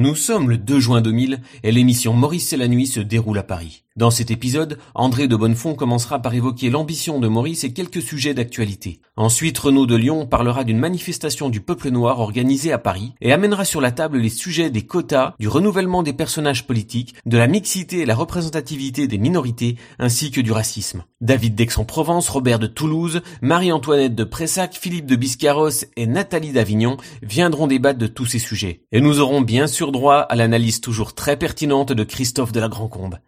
Nous sommes le 2 juin 2000 et l'émission Maurice c'est la nuit se déroule à Paris. Dans cet épisode, André de Bonnefond commencera par évoquer l'ambition de Maurice et quelques sujets d'actualité. Ensuite, Renaud de Lyon parlera d'une manifestation du peuple noir organisée à Paris et amènera sur la table les sujets des quotas, du renouvellement des personnages politiques, de la mixité et la représentativité des minorités, ainsi que du racisme. David d'Aix-en-Provence, Robert de Toulouse, Marie-Antoinette de Pressac, Philippe de Biscarros et Nathalie d'Avignon viendront débattre de tous ces sujets. Et nous aurons bien sûr droit à l'analyse toujours très pertinente de Christophe de la Grand-Combe.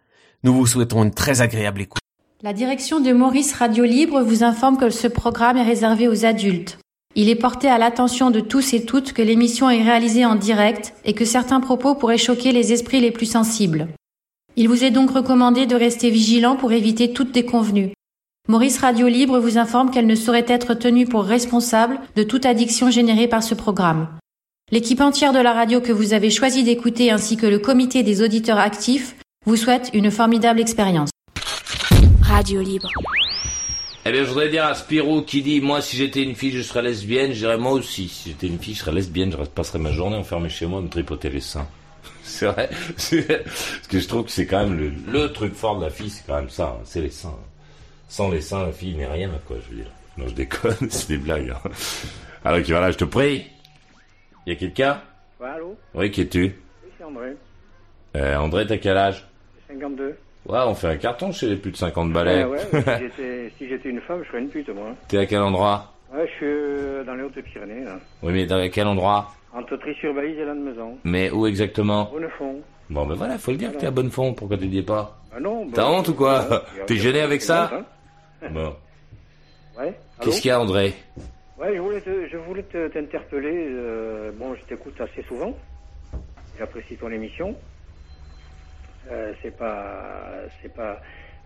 Nous vous souhaitons une très agréable écoute. La direction de Maurice Radio Libre vous informe que ce programme est réservé aux adultes. Il est porté à l'attention de tous et toutes que l'émission est réalisée en direct et que certains propos pourraient choquer les esprits les plus sensibles. Il vous est donc recommandé de rester vigilant pour éviter toute déconvenue. Maurice Radio Libre vous informe qu'elle ne saurait être tenue pour responsable de toute addiction générée par ce programme. L'équipe entière de la radio que vous avez choisi d'écouter ainsi que le comité des auditeurs actifs vous souhaite une formidable expérience. Radio libre. Eh bien, je voudrais dire à Spirou qui dit Moi, si j'étais une fille, je serais lesbienne, je dirais moi aussi. Si j'étais une fille, je serais lesbienne, je passerais ma journée enfermée chez moi à me tripoter les seins. c'est vrai. Parce que je trouve que c'est quand même le, le, truc fort de la fille, c'est quand même ça. Hein, c'est les seins. Sans les seins, la fille n'est rien, quoi, je veux dire. Non, je déconne, c'est des blagues. Hein. Alors, voilà, je te prie. Y a quelqu'un? Ouais, allô? Oui, qui es-tu? Oui, c'est André. Euh, André, t'as quel âge? 52. Ouais, on fait un carton chez les plus de 50 balais. Ouais, ouais, si j'étais une femme, je serais une pute, moi. T'es à quel endroit Ouais, je suis euh, dans les Hautes-Pyrénées, là. Oui, mais dans quel endroit Entre Tri-sur-Balise et Lannemezan. Mais où exactement Bonnefond. Bon, ben voilà, faut le dire que t'es à Bonnefond, pourquoi tu dis pas Ah non, T'as honte ou quoi T'es gêné avec ça honte, hein. Bon. Ouais. Qu'est-ce qu'il y a, André Ouais, je voulais te- je voulais te- t'interpeller. euh, bon, je t'écoute assez souvent. J'apprécie ton émission. Euh, c'est pas, c'est pas,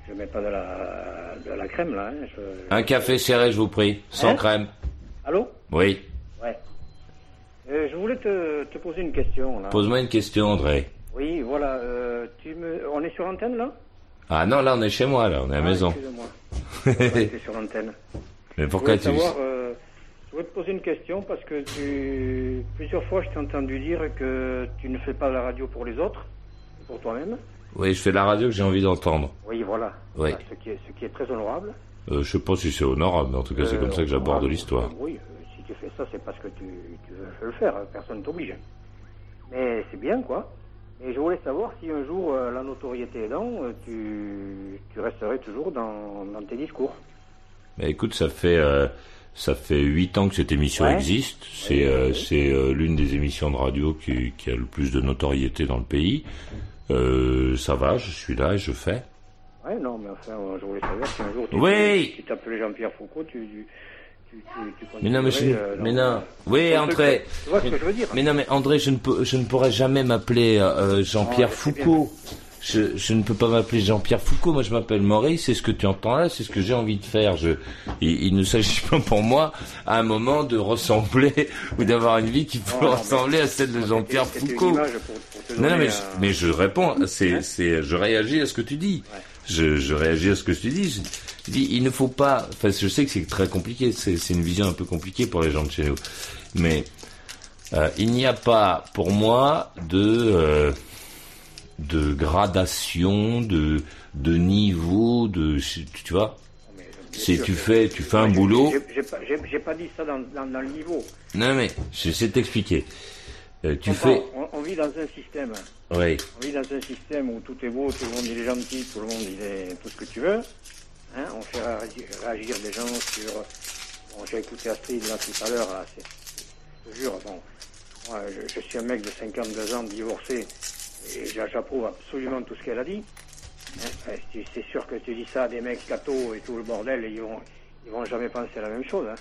je mets pas de la, de la crème là. hein, je- Un café serré, je vous prie, sans Hein crème. Allô? Oui. Ouais. Euh, je voulais te, te poser une question là. Pose-moi une question, André. Oui, voilà. euh, tu me, on est sur antenne là? Ah non, là, on est chez moi, là, on est à la Ah, maison. Excuse-moi. Sur l'antenne. Mais pourquoi tu... savoir, je voulais te poser une question parce que tu, plusieurs fois, je t'ai entendu dire que tu ne fais pas la radio pour les autres, pour toi-même. Oui, je fais la radio que j'ai envie d'entendre. Oui, voilà. Oui. Voilà, ce, qui est, ce qui est très honorable. Euh, je sais pas si c'est honorable, mais en tout cas, c'est Euh, comme ça que j'aborde honorable. l'histoire. Oui, euh, si tu fais ça, c'est parce que tu, tu veux le faire. Personne t'oblige. Mais c'est bien, quoi. Et je voulais savoir si un jour, euh, la notoriété aidant, euh, tu, tu resterais toujours dans, dans tes discours. Mais écoute, ça fait euh, ça fait huit ans que cette émission Ouais. existe. C'est euh, c'est euh, l'une des émissions de radio qui, qui a le plus de notoriété dans le pays. Euh, ça va, je suis là et je fais. Ouais, non, mais enfin, euh, je voulais savoir si un jour tu Oui. tu t'appelais Jean-Pierre Foucault, tu, tu, tu, tu, Mais non, mais je, euh, mais non. Oui, André. Tu vois ce que je veux dire Mais non, mais André, je ne peux, je ne pourrais jamais m'appeler euh, Jean-Pierre c'est bien. Foucault. Je, je ne peux pas m'appeler Jean-Pierre Foucault. Moi, je m'appelle Maurice. C'est ce que tu entends là. C'est ce que j'ai envie de faire. Je, il, il ne s'agit pas pour moi, à un moment, de ressembler ou d'avoir une vie qui peut Non, ressembler à celle de Jean-Pierre Foucault. pour- pour Non, non, mais, je, un- mais je réponds. C'est, c'est, je réagis à ce que tu dis. Je, je réagis à ce que tu dis. Je, je dis, il ne faut pas. Enfin, je sais que c'est très compliqué. C'est, c'est une vision un peu compliquée pour les gens de chez nous. Mais euh, il n'y a pas, pour moi, de euh, de gradation, de de niveau, de tu vois. C'est tu fais, tu fais un boulot. j'ai- pas, j'ai- j'ai pas dit ça dans, dans, dans le niveau. Non mais je sais t'expliquer. Euh, tu Comprends, fais, On, on vit dans un système. oui. On vit dans un système où tout est beau, tout le monde il est gentil, tout le monde il est tout ce que tu veux. Hein, on fait réagir, les gens sur. Bon, j'ai écouté Astrid là tout à l'heure, là, je te jure, bon, moi je, je suis un mec de 52 ans divorcé j'approuve absolument tout ce qu'elle a dit. Hein, c'est- sûr que tu dis ça à des mecs cathos et tout le bordel, ils vont, ils vont jamais penser la même chose. Hein.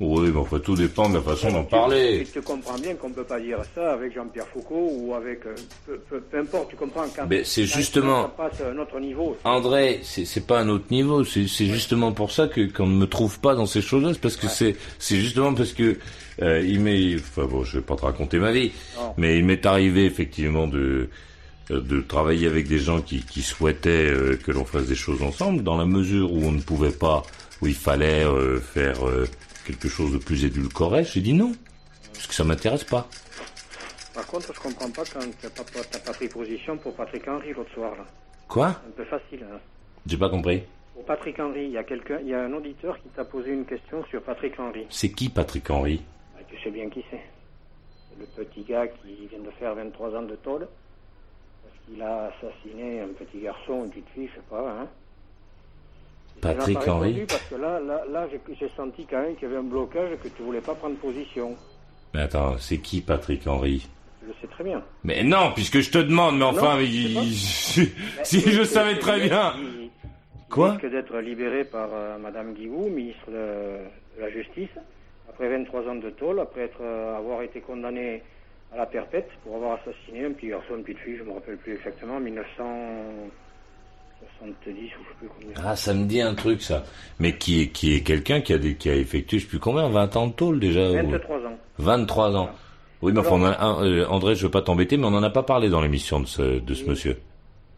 Oui, mais enfin tout dépend de la façon d'en Tu- parler. Tu te comprends bien qu'on ne peut pas dire ça avec Jean-Pierre Foucault ou avec. euh, peu, peu- peu importe, tu comprends quand. Mais c'est justement- Ça passe à un autre niveau. André, c'est pas un autre niveau. C'est justement pour ça que qu'on ne me trouve pas dans ces choses-là, c'est parce que c'est c'est justement parce que euh, il m'est. Enfin bon, je vais pas te raconter ma vie, Non. mais il m'est arrivé effectivement de euh, de travailler avec des gens qui qui souhaitaient euh, que l'on fasse des choses ensemble, dans la mesure où on ne pouvait pas, où il fallait euh, faire euh, quelque chose de plus édulcoré. J'ai dit non, parce que ça m'intéresse pas. Par contre, je comprends pas quand t'as pas, t'as pas pris position pour Patrick Henry l'autre soir, là. Quoi? C'est un peu facile, hein. J'ai pas compris. Pour Patrick Henry, il y a quelqu'un, il y a un auditeur qui t'a posé une question sur Patrick Henry. C'est qui Patrick Henry? Bah, tu sais bien qui c'est. C'est le petit gars qui vient de faire 23 ans de tôle. Parce qu'il a assassiné un petit garçon, une petite fille, je sais pas, hein. Patrick Henry Parce que là, là, là j'ai senti quand même qu'il y avait un blocage et que tu voulais pas prendre position. Mais attends, c'est qui Patrick Henry? Je le sais très bien. Mais non, puisque je te demande, mais enfin, Non, mais je si, je savais très bien. il- Quoi? risque d'être libéré par euh, Madame Guigou, ministre de, de la Justice, après 23 ans de tôle, après être, euh, avoir été condamné à la perpète pour avoir assassiné un petit garçon, une petite fille, je me rappelle plus exactement, 1970 ou je sais plus combien. Ah, ça me dit un truc, ça. Mais qui est, qui est quelqu'un qui a, des, qui a effectué, je sais plus combien, 20 ans de tôle déjà ou- 23 ans. 23 ans. Oui, mais enfin, on a un- euh, André, je veux pas t'embêter, mais on en a pas parlé dans l'émission de ce, de ce monsieur.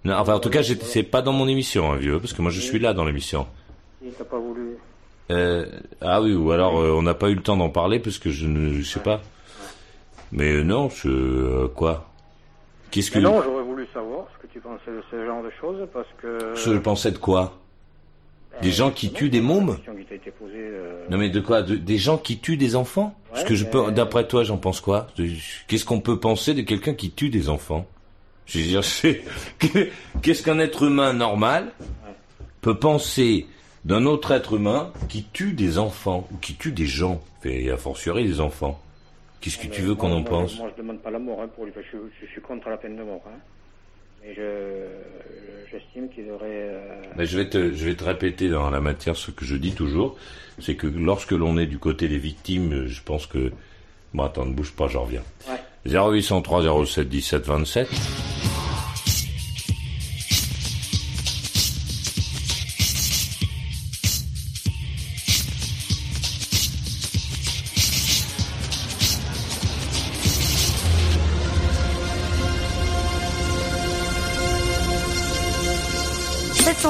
Non, enfin, en tout cas, j'étais- c'est pas dans mon émission, hein, vieux, parce que moi, je suis là dans l'émission. Il t'a pas voulu. Euh, ah oui, ou alors euh, on n'a pas eu le temps d'en parler parce que je ne je sais pas. Mais euh, non, je, euh, quoi? Qu'est-ce que non, j'aurais voulu savoir ce que tu pensais de ce genre de choses, parce que... je pensais de quoi? Des gens qui tuent des mômes? qui posée... euh, Non mais de quoi? De- Des gens qui tuent des enfants? Parce Ouais, que je peux, mais- d'après toi, j'en pense quoi? Qu'est-ce qu'on peut penser de quelqu'un qui tue des enfants? Je veux dire, c'est- qu'est-ce qu'un être humain normal peut penser d'un autre être humain qui tue des enfants ou qui tue des gens, et a fortiori des enfants. Qu'est-ce que tu veux qu'on en pense? Moi, je demande pas la mort hein, pour lui, parce que je, je suis contre la peine de mort. Hein. Mais je, j'estime qu'il aurait... euh, Ben, je vais te, je vais te répéter dans la matière ce que je dis toujours, c'est que lorsque l'on est du côté des victimes, je pense que, bon attends, ne bouge pas, je reviens. Ouais. 0803 07 17 27. –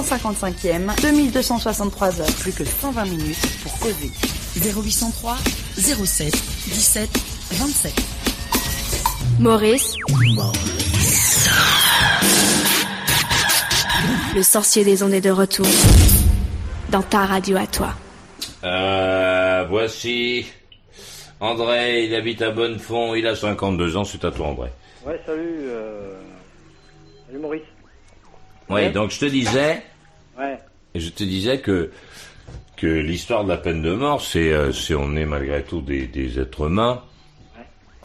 755e, 2263 heures, plus que 120 minutes pour causer. 0803 07 17 27. Maurice. Le sorcier des ondes est de retour. Dans ta radio à toi. Euh, voici André, il habite à Bonnefond, il a 52 ans, c'est à toi André. Ouais, salut, euh... salut Maurice. Oui, Ouais. donc je te disais, Ouais, Et je te disais que que l'histoire de la peine de mort, c'est euh, on est malgré tout des, des êtres humains.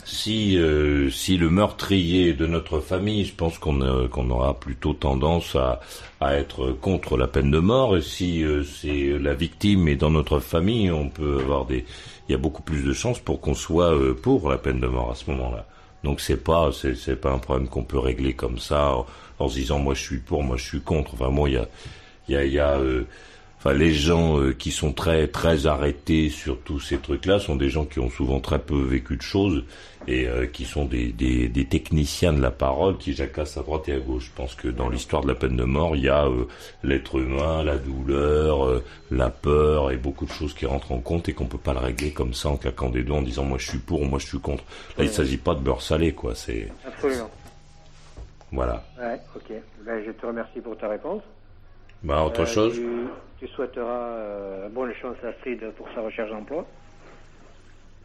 Si euh, si le meurtrier de notre famille, je pense qu'on euh, qu'on aura plutôt tendance à à être contre la peine de mort. Et si euh, c'est la victime et dans notre famille, on peut avoir des il y a beaucoup plus de chances pour qu'on soit pour la peine de mort à ce moment-là. Donc c'est pas c'est c'est pas un problème qu'on peut régler comme ça en, en se disant moi je suis pour, moi je suis contre. Enfin moi il y a il y a, il y a euh, enfin les gens euh, qui sont très très arrêtés sur tous ces trucs-là sont des gens qui ont souvent très peu vécu de choses et euh, qui sont des, des, des techniciens de la parole qui jacassent à droite et à gauche. Je pense que dans l'histoire de la peine de mort, il y a euh, l'être humain, la douleur, la peur et beaucoup de choses qui rentrent en compte et qu'on peut pas le régler comme ça en claquant des doigts en disant moi je suis pour, moi je suis contre. Là il s'agit pas de beurre salé quoi. C'est absolument. voilà. Ouais, ok. Ben, je te remercie pour ta réponse. Bah autre Euh, chose. Tu, tu souhaiteras euh, bonne chance à Astrid pour sa recherche d'emploi.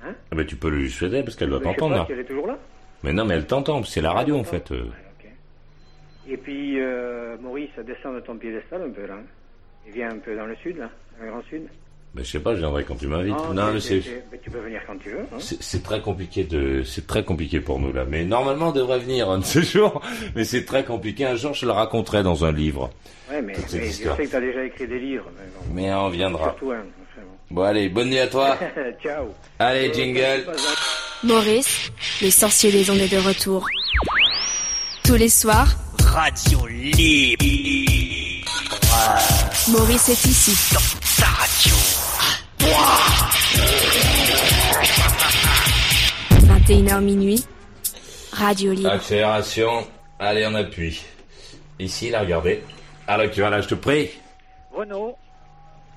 Ah bah, tu peux lui souhaiter parce qu'elle doit t'entendre. si elle est toujours là. Mais non mais elle t'entend, c'est la radio en fait. euh. Ouais. Et puis, euh, Maurice, descend de ton piédestal un peu là. hein. Il vient un peu dans le sud, là, dans le grand sud. Ben, je sais pas, je viendrai quand tu m'invites. Non, Non, mais tu- c'est, tu- mais tu peux venir quand tu veux. hein. c'est, c'est très compliqué de, c'est très compliqué pour nous là. Mais normalement, on devrait venir un de ces jours. Mais c'est très compliqué. Un jour, je le raconterai dans un livre. Ouais, mais, mais je sais que tu as déjà écrit des livres. Mais bon. Mais on viendra. Surtout un. Bon, allez, bonne nuit à toi. Ciao. Allez, jingle. Maurice, le sorcier des ondes est de retour. Tous les soirs, Radio Libre. Maurice est ici. Ta radio. 21h minuit. Radio Libre. Accélération. Allez, on appuie. Ici, là, regardez. Alors, tu vas là, je te prie. Renaud,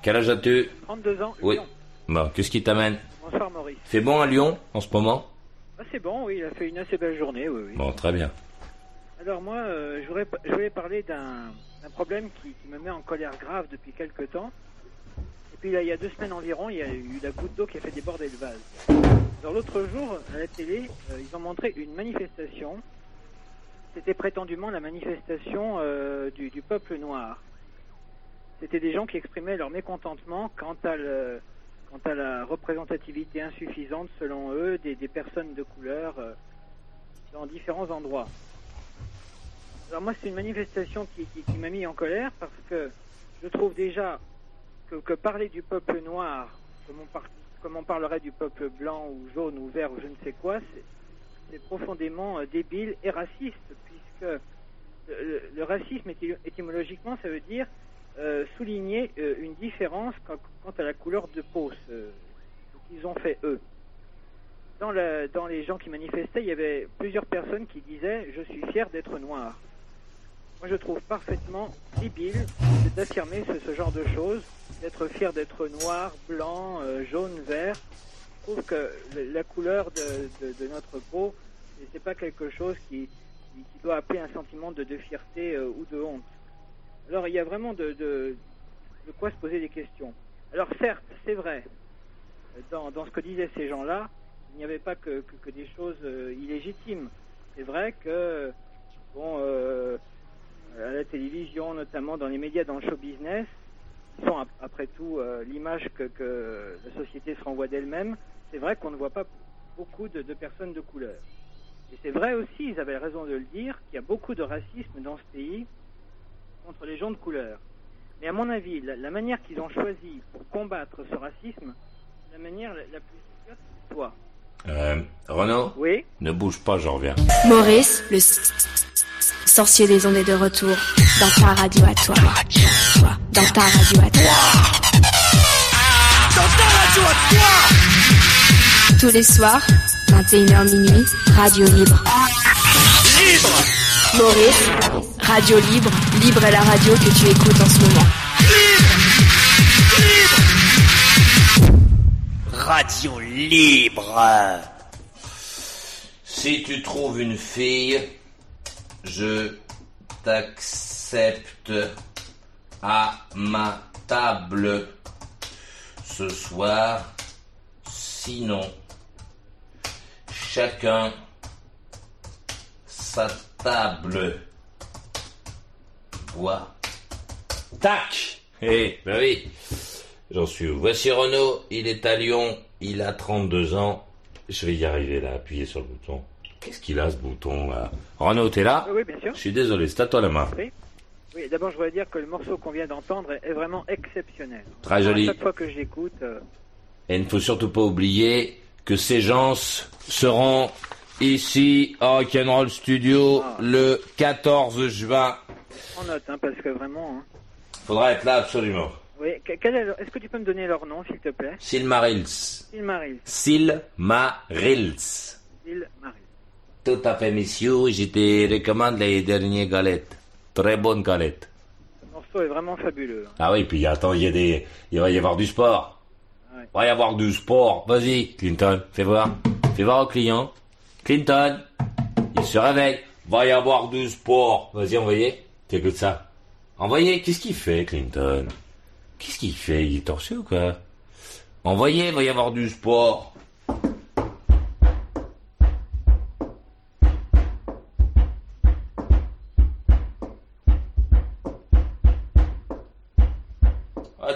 Quel âge as-tu 32 ans. Oui. Lyon. Bon, qu'est-ce qui t'amène Bonsoir Maurice. Fait bon à Lyon en ce moment Ah, c'est bon, oui, il a fait une assez belle journée, oui. oui. Bon, très bien. Alors moi, euh, je, voudrais, je voulais parler d'un d'un problème qui, qui me met en colère grave depuis quelques temps. Puis là, il y a deux semaines environ, il y a eu la goutte d'eau qui a fait déborder le vase. Alors l'autre jour, à la télé, euh, ils ont montré une manifestation. C'était prétendument la manifestation euh, du, peuple noir. C'était des gens qui exprimaient leur mécontentement quant à, la représentativité insuffisante, selon eux, des, personnes de couleur euh, dans différents endroits. Alors moi, c'est une manifestation qui m'a mis en colère parce que je trouve déjà que, parler du peuple noir, comme on, comme on parlerait du peuple blanc ou jaune ou vert ou je ne sais quoi, c'est- profondément euh, débile et raciste, puisque le, le racisme, éty- étymologiquement, ça veut dire euh, souligner euh, une différence quant, à la couleur de peau, ce, qu'ils ont fait eux. Dans les gens qui manifestaient, il y avait plusieurs personnes qui disaient « je suis fier d'être noir ». Moi, je trouve parfaitement débile d'affirmer ce, genre de choses, d'être fier d'être noir, blanc, euh, jaune, vert. Je trouve que la couleur de, notre peau, c'est- pas quelque chose qui, doit appeler un sentiment de, fierté euh, ou de honte. Alors, il y a vraiment de, quoi se poser des questions. Alors, certes, c'est vrai, dans, ce que disaient ces gens-là, il n'y avait pas que, des choses euh, illégitimes. C'est vrai que, bon, à la télévision, notamment dans les médias, dans le show business, qui sont ap- après tout euh, l'image que, que la société se renvoie d'elle-même, c'est vrai qu'on ne voit pas beaucoup de, de personnes de couleur. Et c'est vrai aussi, ils avaient raison de le dire, qu'il y a beaucoup de racisme dans ce pays contre les gens de couleur. Mais à mon avis, la, la manière qu'ils ont choisi pour combattre ce racisme, la manière la, la plus efficace soit. Euh, Renaud, Oui ne bouge pas, je reviens. Maurice, le sorcier des ondes est de retour dans ta radio à toi. Toi, Dans ta radio à toi. Tous les soirs, 21h minuit, radio libre. Maurice, radio libre, libre est la radio que tu écoutes en ce moment. Radio libre. Si tu trouves une fille, je t'accepte à ma table ce soir. Sinon, chacun sa table. Bois. Tac Eh, ben oui. J'en suis où? Voici Renaud, il est à Lyon, il a 32 ans. Je vais y arriver là, appuyer sur le bouton. Qu'est-ce qu'il a ce bouton là Renaud, t'es là Oui, bien sûr. Je suis désolé, c'est à toi la main. Oui. Oui, d'abord, je voudrais dire que le morceau qu'on vient d'entendre est- vraiment exceptionnel. Très joli. Chaque fois que je l'écoute, euh, Et il ne faut surtout pas oublier que ces gens seront ici à Rock'n'Roll Studio Ah. le 14 juin. on note, hein, parce que vraiment. hein. Faudra être là absolument. Oui, quel est est-ce que tu peux me donner leur nom, s'il te plaît? Silmarils. Silmaril. Silmarils. Silmaril. Tout à fait, monsieur. Je te recommande les dernières galettes. Très bonnes galettes. Le morceau est vraiment fabuleux. hein. Ah oui, puis attends, il y a des, il va y avoir du sport. Ouais. Il va y avoir du sport. Vas-y, Clinton, fais voir. Fais voir au client. Clinton, il se réveille. Va y avoir du sport. Vas-y, envoyez. T'écoutes ça. Envoyez. Qu'est-ce qu'il fait, Clinton? Qu'est-ce qu'il fait? Il est torché ou quoi? Envoyez, va y avoir du sport.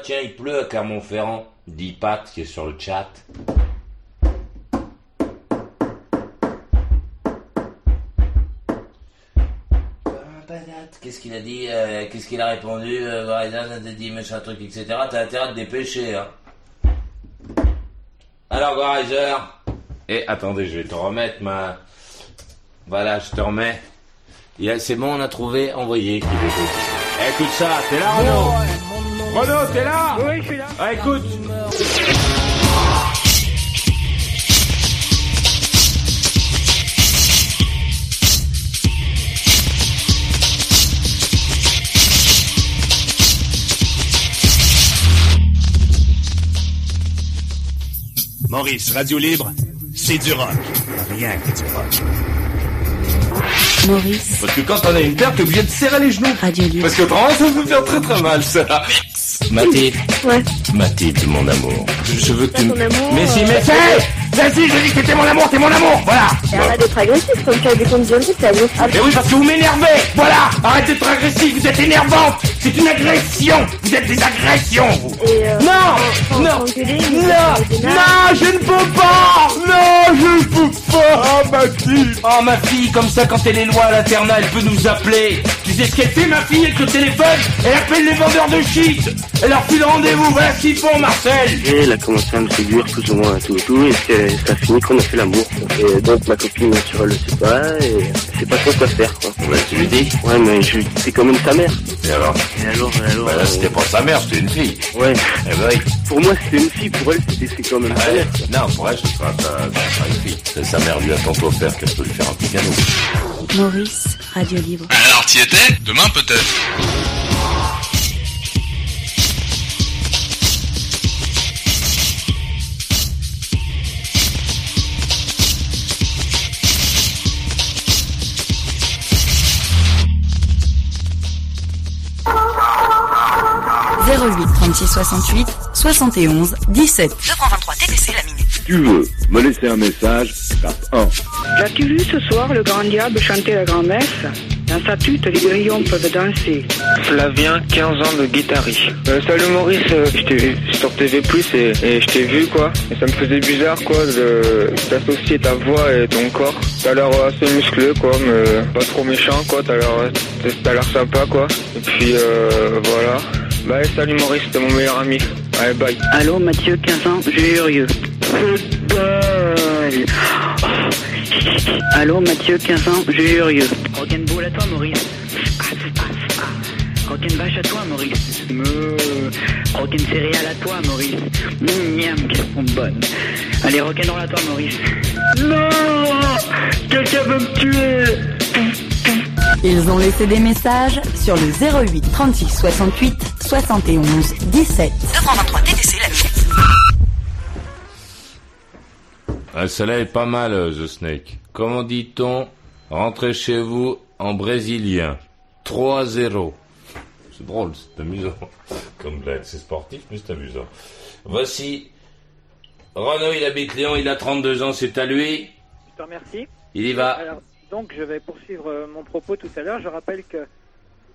Tiens, il pleut à Clermont-Ferrand, dit Pat qui est sur le chat. Qu'est-ce qu'il a dit euh, Qu'est-ce qu'il a répondu euh, Verizon a dit machin truc, etc. T'as intérêt à te dépêcher, hein. Alors, Verizon. Et attendez, je vais te remettre ma. Voilà, je te remets. C'est bon, on a trouvé. Envoyé. Eh, écoute ça, t'es là, Renaud Renaud, t'es là Oui, je suis là. Ah, écoute Maurice, Radio Libre, c'est du rock. Rien que du rock. Maurice, Parce que quand on a une paire, t'es obligé de serrer les genoux. Radio Libre. Parce que autrement, ça peut faire très très mal, ça. Mathilde. Ouais. Mathilde, mon amour. Je, veux que tu... Amour. Mais si, mais si Si, je dis que t'es mon amour, t'es mon amour, voilà. Et Arrête d'être agressif, comme tu as des conditions, t'es agressif. Mais oui, parce que vous m'énervez Voilà. Arrête d'être agressif, vous êtes énervante. C'est une agression Vous êtes des agressions, vous. Et euh, Non Non Non. Non, je ne peux pas. Non, je ne peux pas, ma fille. Oh, ma fille, comme ça, quand elle est loin à l'internat, elle peut nous appeler. Tu sais ce qu'elle fait, ma fille, avec le téléphone? Elle appelle les vendeurs de shit. Elle leur file rendez-vous, voilà ce qu'ils font, Marcel. Et elle a commencé à me séduire plus ou moins tout et tout, et c'est- ça a fini qu'on a fait l'amour. Et donc ma copine, bien sûr, elle le sait pas, et elle sait pas trop quoi faire, quoi. Ouais, tu lui dis Ouais, mais je lui dis, c'est quand même sa mère. Et alors Et alors, et alors... Bah là, c'était pas sa mère, c'était une fille euh, Ouais, Eh ben oui pour moi c'était une fille, pour elle c'était c'est quand même sa Ouais, mère. non, pour elle, ce sera, ça, ça sera une fille. C'est Sa mère lui a tantôt offert qu'elle peut lui faire un petit cadeau. Maurice, Radio Libre. Alors, t'y étais? Demain peut-être. « 08 36 68 71 17. 223 TTC la minute. Si tu veux me laisser un message, tape 1. As-tu vu ce soir le grand diable chanter la grand-messe? Dans sa tute, les grillons peuvent danser. Flavien, 15 ans de guitariste. Euh, salut Maurice, euh, je t'ai vu sur TV Plus et, et je t'ai vu quoi. Et ça me faisait bizarre quoi de d'associer ta voix et ton corps. T'as l'air assez musclé quoi, mais pas trop méchant quoi. T'as l'air t'as l'air sympa quoi. Et puis euh, voilà. Bye, salut Maurice, t'es mon meilleur ami. Allez, bye. Allô Mathieu, 15 ans, Jurieux. Football Allô Mathieu, 15 ans, Jurieux. Rock'n'ball à toi Maurice. Rock'n'bash à toi Maurice. Me. Rock'n céréales à toi Maurice. Mmh, miam, qu'elles sont bonnes. Allez, rock'n'roll à toi Maurice. Non Quelqu'un veut me tuer Ils ont laissé des messages sur le 08 36 68 71 17. 223 TTC la. Ah, celle-là est pas mal, euh, The Snake. Comment dit-on Rentrez chez vous en brésilien. 3-0. C'est drôle, c'est amusant. Comme blague, c'est sportif, mais c'est amusant. Voici. Renaud, il habite Lyon, il a 32 ans, c'est à lui. Je te remercie. Il y va. Alors, donc, je vais poursuivre euh, mon propos tout à l'heure. Je rappelle que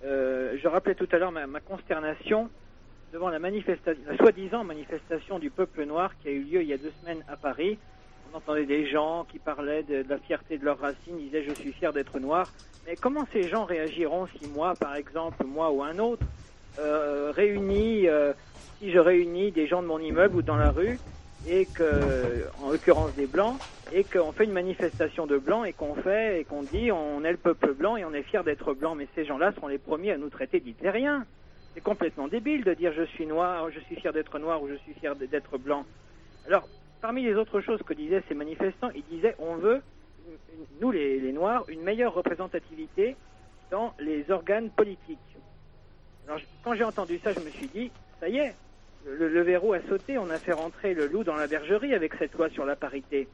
euh, je rappelais tout à l'heure ma, consternation devant la soi-disant manifestation du peuple noir qui a eu lieu il y a deux semaines à Paris. On entendait des gens qui parlaient de, la fierté de leurs racines, disaient je suis fier d'être noir. Mais comment ces gens réagiront si moi, par exemple, moi ou un autre, euh, réunis, si je réunis des gens de mon immeuble ou dans la rue et que, en l'occurrence des blancs, et qu'on fait une manifestation de blancs et qu'on fait et qu'on dit on est le peuple blanc et on est fier d'être blanc, mais ces gens-là sont les premiers à nous traiter d'hitlériens. C'est complètement débile de dire je suis noir, je suis fier d'être noir ou je suis fier d'être blanc. Alors, parmi les autres choses que disaient ces manifestants, ils disaient on veut, nous les, noirs, une meilleure représentativité dans les organes politiques. Alors, quand j'ai entendu ça, je me suis dit, ça y est, le, le verrou a sauté, on a fait rentrer le loup dans la bergerie avec cette loi sur la parité.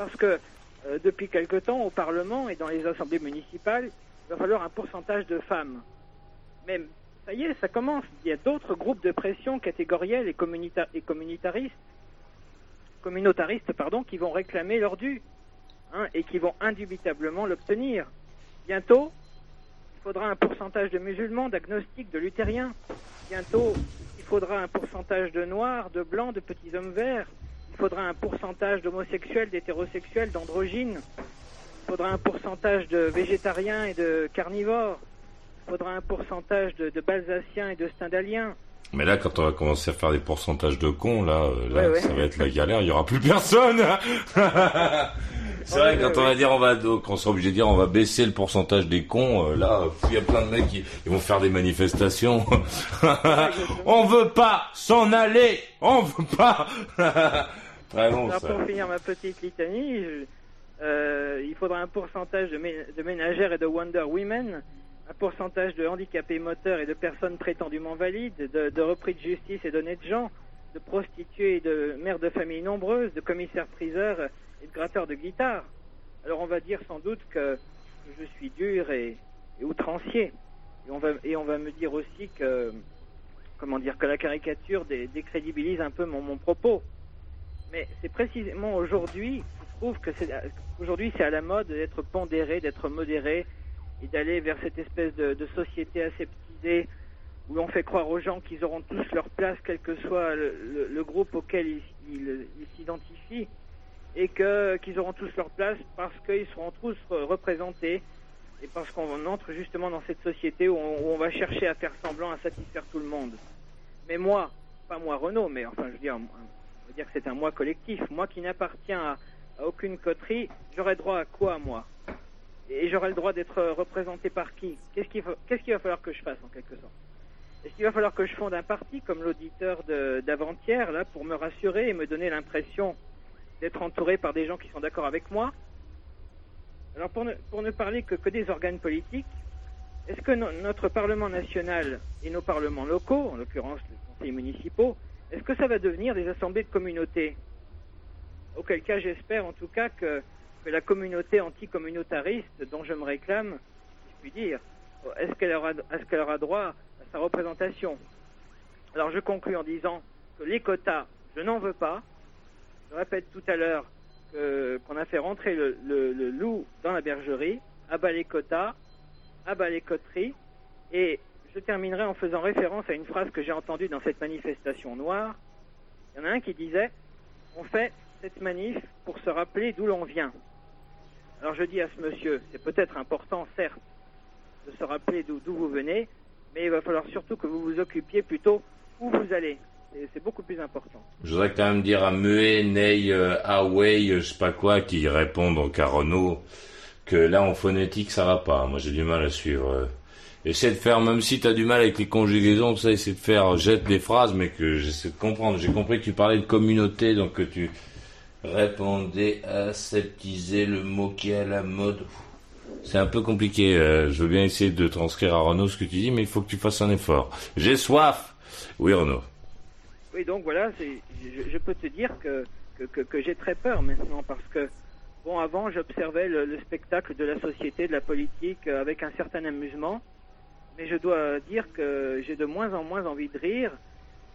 Parce que euh, depuis quelque temps, au Parlement et dans les assemblées municipales, il va falloir un pourcentage de femmes. Mais ça y est, ça commence. Il y a d'autres groupes de pression catégoriels et, communita- communautaristes pardon, qui vont réclamer leur dû hein, et qui vont indubitablement l'obtenir. Bientôt, il faudra un pourcentage de musulmans, d'agnostiques, de luthériens. Bientôt, il faudra un pourcentage de noirs, de blancs, de petits hommes verts. Il faudra un pourcentage d'homosexuels, d'hétérosexuels, d'androgynes. Il faudra un pourcentage de végétariens et de carnivores. Il faudra un pourcentage de, de balsaciens et de stendhaliens. Mais là, quand on va commencer à faire des pourcentages de cons, là, euh, là, Ouais, ouais. ça va être la galère. Il y aura plus personne. C'est vrai, quand on va dire, on va, donc, on sera obligé de dire, on va baisser le pourcentage des cons. euh, là, il y a plein de mecs qui ils vont faire des manifestations. on veut pas s'en aller. On veut pas. Très bon, Alors, ça. pour finir ma petite litanie, euh, il faudra un pourcentage de, mé- de ménagères et de Wonder Women, un pourcentage de handicapés moteurs et de personnes prétendument valides, de, de repris de justice et d'honnêtes gens, de prostituées et de mères de familles nombreuses, de commissaires-priseurs et de gratteur de guitare. Alors on va dire sans doute que, que je suis dur et, et outrancier. Et on, va, et on va me dire aussi que, comment dire, que la caricature dé- décrédibilise un peu mon, mon propos. Mais c'est précisément aujourd'hui, je trouve que c'est aujourd'hui c'est à la mode d'être pondéré, d'être modéré et d'aller vers cette espèce de, société aseptisée où l'on fait croire aux gens qu'ils auront tous leur place, quel que soit le, groupe auquel ils s'identifient, et que qu'ils auront tous leur place parce qu'ils seront tous re- représentés et parce qu'on entre justement dans cette société où on, où on va chercher à faire semblant à satisfaire tout le monde. Mais moi, pas moi Renaud, mais enfin je veux dire, va dire que c'est un moi collectif, moi qui n'appartiens à, aucune coterie, j'aurais droit à quoi moi? Et j'aurais le droit d'être représenté par qui? Qu'est-ce qu'il va falloir que je fasse en quelque sorte? Est-ce qu'il va falloir que je fonde un parti comme l'auditeur d'avant-hier là pour me rassurer et me donner l'impression d'être entouré par des gens qui sont d'accord avec moi? Alors pour ne, parler que, des organes politiques, est-ce que no- notre Parlement national et nos parlements locaux, en l'occurrence les conseils municipaux, est-ce que ça va devenir des assemblées de communautés? Auquel cas j'espère en tout cas que, la communauté anticommunautariste dont je me réclame, si je puis dire, est-ce qu'elle aura, qu'elle aura droit à sa représentation? Alors je conclus en disant que les quotas, je n'en veux pas. Je répète tout à l'heure qu'on a fait rentrer le, le- loup dans la bergerie, à bas les quotas, à bas les coteries, et je terminerai en faisant référence à une phrase que j'ai entendue dans cette manifestation noire. Il y en a un qui disait On fait cette manif pour se rappeler d'où l'on vient. Alors je dis à ce monsieur C'est peut-être important, certes, de se rappeler d'où vous venez, mais il va falloir surtout que vous vous occupiez plutôt où vous allez. C'est beaucoup plus important. Je voudrais quand même dire à Muet, Ney, euh, Huawei, euh, je sais pas quoi, qui répondent à Renault, que là en phonétique ça va pas. Moi j'ai du mal à suivre. Essaie de faire, même si t'as du mal avec les conjugaisons, ça, essaie de faire, jette des phrases, mais que j'essaie de comprendre. J'ai compris que tu parlais de communauté, donc que tu répondais aseptiser le mot qui est à la mode. C'est un peu compliqué. euh, je veux bien essayer de transcrire à Renault ce que tu dis, mais il faut que tu fasses un effort. J'ai soif. Oui Renaud. Oui, donc voilà, je, peux te dire que, que, j'ai très peur maintenant parce que, bon, avant, j'observais le, le spectacle de la société, de la politique euh, avec un certain amusement, mais je dois dire que j'ai de moins en moins envie de rire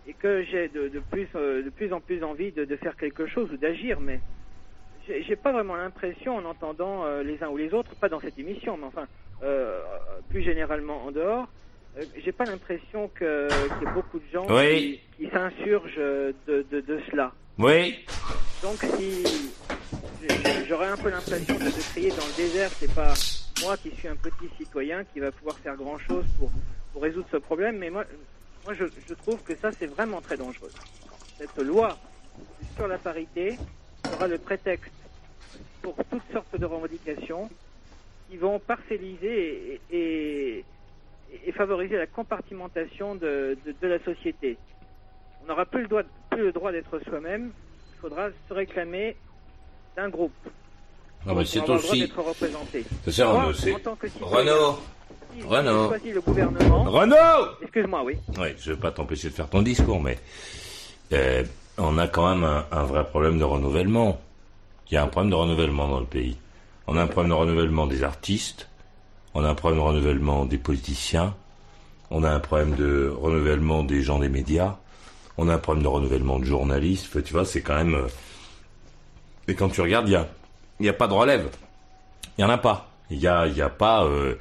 et que j'ai de, de, plus, euh, de plus en plus envie de, de faire quelque chose ou d'agir, mais j'ai pas vraiment l'impression, en entendant euh, les uns ou les autres, pas dans cette émission, mais enfin, euh, plus généralement en dehors, euh, j'ai pas l'impression que- qu'il y ait beaucoup de gens Oui. qui, qui s'insurgent de, de, de cela. Oui. Donc si j'aurais un peu l'impression de, de crier dans le désert, c'est pas moi qui suis un petit citoyen qui va pouvoir faire grand chose pour, résoudre ce problème, mais moi, moi je, trouve que ça c'est vraiment très dangereux. Cette loi sur la parité sera le prétexte pour toutes sortes de revendications qui vont parcelliser et, favoriser la compartimentation de, de, de la société. On n'aura plus le droit, plus le droit d'être soi-même. Il faudra se réclamer d'un groupe. Ah, pour c'est aussi-. C'est ça, Moi, c'est- Renaud. Renaud. le gouvernement. Renaud Excuse-moi, oui. Oui, je vais pas t'empêcher de faire ton discours, mais euh, on a quand même un, un vrai problème de renouvellement. Il y a un problème de renouvellement dans le pays. On a un problème de renouvellement des artistes, on a un problème de renouvellement des politiciens, on a un problème de renouvellement des gens des médias, on a un problème de renouvellement de journalistes. Tu vois, c'est quand même. euh, Et quand tu regardes, il y a, il y a pas de relève. Il y en a pas. Il y a, a pas. euh,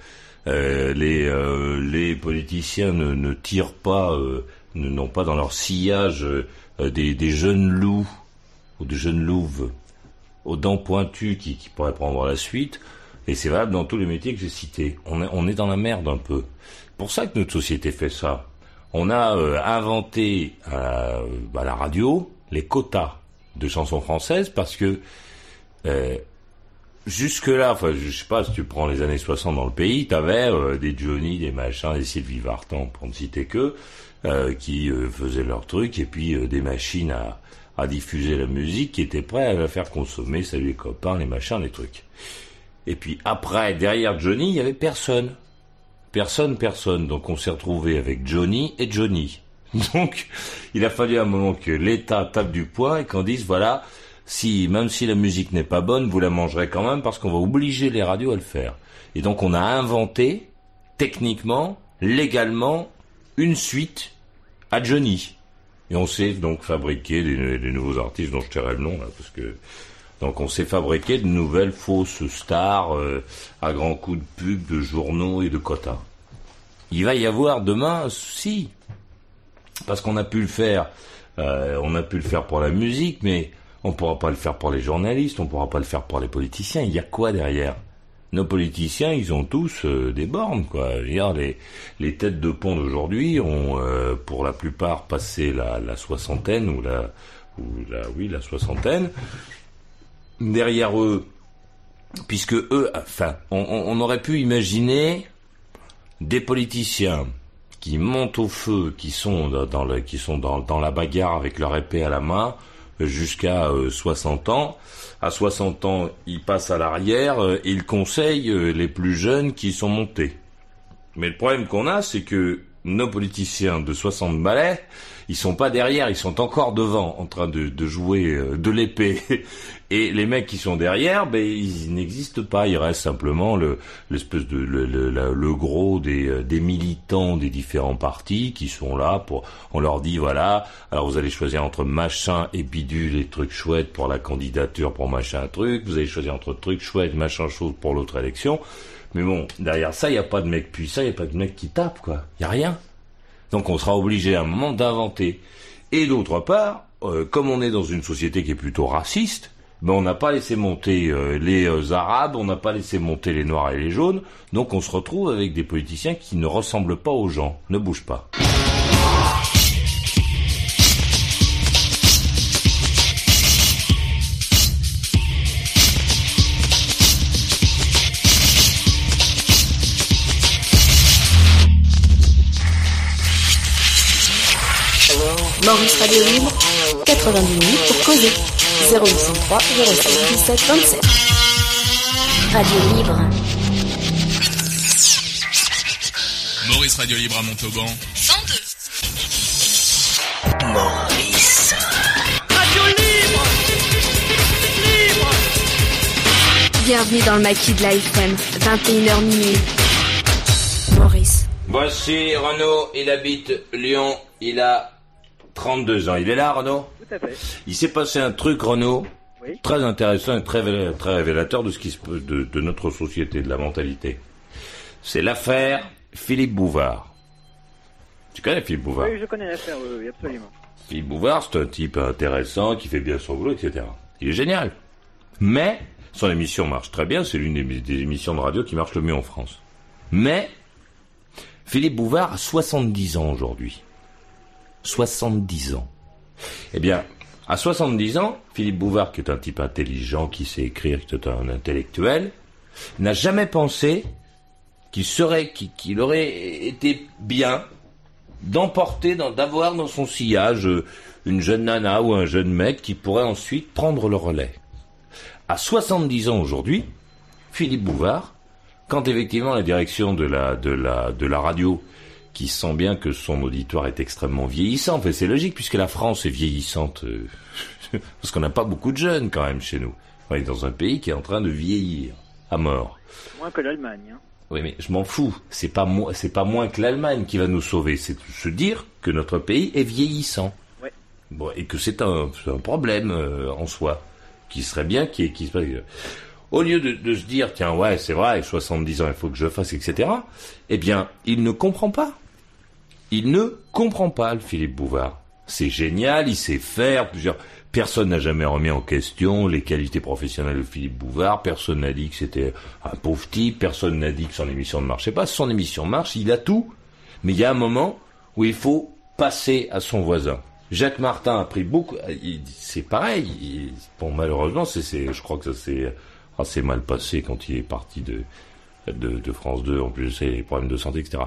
euh, les euh, les politiciens ne, tirent pas, euh, n'ont pas dans leur sillage des, des jeunes loups ou des jeunes louves aux dents pointues qui, pourraient prendre la suite. Et c'est valable dans tous les métiers que j'ai cités. On est, on est dans la merde un peu. Pour ça que notre société fait ça. On a inventé à, à la radio les quotas de chansons françaises parce que euh, jusque-là, enfin, je sais pas, si tu prends les années 60 dans le pays, t'avais euh, des Johnny, des machins, des Sylvie Vartan, pour ne citer que, euh, qui euh, faisaient leur truc, et puis euh, des machines à, à diffuser la musique qui étaient prêts à la faire consommer, salut les copains, les machins, les trucs. Et puis après, derrière Johnny, il y avait personne. Personne, personne. Donc on s'est retrouvé avec Johnny et Johnny. Donc il a fallu un moment que l'État tape du poing et qu'on dise voilà, si, même si la musique n'est pas bonne, vous la mangerez quand même parce qu'on va obliger les radios à le faire. Et donc on a inventé, techniquement, légalement, une suite à Johnny. Et on sait donc fabriquer des, nouveaux artistes dont je tairai le nom là, parce que donc on s'est fabriqué de nouvelles fausses stars euh, à grands coups de pub, de journaux et de quotas. Il va y avoir demain, si, parce qu'on a pu le faire, euh, on a pu le faire pour la musique, mais on pourra pas le faire pour les journalistes, on pourra pas le faire pour les politiciens. Il y a quoi derrière? Nos politiciens, ils ont tous euh, des bornes, quoi. Les, têtes de pont d'aujourd'hui ont, euh, pour la plupart, passé la, soixantaine ou la, ou la, oui, la soixantaine. Derrière eux, puisque eux, enfin, on, aurait pu imaginer des politiciens qui montent au feu, qui sont dans la bagarre avec leur épée à la main jusqu'à euh, 60 ans. À 60 ans, ils passent à l'arrière euh, et ils conseillent euh, les plus jeunes qui sont montés. Mais le problème qu'on a, c'est que nos politiciens de 60 balais, ils sont pas derrière, ils sont encore devant, en train de, jouer euh, de l'épée. Et les mecs qui sont derrière, ben ils n'existent pas. Il reste simplement le l'espèce de le, gros des, euh, des militants des différents partis qui sont là pour. On leur dit voilà, alors vous allez choisir entre machin et bidule et trucs chouettes pour la candidature pour machin truc. Vous allez choisir entre trucs chouettes, machin chose pour l'autre élection. Mais bon, derrière ça, il n'y a pas de mec puissant, il n'y a pas de mec qui tape, quoi. Il n'y a rien. Donc on sera obligé à un moment d'inventer. Et d'autre part, euh, comme on est dans une société qui est plutôt raciste, ben on n'a pas laissé monter euh, les euh, Arabes, on n'a pas laissé monter les Noirs et les Jaunes, donc on se retrouve avec des politiciens qui ne ressemblent pas aux gens. Ne bouge pas. Maurice Radio Libre, 90 minutes pour causer. 0803 07 17 27. Radio Libre. Maurice Radio Libre à Montauban. 102. Maurice. Radio Libre Libre Bienvenue dans le maquis de la FM, 21h minuit. Maurice. Voici Renaud, il habite Lyon, il a 32 ans. Il est là, Renaud Tout à fait. Il s'est passé un truc, Renaud, Oui. très intéressant et très, révé- très révélateur de ce qui se peut de, de notre société, de la mentalité. C'est l'affaire Philippe Bouvard. Tu connais Philippe Bouvard Oui, je connais l'affaire, oui, oui, absolument. Philippe Bouvard, c'est un type intéressant, qui fait bien son boulot, etc. Il est génial. Mais, son émission marche très bien, c'est l'une des, des émissions de radio qui marche le mieux en France. Mais, Philippe Bouvard a 70 ans aujourd'hui. 70 ans. Eh bien, à 70 ans, Philippe Bouvard, qui est un type intelligent, qui sait écrire, qui est un intellectuel, n'a jamais pensé qu'il serait, qu'il aurait été bien d'emporter, d'avoir dans son sillage euh, une jeune nana ou un jeune mec qui pourrait ensuite prendre le relais. À 70 ans aujourd'hui, Philippe Bouvard, quand effectivement la direction de la radio, qui sent bien que son auditoire est extrêmement vieillissant, enfin, c'est logique puisque la France est vieillissante, euh, parce qu'on n'a pas beaucoup de jeunes quand même chez nous. On est dans un pays qui est en train de vieillir à mort. Moins que l'Allemagne. Hein. Oui, mais je m'en fous. C'est pas c'est pas moins que l'Allemagne qui va nous sauver. C'est se dire que notre pays est vieillissant. Ouais. Bon, et que c'est un, c'est un problème euh, en soi, qui serait bien qui passe. Au lieu de, de se dire tiens ouais c'est vrai 70 ans il faut que je fasse etc. Eh bien il ne comprend pas. Il ne comprend pas le Philippe Bouvard. C'est génial, il sait faire plusieurs. Personne n'a jamais remis en question les qualités professionnelles de Philippe Bouvard. Personne n'a dit que c'était un pauvre type. Personne n'a dit que son émission ne marchait pas. Son émission marche, il a tout. Mais il y a un moment où il faut passer à son voisin. Jacques Martin a pris beaucoup. C'est pareil. il- bon, malheureusement, je crois que ça s'est assez mal passé quand il est parti de France 2. En plus, c'est les problèmes de santé, etc.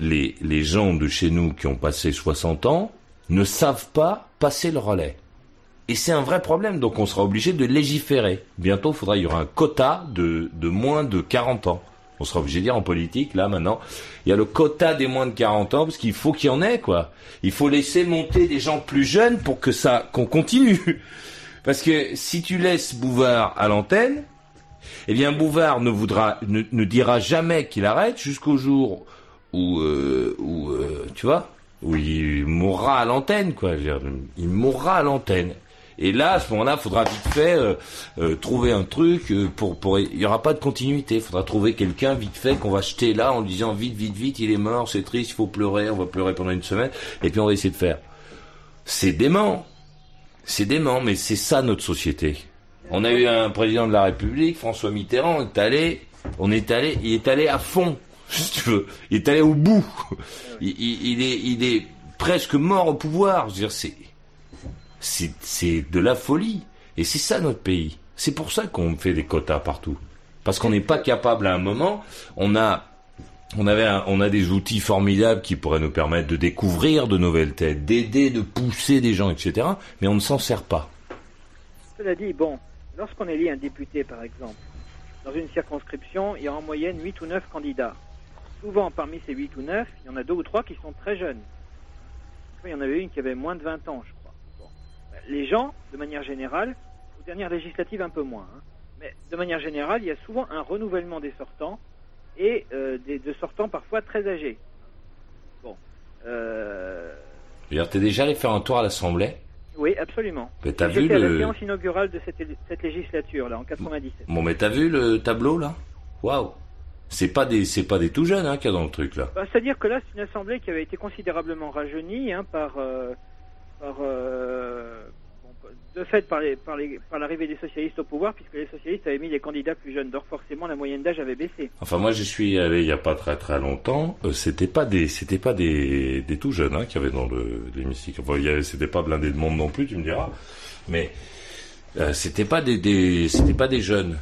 Les, gens de chez nous qui ont passé 60 ans ne savent pas passer le relais. Et c'est un vrai problème, donc on sera obligé de légiférer. Bientôt, faudra, il y aura un quota de, de moins de 40 ans. On sera obligé de dire en politique, là maintenant, il y a le quota des moins de 40 ans, parce qu'il faut qu'il y en ait, quoi. Il faut laisser monter des gens plus jeunes pour que ça, qu'on continue. Parce que si tu laisses Bouvard à l'antenne, eh bien Bouvard ne voudra, ne, ne dira jamais qu'il arrête jusqu'au jour où, euh, où euh, tu vois, où il mourra à l'antenne, quoi. Il mourra à l'antenne. Et là, à ce moment-là, faudra vite fait euh, euh, trouver un truc pour. Il y aura pas de continuité. Faudra trouver quelqu'un vite fait qu'on va jeter là en disant vite, vite, vite, il est mort, c'est triste, il faut pleurer, on va pleurer pendant une semaine, et puis on va essayer de faire. C'est dément. C'est dément, mais c'est ça notre société. On a eu un président de la République, François Mitterrand, est allé, on est allé, il est allé à fond, si tu veux. Il est allé au bout. Il, est, il est presque mort au pouvoir. Je veux dire, c'est, c'est, c'est de la folie. Et c'est ça notre pays. C'est pour ça qu'on fait des quotas partout. Parce qu'on n'est pas capable à un moment. On a, on avait, un- on a des outils formidables qui pourraient nous permettre de découvrir de nouvelles têtes, d'aider, de pousser des gens, etc. Mais on ne s'en sert pas. Cela dit, bon, lorsqu'on élit un député, par exemple, dans une circonscription, il y a en moyenne 8 ou 9 candidats. Souvent, parmi ces 8 ou 9, il y en a deux ou trois qui sont très jeunes. Il y en avait une qui avait moins de 20 ans, je crois. Bon. Les gens, de manière générale, aux dernières législatives un peu moins, hein, mais de manière générale, il y a souvent un renouvellement des sortants et euh, des, de sortants parfois très âgés. Bon. Euh, D'ailleurs, t'es déjà allé faire un tour à l'Assemblée? Oui, absolument. Mais t'as vu à le- la séance inaugurale de cette, cette législature, là, en 97. Bon, mais t'as vu le tableau là? Waouh C'est pas des, c'est pas des tout jeunes hein, qu'il y a dans le truc là. Bah, C'est-à-dire que là, c'est une assemblée qui avait été considérablement rajeunie hein, par, euh, par euh, bon, de fait par, les, par, les, par l'arrivée des socialistes au pouvoir, puisque les socialistes avaient mis des candidats plus jeunes. Donc forcément, la moyenne d'âge avait baissé. Enfin, moi, j'y suis allé il y a pas très très longtemps. Euh, c'était pas des, c'était pas des, des tout jeunes hein, qu'il y avait dans le l'hémicycle. Enfin, c'était pas blindé de monde non plus, tu me diras. Mais euh, c'était pas des, des, c'était pas des jeunes.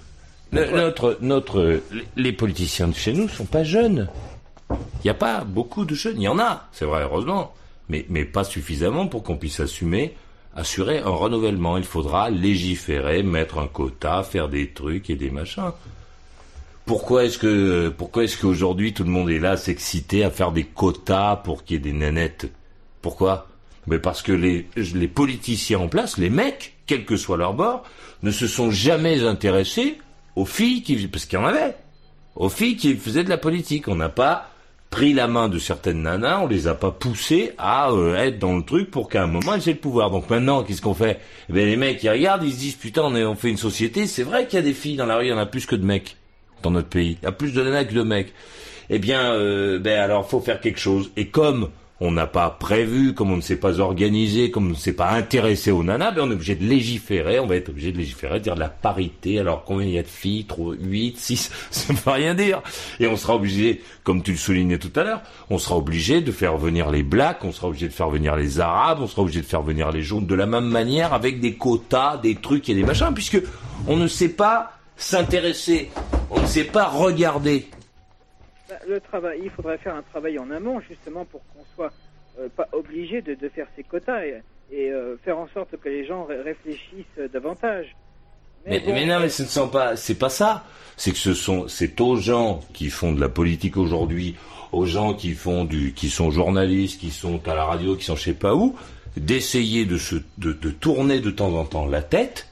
Le- notre, notre, les politiciens de chez nous sont pas jeunes. Il n'y a pas beaucoup de jeunes. Il y en a, c'est vrai, heureusement, mais mais pas suffisamment pour qu'on puisse assumer, assurer un renouvellement. Il faudra légiférer, mettre un quota, faire des trucs et des machins. Pourquoi est-ce que pourquoi est-ce qu'aujourd'hui tout le monde est là à s'exciter à faire des quotas pour qu'il y ait des nanettes? Pourquoi? Mais parce que les les politiciens en place, les mecs, quel que soit leur bord, ne se sont jamais intéressés aux filles qui parce qu'il y en avait, aux filles qui faisaient de la politique. On n'a pas pris la main de certaines nanas, on les a pas poussées à euh, être dans le truc pour qu'à un moment elles aient le pouvoir. Donc maintenant, qu'est-ce qu'on fait? Eh ben, les mecs, ils regardent, ils se disent putain, on, fait une société. C'est vrai qu'il y a des filles dans la rue, il y en a plus que de mecs dans notre pays. Il y a plus de nanas que de mecs. Eh bien, euh, ben alors faut faire quelque chose. Et comme on n'a pas prévu, comme on ne s'est pas organisé, comme on ne s'est pas intéressé aux nanas, ben on est obligé de légiférer, on va être obligé de légiférer, dire de la parité. Alors combien il y a de filles? Trop 8, 6, ça ne veut rien dire. Et on sera obligé, comme tu le soulignais tout à l'heure, on sera obligé de faire venir les blacks, on sera obligé de faire venir les arabes, on sera obligé de faire venir les jaunes de la même manière, avec des quotas, des trucs et des machins, puisque on ne sait pas s'intéresser, on ne sait pas regarder. Bah, le travail, il faudrait faire un travail en amont justement pour soit euh, pas obligé de, de faire ces quotas et, et, euh, faire en sorte que les gens ré- réfléchissent euh, davantage. Mais, non, mais ce ne sont pas, c'est pas ça. C'est que ce sont, c'est aux gens qui font de la politique aujourd'hui, aux gens qui font du, qui sont journalistes, qui sont à la radio, qui sont je sais pas où, d'essayer de se, de, de tourner de temps en temps la tête,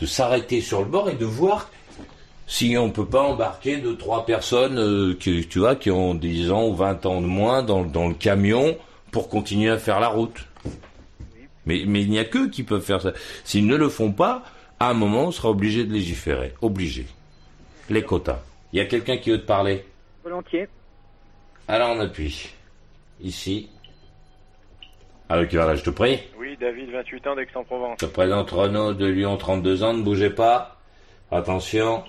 de s'arrêter sur le bord et de voir si on peut pas embarquer deux, trois personnes, euh, qui, tu vois, qui ont 10 ans ou 20 ans de moins dans, dans le camion pour continuer à faire la route. Mais, mais il n'y a qu'eux qui peuvent faire ça. S'ils ne le font pas, à un moment, on sera obligé de légiférer. Obligé. Les quotas. Il y a quelqu'un qui veut te parler Volontiers. Alors on appuie. Ici. Alors qui va là, je te prie. Oui, David, 28 ans d'Aix-en-Provence. Je te présente Renaud de Lyon, 32 ans, ne bougez pas. Attention.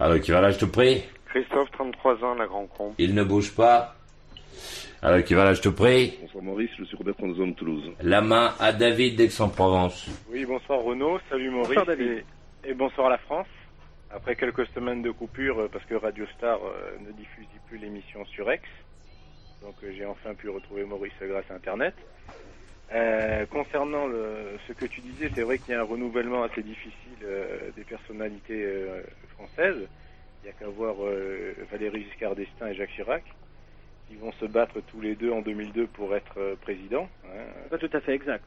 Alors qui va là, je te prie. Christophe, 33 ans, la Grand Combe. Il ne bouge pas. Alors qui va là, je te prie. Bonsoir Maurice, je suis Robert de zone Toulouse. La main à David d'Aix-en-Provence. Oui, bonsoir Renaud, salut Maurice Bonsoir, David. Et, et bonsoir à la France. Après quelques semaines de coupure, euh, parce que Radio Star euh, ne diffuse plus l'émission sur X, donc euh, j'ai enfin pu retrouver Maurice grâce à Internet. Euh, concernant le, ce que tu disais, c'est vrai qu'il y a un renouvellement assez difficile euh, des personnalités euh, françaises. Il n'y a qu'à voir Valéry Giscard d'Estaing et Jacques Chirac, qui vont se battre tous les deux en 2002 pour être président. hein. Pas tout à fait exact.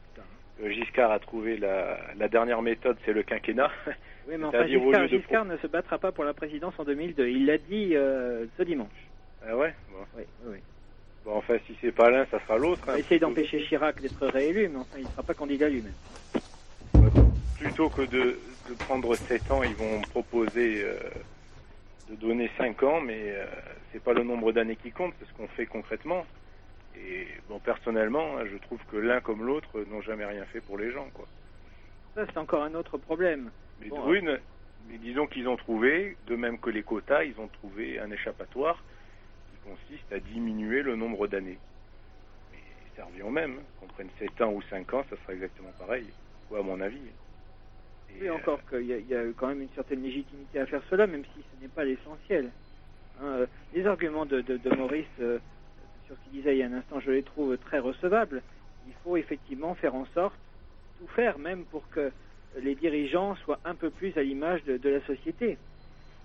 Giscard a trouvé la, la dernière méthode, c'est le quinquennat. Oui, mais enfin, Giscard, Giscard ne se battra pas pour la présidence en 2002. Il l'a dit ce dimanche. Ah ouais? Bon. Oui, oui. Bon, enfin, si c'est pas l'un, ça sera l'autre. Hein. va essayer d'empêcher Chirac d'être réélu, mais enfin, il ne sera pas candidat lui-même. Plutôt que de, de prendre 7 ans, ils vont proposer euh, de donner 5 ans, mais euh, c'est pas le nombre d'années qui compte, c'est ce qu'on fait concrètement. Et bon, personnellement, hein, je trouve que l'un comme l'autre n'ont jamais rien fait pour les gens, quoi. Ça, c'est encore un autre problème. Les Bon, mais disons qu'ils ont trouvé, de même que les quotas, ils ont trouvé un échappatoire consiste à diminuer le nombre d'années. Mais ça revient au même. hein. Qu'on prenne 7 ans ou 5 ans, ça sera exactement pareil, quoi, à mon avis. Oui, encore qu'il y, a- il y a quand même une certaine légitimité à faire cela, même si ce n'est pas l'essentiel. Hein, euh, les arguments de, de- de Maurice euh, sur ce qu'il disait il y a un instant, je les trouve très recevables. Il faut effectivement faire en sorte, tout faire même pour que les dirigeants soient un peu plus à l'image de, de la société.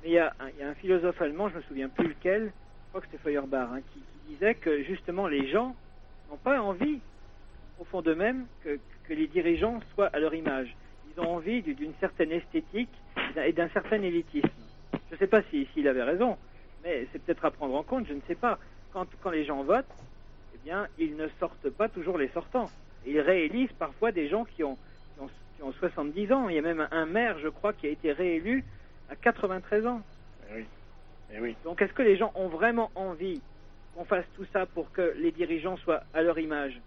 Mais il y, a un, il y a un philosophe allemand, je me souviens plus lequel, crois que c'était Feuerbach, hein, qui, disait que justement les gens n'ont pas envie, au fond d'eux-mêmes, que, que les dirigeants soient à leur image. Ils ont envie du- d'une certaine esthétique et d'un certain élitisme. Je ne sais pas si- s'il avait raison, mais c'est peut-être à prendre en compte, je ne sais pas. Quand, quand les gens votent, eh bien, ils ne sortent pas toujours les sortants. Ils réélisent parfois des gens qui ont, qui ont, qui ont 70 ans. Il y a même un maire, je crois, qui a été réélu à 93 ans. Eh oui. Donc est-ce que les gens ont vraiment envie qu'on fasse tout ça pour que les dirigeants soient à leur image?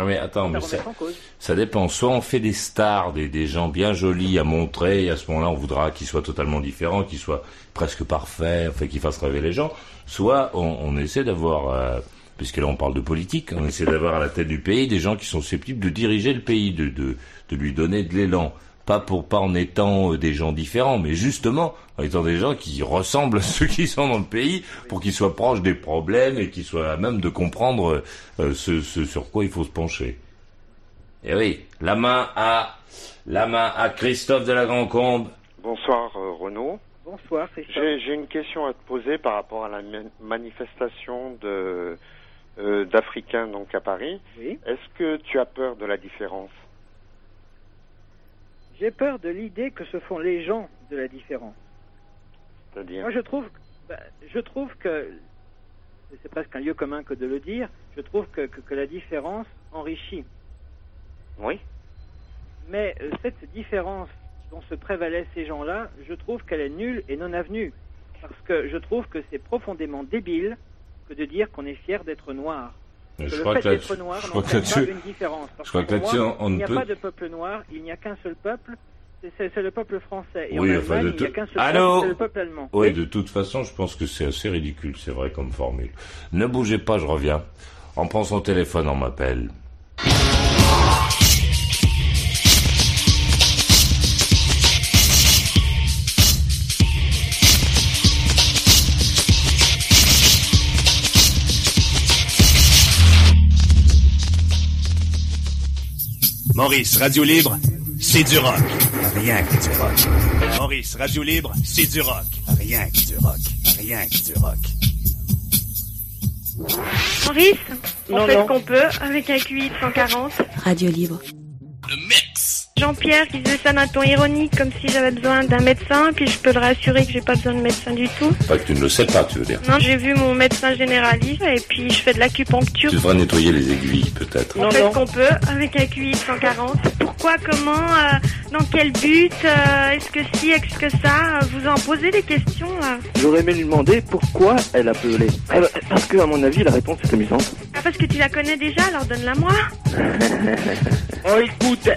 Ah, mais attends, Ça mais ça, en cause. ça dépend. Soit on fait des stars, des, des gens bien jolis à montrer, et à ce moment-là, on voudra qu'ils soient totalement différents, qu'ils soient presque parfaits, enfin, qu'ils fassent rêver les gens. Soit on, on essaie d'avoir, euh, puisque là on parle de politique, on essaie d'avoir à la tête du pays des gens qui sont susceptibles de diriger le pays, de, de, de lui donner de l'élan. Pas pour pas en étant euh, des gens différents, mais justement en étant des gens qui ressemblent à ceux qui sont dans le pays, pour qu'ils soient proches des problèmes et qu'ils soient à même de comprendre euh, ce, ce sur quoi il faut se pencher. Et oui, la main à la main à Christophe de la Grand-Combe. Bonsoir euh, Renaud. Bonsoir Christophe. J'ai une question à te poser par rapport à la ma- manifestation de euh, d'Africains donc à Paris. Oui. Est-ce que tu as peur de la différence? J'ai peur de l'idée que se font les gens de la différence. C'est-à-dire Moi, je trouve, bah, je trouve que c'est presque un lieu commun que de le dire. Je trouve que, que, que la différence enrichit. Oui. Mais euh, cette différence dont se prévalaient ces gens-là, je trouve qu'elle est nulle et non avenue. Parce que je trouve que c'est profondément débile que de dire qu'on est fier d'être noir. Je crois que je crois là-dessus- une différence. Parce je crois que là-dessus, il n'y a peut- pas de peuple noir, il n'y a qu'un seul peuple, c'est- le peuple français. Et Oui, en enfin, Allemagne, de il n'y a qu'un seul Allô peuple, c'est le peuple allemand. Oui, de toute façon, je pense que c'est assez ridicule, c'est vrai comme formule. Ne bougez pas, je reviens. On prend son téléphone, on m'appelle. Maurice, Radio Libre, c'est du rock. Rien que du rock. Maurice, Radio Libre, c'est du rock. Rien que du rock. Rien que du rock. Maurice, on Non, fait non. ce qu'on peut avec un QI de 140. Radio libre. Jean-Pierre qui disait ça d'un ton ironique, comme si j'avais besoin d'un médecin, puis je peux le rassurer que j'ai pas besoin de médecin du tout. Pas que tu ne le sais pas, tu veux dire. Non, j'ai vu mon médecin généraliste et puis je fais de l'acupuncture. Tu devrais nettoyer les aiguilles, peut-être. On fait ce qu'on peut avec un QI de 140. Pourquoi, comment, euh, dans quel but, euh, est-ce que si, est-ce que ça, euh, vous en posez des questions là J'aurais aimé lui demander pourquoi elle appelait. Eh ben, Parce que, à mon avis, la réponse est amusante. Ah, parce que tu la connais déjà, alors donne-la moi. Oh, écoute,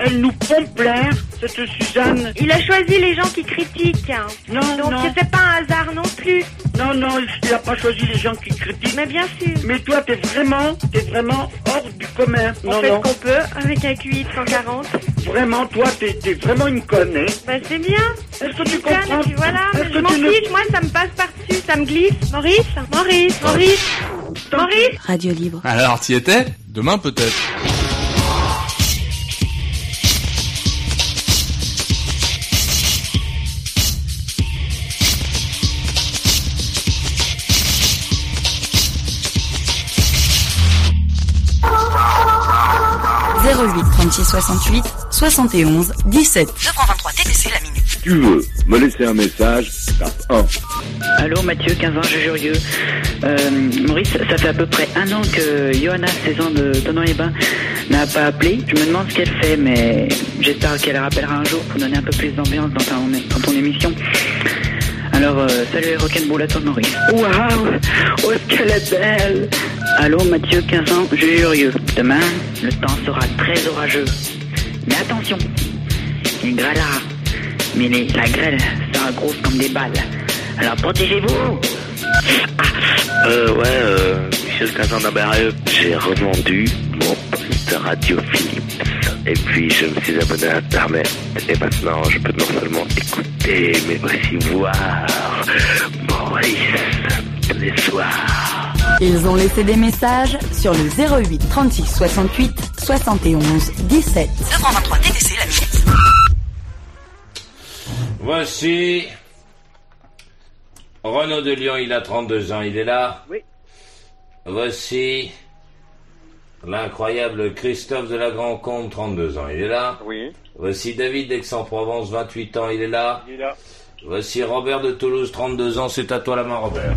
elle, elle- nous pompe l'air, cette Suzanne. Il a choisi les gens qui critiquent. hein. Non, Donc non. c'est pas un hasard non plus. Non, non, il n'a pas choisi les gens qui critiquent. Mais bien sûr. Mais toi, t'es vraiment, t'es vraiment hors du commun. On non, fait non. ce qu'on peut avec un QI de 140. Vraiment, toi, t'es, t'es vraiment une conne, hein. Bah c'est bien. Est-ce que tu comprends et puis voilà, Est-ce mais que je m'en tu ne- fiche, moi ça me passe par-dessus, ça me glisse. Maurice, Maurice, Maurice, Maurice. Radio libre. Alors, t'y étais? Demain peut-être. Huit 36 68 71 17. 2,23 TTC la minute. Si tu veux me laisser un message, tape 1. Allô Mathieu, 15 ans, Jurieux. Euh, Maurice, ça fait à peu près un an que Johanna, 16 ans de Tonon-les-Bains, n'a pas appelé. Je me demande ce qu'elle fait, mais j'espère qu'elle rappellera un jour pour donner un peu plus d'ambiance dans ton émission. Alors, euh, salut les rock'n'roll à toi Maurice. Waouh, oh, est-ce qu'elle est belle Allô Mathieu, 15 ans, Jurieux. Demain, le temps sera très orageux. Mais attention, il grêlera. Mais les- la grêle sera grosse comme des balles. Alors protégez-vous Euh, ouais, euh, Michel Cazan-Nabarieux, j'ai revendu mon poste Radio Philips. Et puis, je me suis abonné à Internet. Et maintenant, je peux non seulement écouter, mais aussi voir Maurice tous les soirs. Ils ont laissé des messages sur le 08 36 68 71 17. 2,23 TTC la minute. Voici Renaud de Lyon, il a 32 ans, il est là Oui. Voici l'incroyable Christophe de la Grand Combe, 32 ans, il est là Oui. Voici David d'Aix-en-Provence, 28 ans, il est là Il est là. Voici Robert de Toulouse, 32 ans, c'est à toi la main Robert.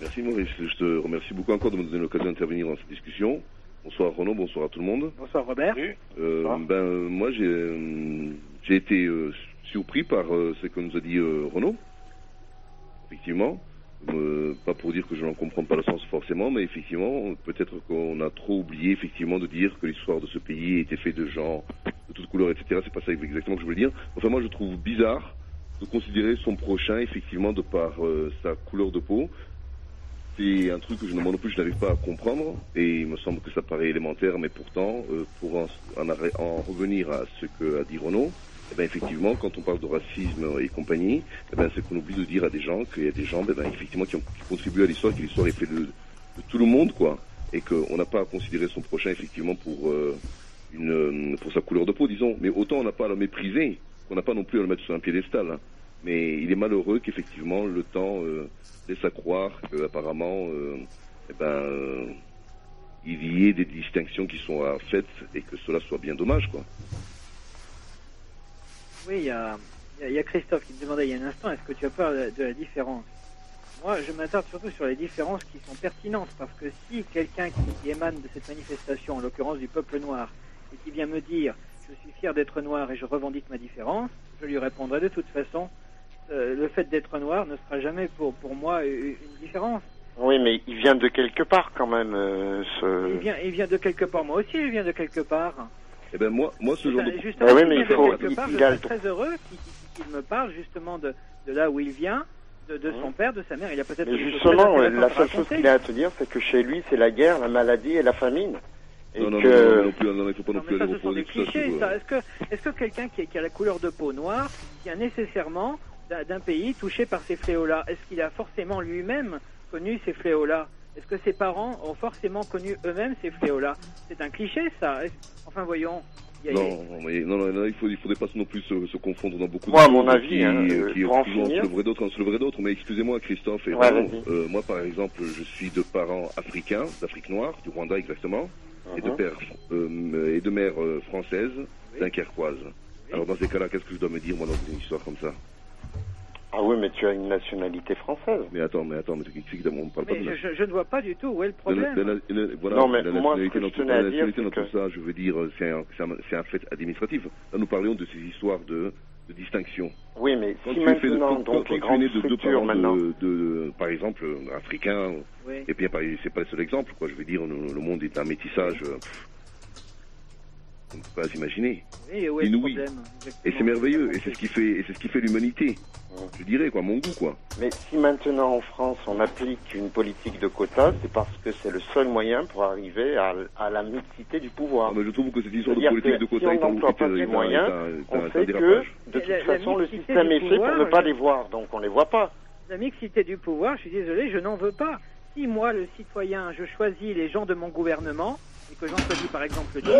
Merci Maurice, je te remercie beaucoup encore de me donner l'occasion d'intervenir dans cette discussion. Bonsoir Renaud, bonsoir à tout le monde. Bonsoir Robert. Euh, ben, euh, moi j'ai euh, j'ai été euh, surpris par euh, ce que nous a dit euh, Renaud. Effectivement, Euh, pas pour dire que je n'en comprends pas le sens forcément, mais effectivement, peut-être qu'on a trop oublié effectivement de dire que l'histoire de ce pays était faite de gens de toutes couleurs, etc. C'est pas ça exactement que je voulais dire. Enfin, moi je trouve bizarre de considérer son prochain effectivement de par euh, sa couleur de peau. C'est un truc que je ne n'arrive pas à comprendre et il me semble que ça paraît élémentaire, mais pourtant euh, pour en, en revenir à ce que a dit Renaud, eh ben effectivement quand on parle de racisme et compagnie, eh ben c'est qu'on oublie de dire à des gens qu'il y a des gens eh ben, effectivement qui ont qui contribuent à l'histoire, que l'histoire est faite de, de tout le monde quoi, et qu'on n'a pas à considérer son prochain effectivement pour euh, une euh, pour sa couleur de peau disons, mais autant on n'a pas à le mépriser, qu'on n'a pas non plus à le mettre sur un piédestal. hein. Mais il est malheureux qu'effectivement le temps euh, laisse à croire qu'apparemment euh, eh ben, il y ait des distinctions qui sont faites et que cela soit bien dommage quoi. Oui, il y a, y Christophe qui me demandait il y a un instant, est-ce que tu as peur de, de la différence? Moi, je m'attarde surtout sur les différences qui sont pertinentes, parce que si quelqu'un qui, qui émane de cette manifestation, en l'occurrence du peuple noir, et qui vient me dire je suis fier d'être noir et je revendique ma différence, je lui répondrai de toute façon, euh, le fait d'être noir ne sera jamais pour, pour moi une, une différence. Oui, mais il vient de quelque part quand même, euh, ce... Il vient, il vient de quelque part, moi aussi je viens de quelque part. Eh ben moi, moi ce genre de Ben, Ah oui, mais il de faut- quelque il- part, il je droit. très heureux qu'il me parle justement de, de là où il vient, de, de son père, de sa mère. Il a peut-être justement, la seule chose qu'il a à te dire, c'est que chez lui, c'est la guerre, la maladie et la famine. Et non, non, que... non, non, non, plus, non, il faut pas non, Non, plus aller ce sont reposer des tout ça clichés. sur, ça. Est-ce que, est-ce que quelqu'un qui, qui a la couleur de peau noire vient nécessairement d'un pays touché par ces fléaux-là Est-ce qu'il a forcément lui-même connu ces fléaux-là? Est-ce que ses parents ont forcément connu eux-mêmes ces fléaux-là C'est un cliché, ça. Enfin, voyons. Il y a- Non, mais non, non, il faut, il faudrait pas non plus se, se confondre dans beaucoup Moi, à de mon choses avis, qui, hein, euh, euh, qui en finir. se d'autres, se leveraient d'autres. Mais excusez-moi, Christophe et Ouais, euh, moi, par exemple, je suis de parents africains, d'Afrique noire, du Rwanda exactement, et de Mhm. père euh, et de mère euh, française, dunkerquoise. Alors dans ces cas-là, qu'est-ce que je dois me dire moi dans une histoire comme ça? Ah oui, mais tu as une nationalité française. Mais attends, mais attends, mais qui qui on ne parle pas Mais de la- je, ne vois pas du tout où est le de la- problème. de la- de la- voilà, Non, mais la moi, ce nationalité que dans je tout- tenais la à dire, nationalité c'est dans tout ça, je veux dire, euh, c'est un, c'est un, un fait administratif. Là, nous parlions de ces histoires de, de distinction. Oui, mais Quand si tu es fait de- maintenant, quand- donc quand les tu grandes de deux structures maintenant... de, de- par exemple, euh, africains, Oui. et bien, par- c'est pas le seul exemple, quoi. Je veux dire, le, le monde est un métissage. euh, pff, on ne peut pas est le Inouï. problème Et c'est merveilleux, et c'est ce qui fait, et c'est ce qui fait l'humanité. Je dirais, quoi, mon goût, quoi. Mais si maintenant en France on applique une politique de quotas, c'est parce que c'est le seul moyen pour arriver à, à la mixité du pouvoir. Ah, mais je trouve que cette histoire de politique que de quota si est on n'emploie pas ces moyens, on sait que de toute la- la façon le système est fait pour ne pas je- les voir, donc on les voit pas. La mixité du pouvoir, je suis désolé, je n'en veux pas. Si moi, le citoyen, je choisis les gens de mon gouvernement, et que j'en choisis par exemple 10,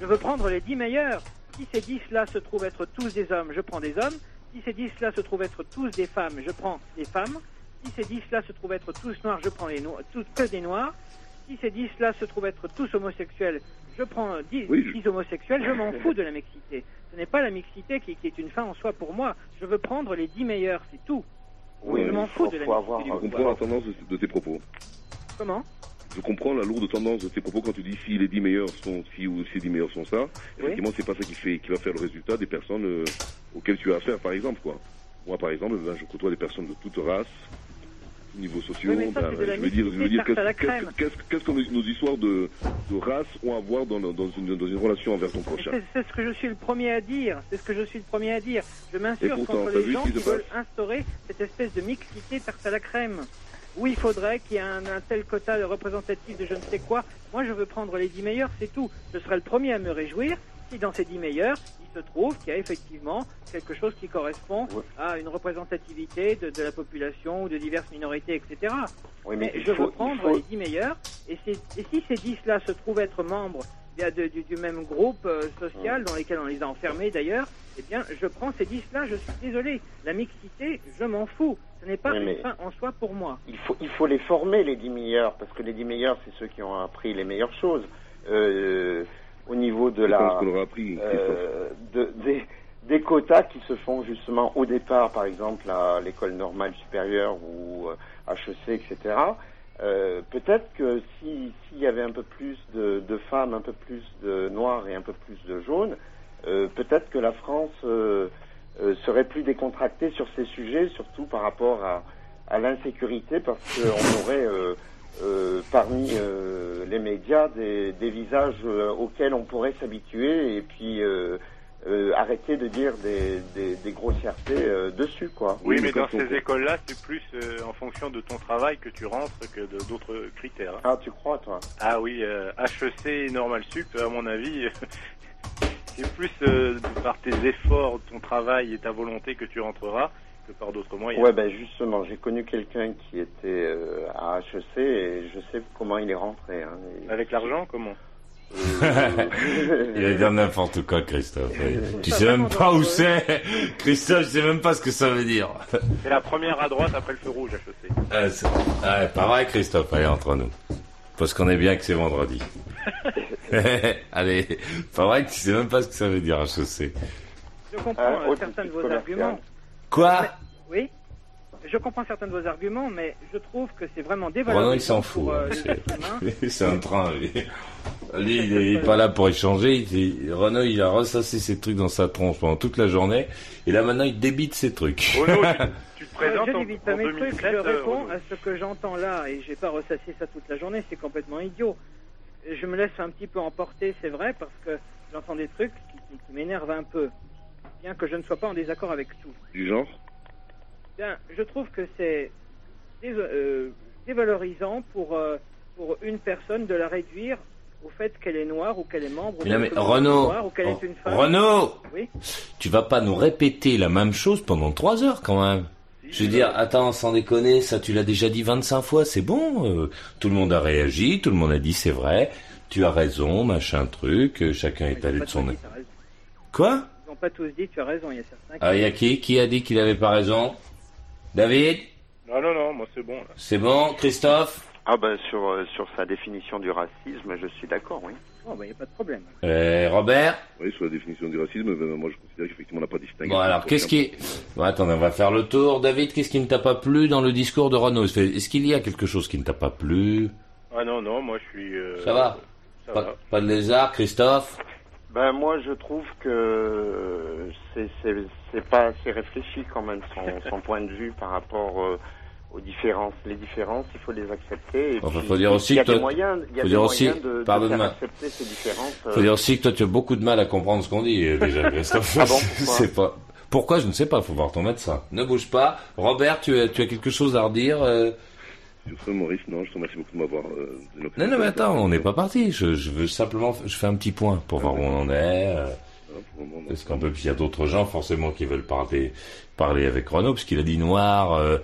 je veux prendre les 10 meilleurs. Si ces 10-là se trouvent être tous des hommes, je prends des hommes. Si ces 10-là se trouvent être tous des femmes, je prends des femmes. Si ces 10-là se trouvent être tous noirs, je prends les tous, que des noirs. Si ces 10-là se trouvent être tous homosexuels, je prends 10, Oui, je- 10 homosexuels, je m'en fous de la mixité. Ce n'est pas la mixité qui, qui est une fin en soi pour moi. Je veux prendre les 10 meilleurs, c'est tout. Oui, je m'en fous de la mixité groupe. comprends la tendance de, de tes propos. Comment? Je comprends la lourde tendance de tes propos quand tu dis si les 10 meilleurs sont ci ou si les 10 meilleurs sont ça. Effectivement, c'est pas ça qui fait qui va faire le résultat des personnes euh, auxquelles tu as affaire, par exemple, quoi. Moi, par exemple, ben, je côtoie des personnes de toutes races, niveaux sociaux. Oui, ça, ben, je veux dire, je veux dire, qu'est-ce que nos, histoires de, de race ont à voir dans, dans, une, dans une relation envers ton prochain? C'est ce que je suis le premier à dire. C'est ce que je suis le premier à dire. Je pourtant, contre les gens qui veulent instaurer cette espèce de mixité tarte à la crème. Oui, il faudrait qu'il y ait un, un tel quota de représentatif de je ne sais quoi. Moi, je veux prendre les 10 meilleurs, c'est tout. Je serai le premier à me réjouir si dans ces 10 meilleurs, il se trouve qu'il y a effectivement quelque chose qui correspond à une représentativité de, de la population ou de diverses minorités, etc. Oui, mais je faut- veux prendre faut- les 10 meilleurs, et si ces 10-là se trouvent être membres bien, de- du, du même groupe euh, social dans lesquels on les a enfermés d'ailleurs, eh bien, je prends ces 10-là, je suis désolé. La mixité, je m'en fous. Ce n'est pas une fin en soi pour moi. il faut, il faut les former, les 10 meilleurs, parce que les 10 meilleurs, c'est ceux qui ont appris les meilleures choses. Euh, au niveau de la. appris, euh, de- des, des quotas qui se font justement au départ, par exemple, à l'école normale supérieure ou HEC, etc. Euh, Peut-être que si- s'il y avait un peu plus de, femmes, un peu plus de noirs et un peu plus de jaunes, euh, peut-être que la France euh, serait plus décontractée sur ces sujets, surtout par rapport à, l'insécurité, parce qu'on aurait parmi les médias des, des visages auxquels on pourrait s'habituer et puis euh, euh, arrêter de dire des, des, des grossièretés euh, dessus, quoi. Oui, mais dans ces écoles-là, c'est plus euh, en fonction de ton travail que tu rentres que d'autres critères. hein. Ah, tu crois, toi? Ah oui, euh, HEC et Normal Sup, à mon avis, c'est plus euh, par tes efforts, ton travail et ta volonté que tu rentreras que par d'autres moyens. Ouais, ben justement, j'ai connu quelqu'un qui était euh, à HEC et je sais comment il est rentré. hein. Et- Avec l'argent, comment? Il va dire n'importe quoi, Christophe. Tu sais même pas où c'est. Christophe, je sais même pas ce que ça veut dire. C'est la première à droite après le feu rouge, HEC. Ah, c'est- ah, pas vrai, Christophe, allez, entre nous. Parce qu'on est bien que c'est vendredi. allez, pas vrai que tu sais même pas ce que ça veut dire, HEC. Je comprends Ah, euh, haute certains de vos arguments. Quoi? Oui. Je comprends certains de vos arguments, mais je trouve que c'est vraiment Renaud, dévalorisant il s'en fout. euh, hein, les c'est- un train, lui. Lui, il est pas là pour échanger. Il, il- Renaud, il a ressassé ses trucs dans sa tronche pendant toute la journée. Et là, maintenant, il débite ses trucs. Renaud, tu, tu te présentes je en, pas en mes 2007. trucs, je euh, réponds à ce que j'entends là, et j'ai pas ressassé ça toute la journée, c'est complètement idiot. Je me laisse un petit peu emporter, c'est vrai, parce que j'entends des trucs qui, qui- qui m'énervent un peu, bien que je ne sois pas en désaccord avec tout. Du genre? Bien, je trouve que c'est euh, dévalorisant pour, euh, pour une personne de la réduire au fait qu'elle est noire ou qu'elle est membre Mais de non, mais Renaud, noire ou qu'elle est une femme. Renaud Oui. Tu vas pas nous répéter la même chose pendant trois heures quand même. Je veux dire, attends, sans déconner, ça tu l'as déjà dit 25 fois, c'est bon. euh, tout le monde a réagi, tout le monde a dit c'est vrai, tu as raison, machin truc, euh, chacun est allé de son... Raison. Quoi? Ils n'ont pas tous dit, tu as raison, il y a certains qui... Ah, y a qui? Qui a dit qu'il avait pas raison? David Non, non, non, moi c'est bon. Là. C'est bon Christophe Ah ben sur, euh, sur sa définition du racisme, je suis d'accord, oui. Bon, ben, il n'y a pas de problème. Euh, Robert Oui, sur la définition du racisme, ben, moi je considère qu'effectivement on n'a pas distingué. Bon alors, qu'est-ce qui... Bon, attendez, on va faire le tour. David, qu'est-ce qui ne t'a pas plu dans le discours de Renaud? Est-ce qu'il y a quelque chose qui ne t'a pas plu? Ah non, non, moi je suis. euh, Ça va? Ça pas, va. pas de lézard, Christophe? Ben moi je trouve que c'est pas assez réfléchi quand même son, son point de vue par rapport euh, aux différences. Les différences, il faut les accepter. Et Enfin, puis, faut dire aussi il y a que des moyens, il y a faut des dire aussi- moyens de, de faire pardonne-moi. accepter ces différences. euh, Faut dire aussi que toi, tu as beaucoup de mal à comprendre ce qu'on dit, euh, déjà, Christophe. Ah bon, pourquoi C'est pas... Pourquoi Je ne sais pas, faut voir ton médecin. Ne bouge pas. Robert, tu as, tu as quelque chose à redire euh Sur ce, Maurice, non, je te remercie beaucoup de m'avoir euh, Non, non, mais attends, on n'est pas parti. Je, je veux simplement, je fais un petit point pour voir où on en est. euh, Parce qu'on peut, puis il y a d'autres gens forcément qui veulent parler, parler avec Renaud, parce qu'il a dit noir, euh,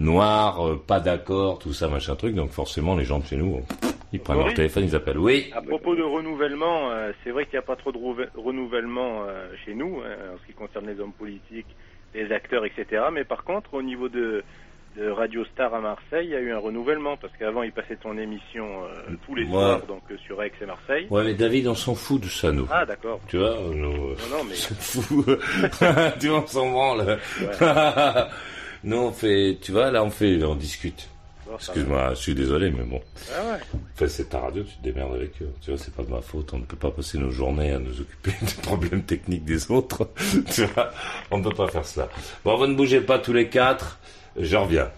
noir, euh, pas d'accord, tout ça, machin truc. Donc forcément, les gens de chez nous, euh, ils prennent leur téléphone, ils appellent. Oui. À propos de renouvellement, euh, c'est vrai qu'il n'y a pas trop de renouvellement euh, chez nous, hein, en ce qui concerne les hommes politiques, les acteurs, etc. Mais par contre, au niveau de, de Radio Star à Marseille, il y a eu un renouvellement parce qu'avant il passait ton émission euh, tous les Ouais. soirs donc euh, sur Aix et Marseille. Ouais, mais David, on s'en fout de ça, nous. Ah d'accord. Tu vois, nous, Non, non, mais- tu vois, on s'en branle. nous, on fait, tu vois, là, on fait, on discute. Excuse-moi, je suis désolé, mais bon. Ah ouais. Enfin, c'est ta radio, tu te démerdes avec eux. Tu vois, c'est pas de ma faute. On ne peut pas passer nos journées à nous occuper des problèmes techniques des autres. tu vois, on ne peut pas faire cela. Bon, vous ne bougez pas tous les quatre. Je reviens.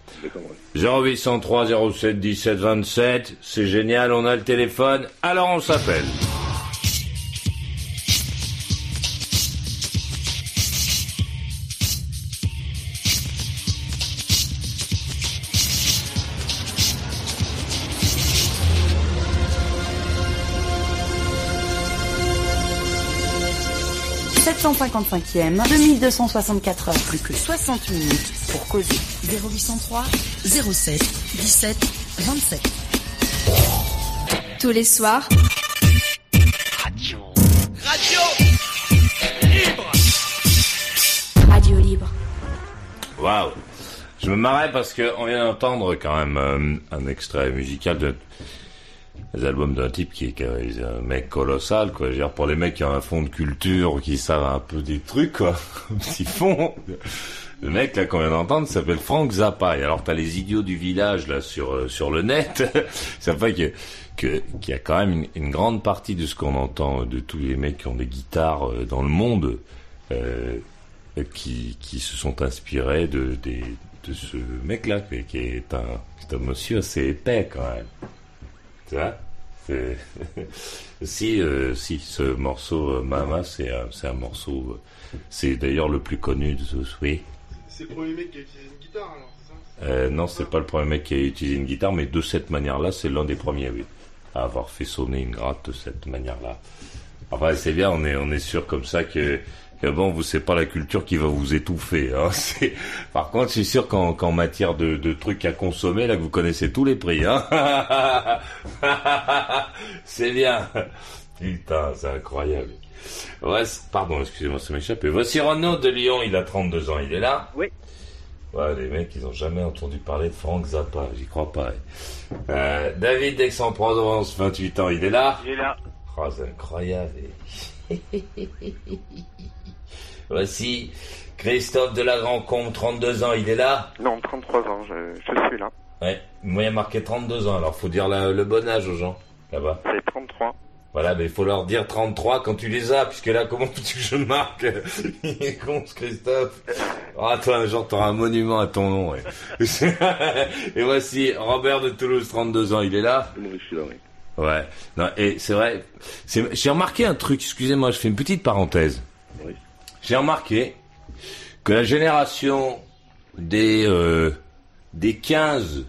0803 07 17 27. C'est génial, on a le téléphone. Alors on s'appelle. – 755e, 2264 heures, plus que 60 minutes pour causer. 0803 07 17 27. Tous les soirs, Radio Radio Libre. Waouh Je me marrais parce que on vient d'entendre quand même euh, un extrait musical de des albums d'un type qui est, est un mec colossal, quoi. Je veux dire, pour les mecs qui ont un fond de culture, qui savent un peu des trucs, quoi. Petit fond. Le mec, là, qu'on vient d'entendre, s'appelle Frank Zappa. Et alors, t'as les idiots du village, là, sur, euh, sur le net. Ça fait que, que, qu'il y a quand même une, grande partie de ce qu'on entend de tous les mecs qui ont des guitares euh, dans le monde, euh, qui, qui se sont inspirés de, des, de ce mec-là, qui, est un, c'est un monsieur assez épais, quand même. Tu vois C'est- si, euh, si, ce morceau euh, Mama, c'est un, un morceau, euh, c'est d'ailleurs le plus connu de ce oui. C'est le premier mec qui a utilisé une guitare alors, ça? Euh, non, c'est pas le premier mec qui a utilisé une guitare, mais de cette manière-là, c'est l'un des premiers, oui, à avoir fait sonner une gratte de cette manière-là. Enfin, c'est bien, on est, on est sûr comme ça que, que bon, vous c'est pas la culture qui va vous étouffer. Hein. C'est- Par contre, suis sûr qu'en qu'en matière de, de trucs à consommer, là, vous connaissez tous les prix. Hein. c'est bien. Putain, c'est incroyable. Ouais, c'est- pardon, excusez-moi, ça m'échappe. Et Voici Renaud de Lyon, il a 32 ans, il est là Oui. Ouais, les mecs, ils ont jamais entendu parler de Franck Zappa, j'y crois pas. Euh, David d'Aix-en-Provence, 28 ans, il est là Il est là. Oh, c'est incroyable. Voici Christophe de la Grand-Combe, 32 ans, il est là? Non, 33 ans, je, je suis là. Ouais, moi il y a marqué 32 ans, alors faut dire la- le bon âge aux gens, là-bas. C'est 33. Voilà, mais il faut leur dire 33 quand tu les as, puisque là, comment tu que je marque Il est con, ce Christophe. Ah, toi, un jour, t'auras un monument à ton nom, ouais. Et voici Robert de Toulouse, 32 ans, il est là? Je suis là, oui. Ouais. Non, et c'est vrai, j'ai remarqué un truc, excusez-moi, je fais une petite parenthèse. Oui. J'ai remarqué que la génération des, euh, des 15,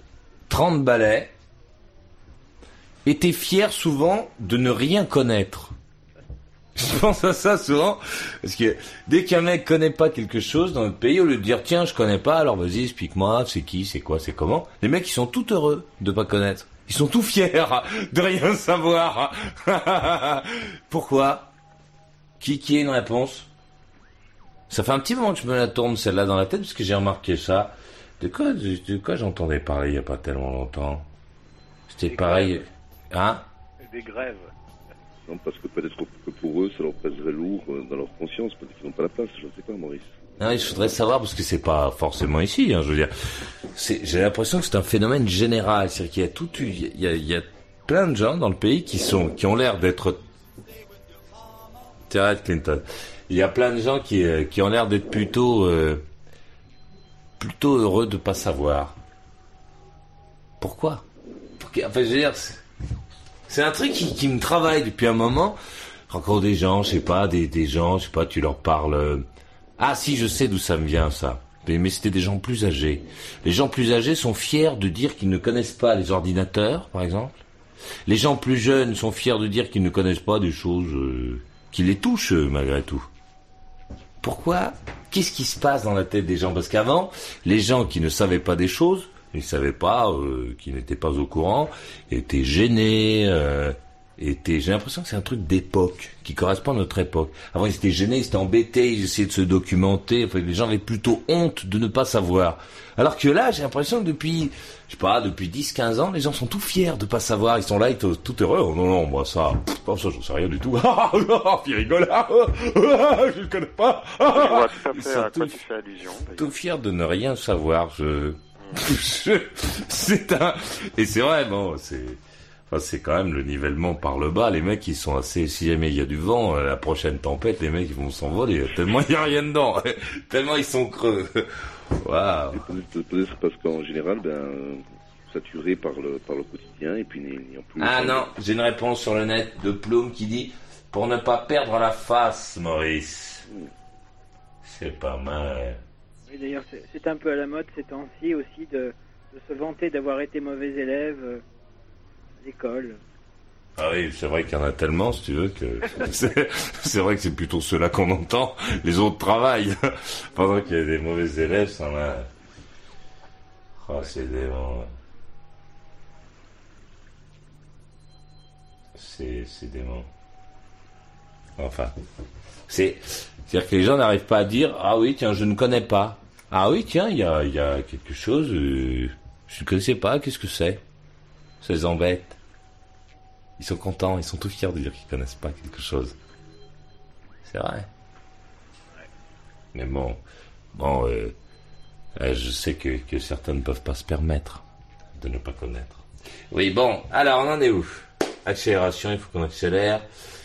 30 balais était fière souvent de ne rien connaître. Je pense à ça souvent, parce que dès qu'un mec connaît pas quelque chose dans notre pays, au lieu de dire tiens je connais pas, alors vas-y explique-moi, c'est qui, c'est quoi, c'est comment, les mecs ils sont tout heureux de pas connaître. Ils sont tout fiers de rien savoir. Pourquoi? Qui qui a une réponse? Ça fait un petit moment que je me la tourne celle-là dans la tête parce que j'ai remarqué ça. De quoi, de, de quoi j'entendais parler il y a pas tellement longtemps? C'était pareil. grèves. Hein? Des grèves. Non, parce que peut-être que pour eux, ça leur pèserait lourd euh, dans leur conscience, peut-être qu'ils n'ont pas la place, je ne sais pas, Maurice. Non, je voudrais savoir parce que c'est pas forcément ici. Hein, je veux dire, j'ai l'impression que c'est un phénomène général. C'est-à-dire qu'il y a tout, il y a, il y a plein de gens dans le pays qui ont l'air d'être. Clinton. Il y a plein de gens qui, euh, ont l'air d'être plutôt, euh, plutôt heureux de pas savoir. Pourquoi? Enfin, je veux dire, c'est, un truc qui, me travaille depuis un moment. Je rencontre des gens, je sais pas, des, des gens, je sais pas, tu leur parles. Euh, ah si, je sais d'où ça me vient ça. Mais, c'était des gens plus âgés. Les gens plus âgés sont fiers de dire qu'ils ne connaissent pas les ordinateurs, par exemple. Les gens plus jeunes sont fiers de dire qu'ils ne connaissent pas des choses euh, qui les touchent euh, malgré tout. Pourquoi? Qu'est-ce qui se passe dans la tête des gens? Parce qu'avant, les gens qui ne savaient pas des choses, ils ne savaient pas, euh, qui n'étaient pas au courant, étaient gênés. Était, j'ai l'impression que c'est un truc d'époque, qui correspond à notre époque. Avant, ils étaient gênés, ils étaient embêtés, ils essayaient de se documenter, enfin, les gens avaient plutôt honte de ne pas savoir. Alors que là, j'ai l'impression que depuis, je sais pas, depuis 10, 15 ans, les gens sont tout fiers de pas savoir, ils sont là, ils sont tout heureux. Oh, non, non, moi, ça, pff, ça, j'en sais rien du tout. Ah, ah, puis rigole, ah, je le connais pas. Je vois tout Ils sont tout- tu fais allusion. tout fier de ne rien savoir. Je- c'est un, et c'est vrai, bon, c'est, enfin, c'est quand même le nivellement par le bas. Les mecs, ils sont assez, si jamais il y a du vent, euh, la prochaine tempête, les mecs, ils vont s'envoler. Tellement il y a rien dedans. tellement ils sont creux. Waouh. Peut-être parce qu'en général, ben, saturé par le, par le quotidien et puis n'ayant plus. Ah non, j'ai une réponse sur le net de Plume qui dit, pour ne pas perdre la face, Maurice. C'est pas mal. Oui, d'ailleurs, c'est- un peu à la mode ces temps-ci aussi de, de se vanter d'avoir été mauvais élève euh, Ah oui, c'est vrai qu'il y en a tellement, si tu veux, que c'est vrai que c'est plutôt ceux-là qu'on entend. Les autres travaillent. Pendant qu'il y a des mauvais élèves, ça. Oh, c'est des... C'est dément. Enfin, c'est... C'est-à-dire que les gens n'arrivent pas à dire « Ah oui, tiens, je ne connais pas. Ah oui, tiens, il y a, y a quelque chose, euh, je ne connaissais pas, qu'est-ce que c'est ?» Ça les embête. Ils sont contents, ils sont tout fiers de dire qu'ils connaissent pas quelque chose. C'est vrai. Mais bon, bon, euh, euh, je sais que, que certains ne peuvent pas se permettre de ne pas connaître. Oui, bon, alors on en est où? Accélération, il faut qu'on accélère.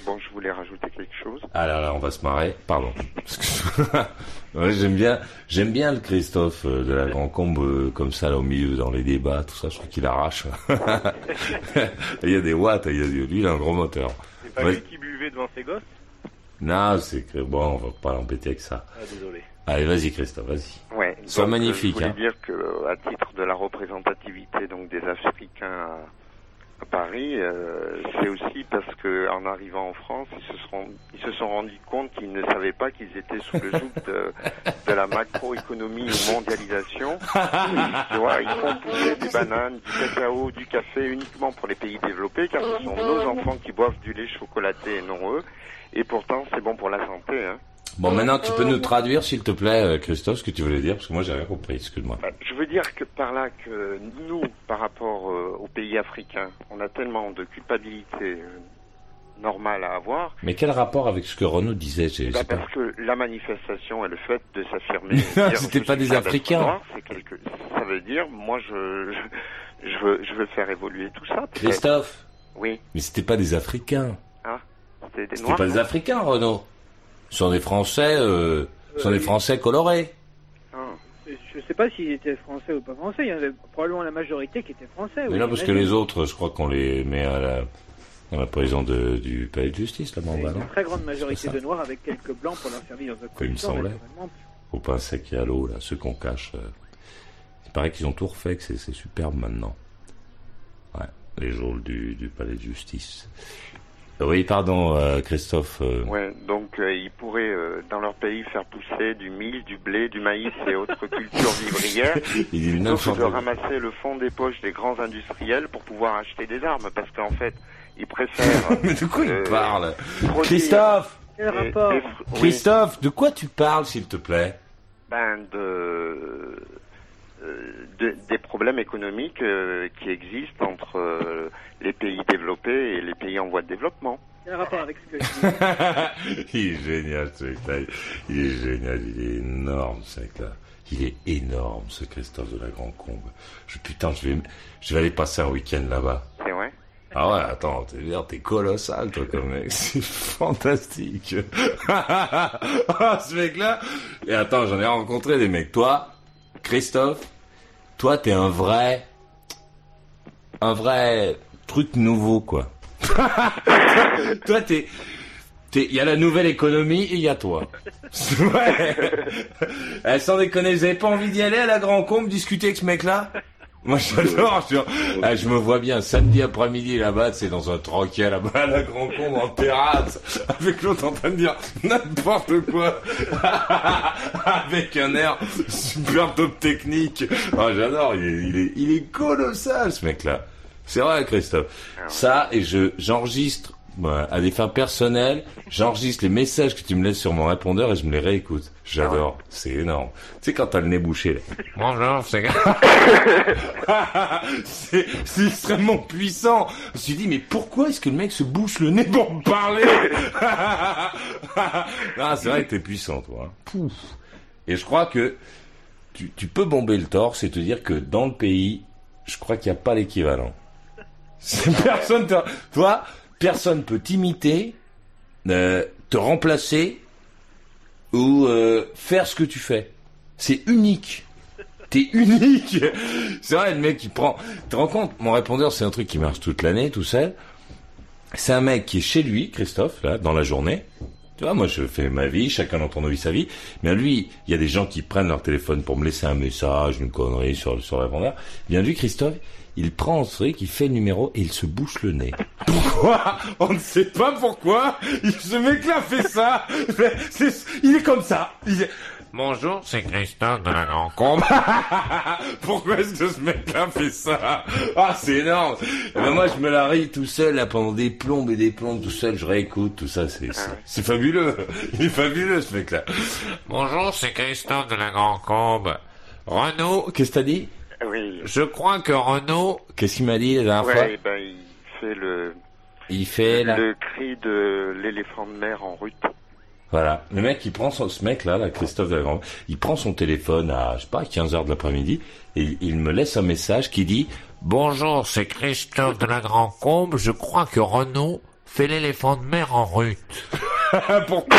Bon, je voulais rajouter quelque chose. Ah là là, on va se marrer. Pardon. Ouais, j'aime bien, j'aime bien le Christophe euh, de la Grand Combe euh, comme ça là au milieu dans les débats, tout ça. Je trouve qu'il arrache. il y a des watts, il y a du- lui, il a un gros moteur. C'est pas Ouais. lui qui buvait devant ses gosses Non, c'est que bon, on va pas l'embêter avec ça. Ah, désolé. Allez, vas-y Christophe, vas-y. Ouais. Sois donc, euh, magnifique. Je voulais Hein. dire que, à titre de la représentativité donc des Africains à, Paris, euh, c'est aussi parce que en arrivant en France, ils se sont rendus compte qu'ils ne savaient pas qu'ils étaient sous le joug de, la macroéconomie ou mondialisation. ils font pousser des bananes, du cacao, du café uniquement pour les pays développés, car ce sont nos enfants qui boivent du lait chocolaté et non eux. Et pourtant, c'est bon pour la santé. Hein. Bon, maintenant, tu peux nous traduire, s'il te plaît, euh, Christophe, ce que tu voulais dire, parce que moi, j'ai rien compris. Excuse-moi. Je veux dire que par là que nous, par rapport euh, aux pays africains, on a tellement de culpabilité euh, normale à avoir. Mais quel rapport avec ce que Renaud disait Bah, pas- parce que la manifestation et le fait de s'affirmer, c'était pas des Africains. noir, c'est quelque... Ça veut dire, moi, je, je, veux, je veux faire évoluer tout ça. Christophe Oui. Mais c'était pas des Africains. Ah, c'était des C'était noirs. pas des Africains, Renaud. Ce sont des Français, euh, sont des Français colorés. Je sais pas s'ils étaient français ou pas français. Il y en avait probablement la majorité qui était français. Mais oui, non, parce que les autres, je crois qu'on les met à la, à la prison de, du palais de justice, là-bas, Une non très grande majorité de noirs avec quelques blancs pour leur servir dans un Il me semblait. Au pain sec et à l'eau, là, ceux qu'on cache. euh, il paraît qu'ils ont tout refait, que c'est superbe maintenant. Ouais, les geôles du, du palais de justice. Oui, pardon, euh, Christophe. euh, Ouais, donc euh, ils pourraient euh, dans leur pays faire pousser du mil, du blé, du maïs et autres cultures vivrières, Il plutôt que de ramasser le fond des poches des grands industriels pour pouvoir acheter des armes, parce qu'en fait, ils préfèrent. Mais de quoi il parle Christophe fr- oui, Christophe, de quoi tu parles, s'il te plaît? Ben, de, de- des problèmes économiques euh, qui existent entre euh, les pays développés et les pays en voie de développement. Quel rapport avec ce que je dis Il est génial, ce mec-là. Il est génial, il est énorme, ce mec-là. Il est énorme, ce Christophe de la Grande Combe. Je, putain, je vais, je vais aller passer un week-end là-bas. C'est vrai? Ah ouais, attends, t'es, t'es colossal, toi, comme mec. C'est fantastique. Ah, ce mec-là. Et attends, j'en ai rencontré des mecs. Toi, Christophe, toi, t'es un vrai, un vrai truc nouveau, quoi. toi, t'es, il y a la nouvelle économie et il y a toi. Ouais. Eh, sans déconner, vous avez pas envie d'y aller à la Grand Combe discuter avec ce mec-là? Moi j'adore, je, ah, je me vois bien samedi après-midi là-bas, c'est dans un troquet là-bas à la Grand Combe en terrasse, avec l'autre en train de dire n'importe quoi, avec un air super top technique. Ah, j'adore, il est, il est, il est colossal ce mec-là. C'est vrai, Christophe. Ça, et je j'enregistre bah, à des fins personnelles, j'enregistre les messages que tu me laisses sur mon répondeur et je me les réécoute. J'adore. C'est énorme. Tu sais, quand t'as le nez bouché, là. Bonjour, c'est... c'est, c'est extrêmement puissant. Je me suis dit, mais pourquoi est-ce que le mec se bouche le nez pour me parler? Ah, c'est vrai que t'es puissant, toi. hein. Pouf. Et je crois que tu, tu peux bomber le torse et te dire que dans le pays, je crois qu'il n'y a pas l'équivalent. C'est personne, toi, personne peut t'imiter, euh, te remplacer ou euh, faire ce que tu fais. C'est unique. T'es unique. C'est vrai, le mec qui prend. Tu te rends compte Mon répondeur, c'est un truc qui marche toute l'année, tout seul. C'est un mec qui est chez lui, Christophe, là, dans la journée. Tu vois, moi, je fais ma vie, chacun dans ton vie sa vie. Mais lui, il y a des gens qui prennent leur téléphone pour me laisser un message, une connerie sur, sur le répondeur. Bien lui, Christophe, il prend ce truc, il fait le numéro et il se bouche le nez. Pourquoi On ne sait pas pourquoi. Il- Ce mec-là fait ça. Il est comme ça. Il est- Bonjour, c'est Christophe de la Grand Combe. Pourquoi est-ce que ce mec-là fait ça Ah, c'est énorme. Et ben moi, je me la ris tout seul là, pendant des plombes et des plombes tout seul. Je réécoute tout ça. C'est c'est- c'est fabuleux. Il est fabuleux ce mec-là. Bonjour, c'est Christophe de la Grand Combe. Renaud, qu'est-ce que t'as dit? Oui. Je crois que Renaud, qu'est-ce qu'il m'a dit la dernière fois Ouais, ben, il fait le, Il fait la... le cri de l'éléphant de mer en rut. Voilà. Le mec, il prend son, ce mec-là, là, Christophe de la Grande, il prend son téléphone à, je sais pas, 15 heures de l'après-midi, et il, il me laisse un message qui dit, Bonjour, c'est Christophe de la Grand Combe, je crois que Renaud fait l'éléphant de mer en rut. Pourquoi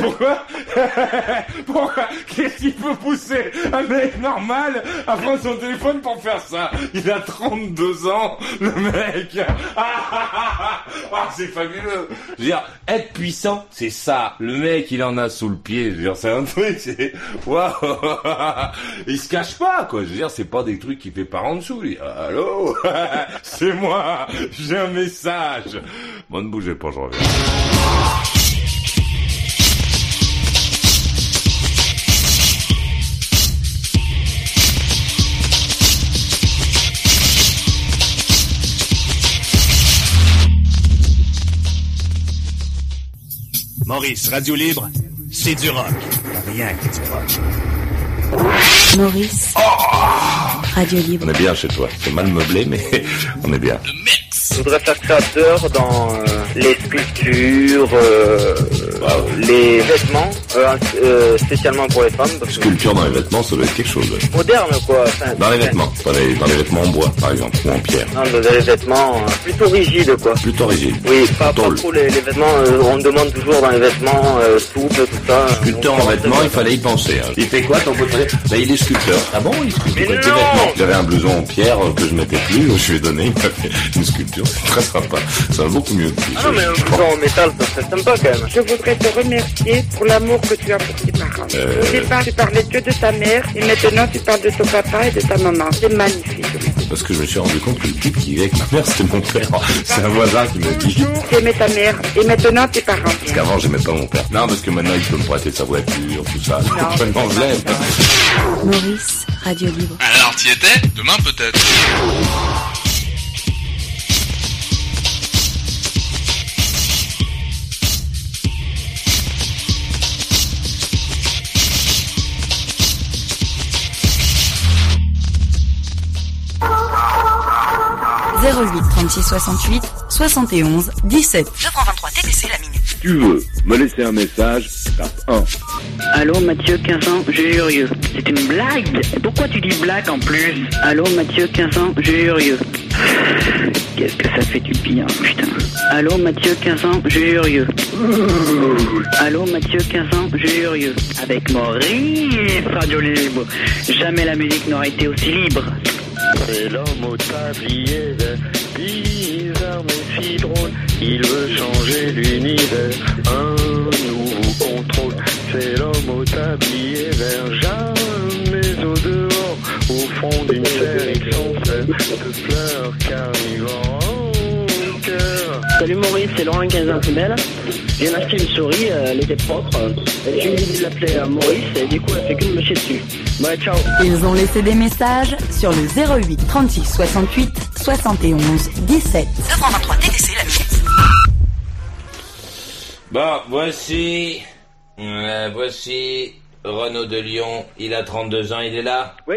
Pourquoi Pourquoi Qu'est-ce qui peut pousser un mec normal à prendre son téléphone pour faire ça? Il a 32 ans, le mec Ah, c'est fabuleux Je veux dire, être puissant, c'est ça. Le mec, il en a sous le pied. Je veux dire, c'est un truc, c'est... Waouh Il se cache pas, quoi. Je veux dire, c'est pas des trucs qu'il fait par en dessous. Dit, Allô C'est moi J'ai un message Bon, ne bougez pas, je reviens. Maurice, Radio Libre, c'est du rock. Rien que du rock. Maurice. Radio Libre. On est bien chez toi. C'est mal meublé, mais on est bien. Je voudrais faire créateur dans euh, les sculptures, euh, les vêtements, euh, euh, spécialement pour les femmes. parce que- Sculpture dans les vêtements, ça doit être quelque chose. Moderne quoi. Enfin, Dans les vêtements, dans les, dans les vêtements en bois, par exemple, ou en pierre. Non, dans les vêtements euh, plutôt rigides quoi. Plutôt rigide. Oui, pas, pas trop les, les vêtements, euh, on demande toujours dans les vêtements euh, souples, tout ça. Sculpteur en vêtements, il fallait y penser. hein. Il fait quoi ton pote Bah il est sculpteur. Ah bon, il sculpte des vêtements. J'avais un blouson en pierre que je mettais plus, je lui ai donné, il m'a fait une sculpture. C'est très sympa. Ça va beaucoup mieux. Ah non mais un blouson en métal, ça serait sympa quand même. Je voudrais te remercier pour l'amour que tu as pour tes parents. Euh. Au départ, tu parlais que de ta mère et maintenant tu parles de ton papa et de ta maman. C'est magnifique. Parce que je me suis rendu compte que le type qui vivait avec ma mère, c'était mon père. C'est un voisin qui m'a dit. Tu aimais ta mère et maintenant tes parents. Parce qu'avant, j'aimais pas mon père. Non, parce que maintenant, il peut me prêter sa voiture, tout ça. Maintenant, je l'aime. Maurice. Radio Libre. Alors, t'y étais? Demain peut-être. « 08 36 68 71 17. Je prends 23 TTC la minute. Si tu veux me laisser un message, tape 1. Allô Mathieu, 15 ans, jurieux. C'est une blague Pourquoi tu dis blague en plus? Allô Mathieu, 15 ans, jurieux. Qu'est-ce que ça fait du bien, putain. Allô Mathieu, 15 ans, jurieux. Allô Mathieu, 15 ans, jurieux. Avec Maurice, Radio Libre. Jamais la musique n'aurait été aussi libre. C'est l'homme au tablier bizarre mais si drôle, il veut changer l'univers, un nouveau contrôle. C'est l'homme au tablier vert, jamais au dehors, au fond d'une serre il s'enferme, de fleurs carnivores. Salut Maurice, c'est Laurent 15 ans plus belle. Je viens d'acheter une souris, euh, elle était propre. Et je me dit de l'appeler euh, Maurice et du coup elle fait que de me chier dessus. Ouais, ciao. Ils ont laissé des messages sur le 08 36 68 71 17. 923 TTC la nuit. Bon, voici. euh, voici Renaud de Lyon. Il a 32 ans, il est là? Oui.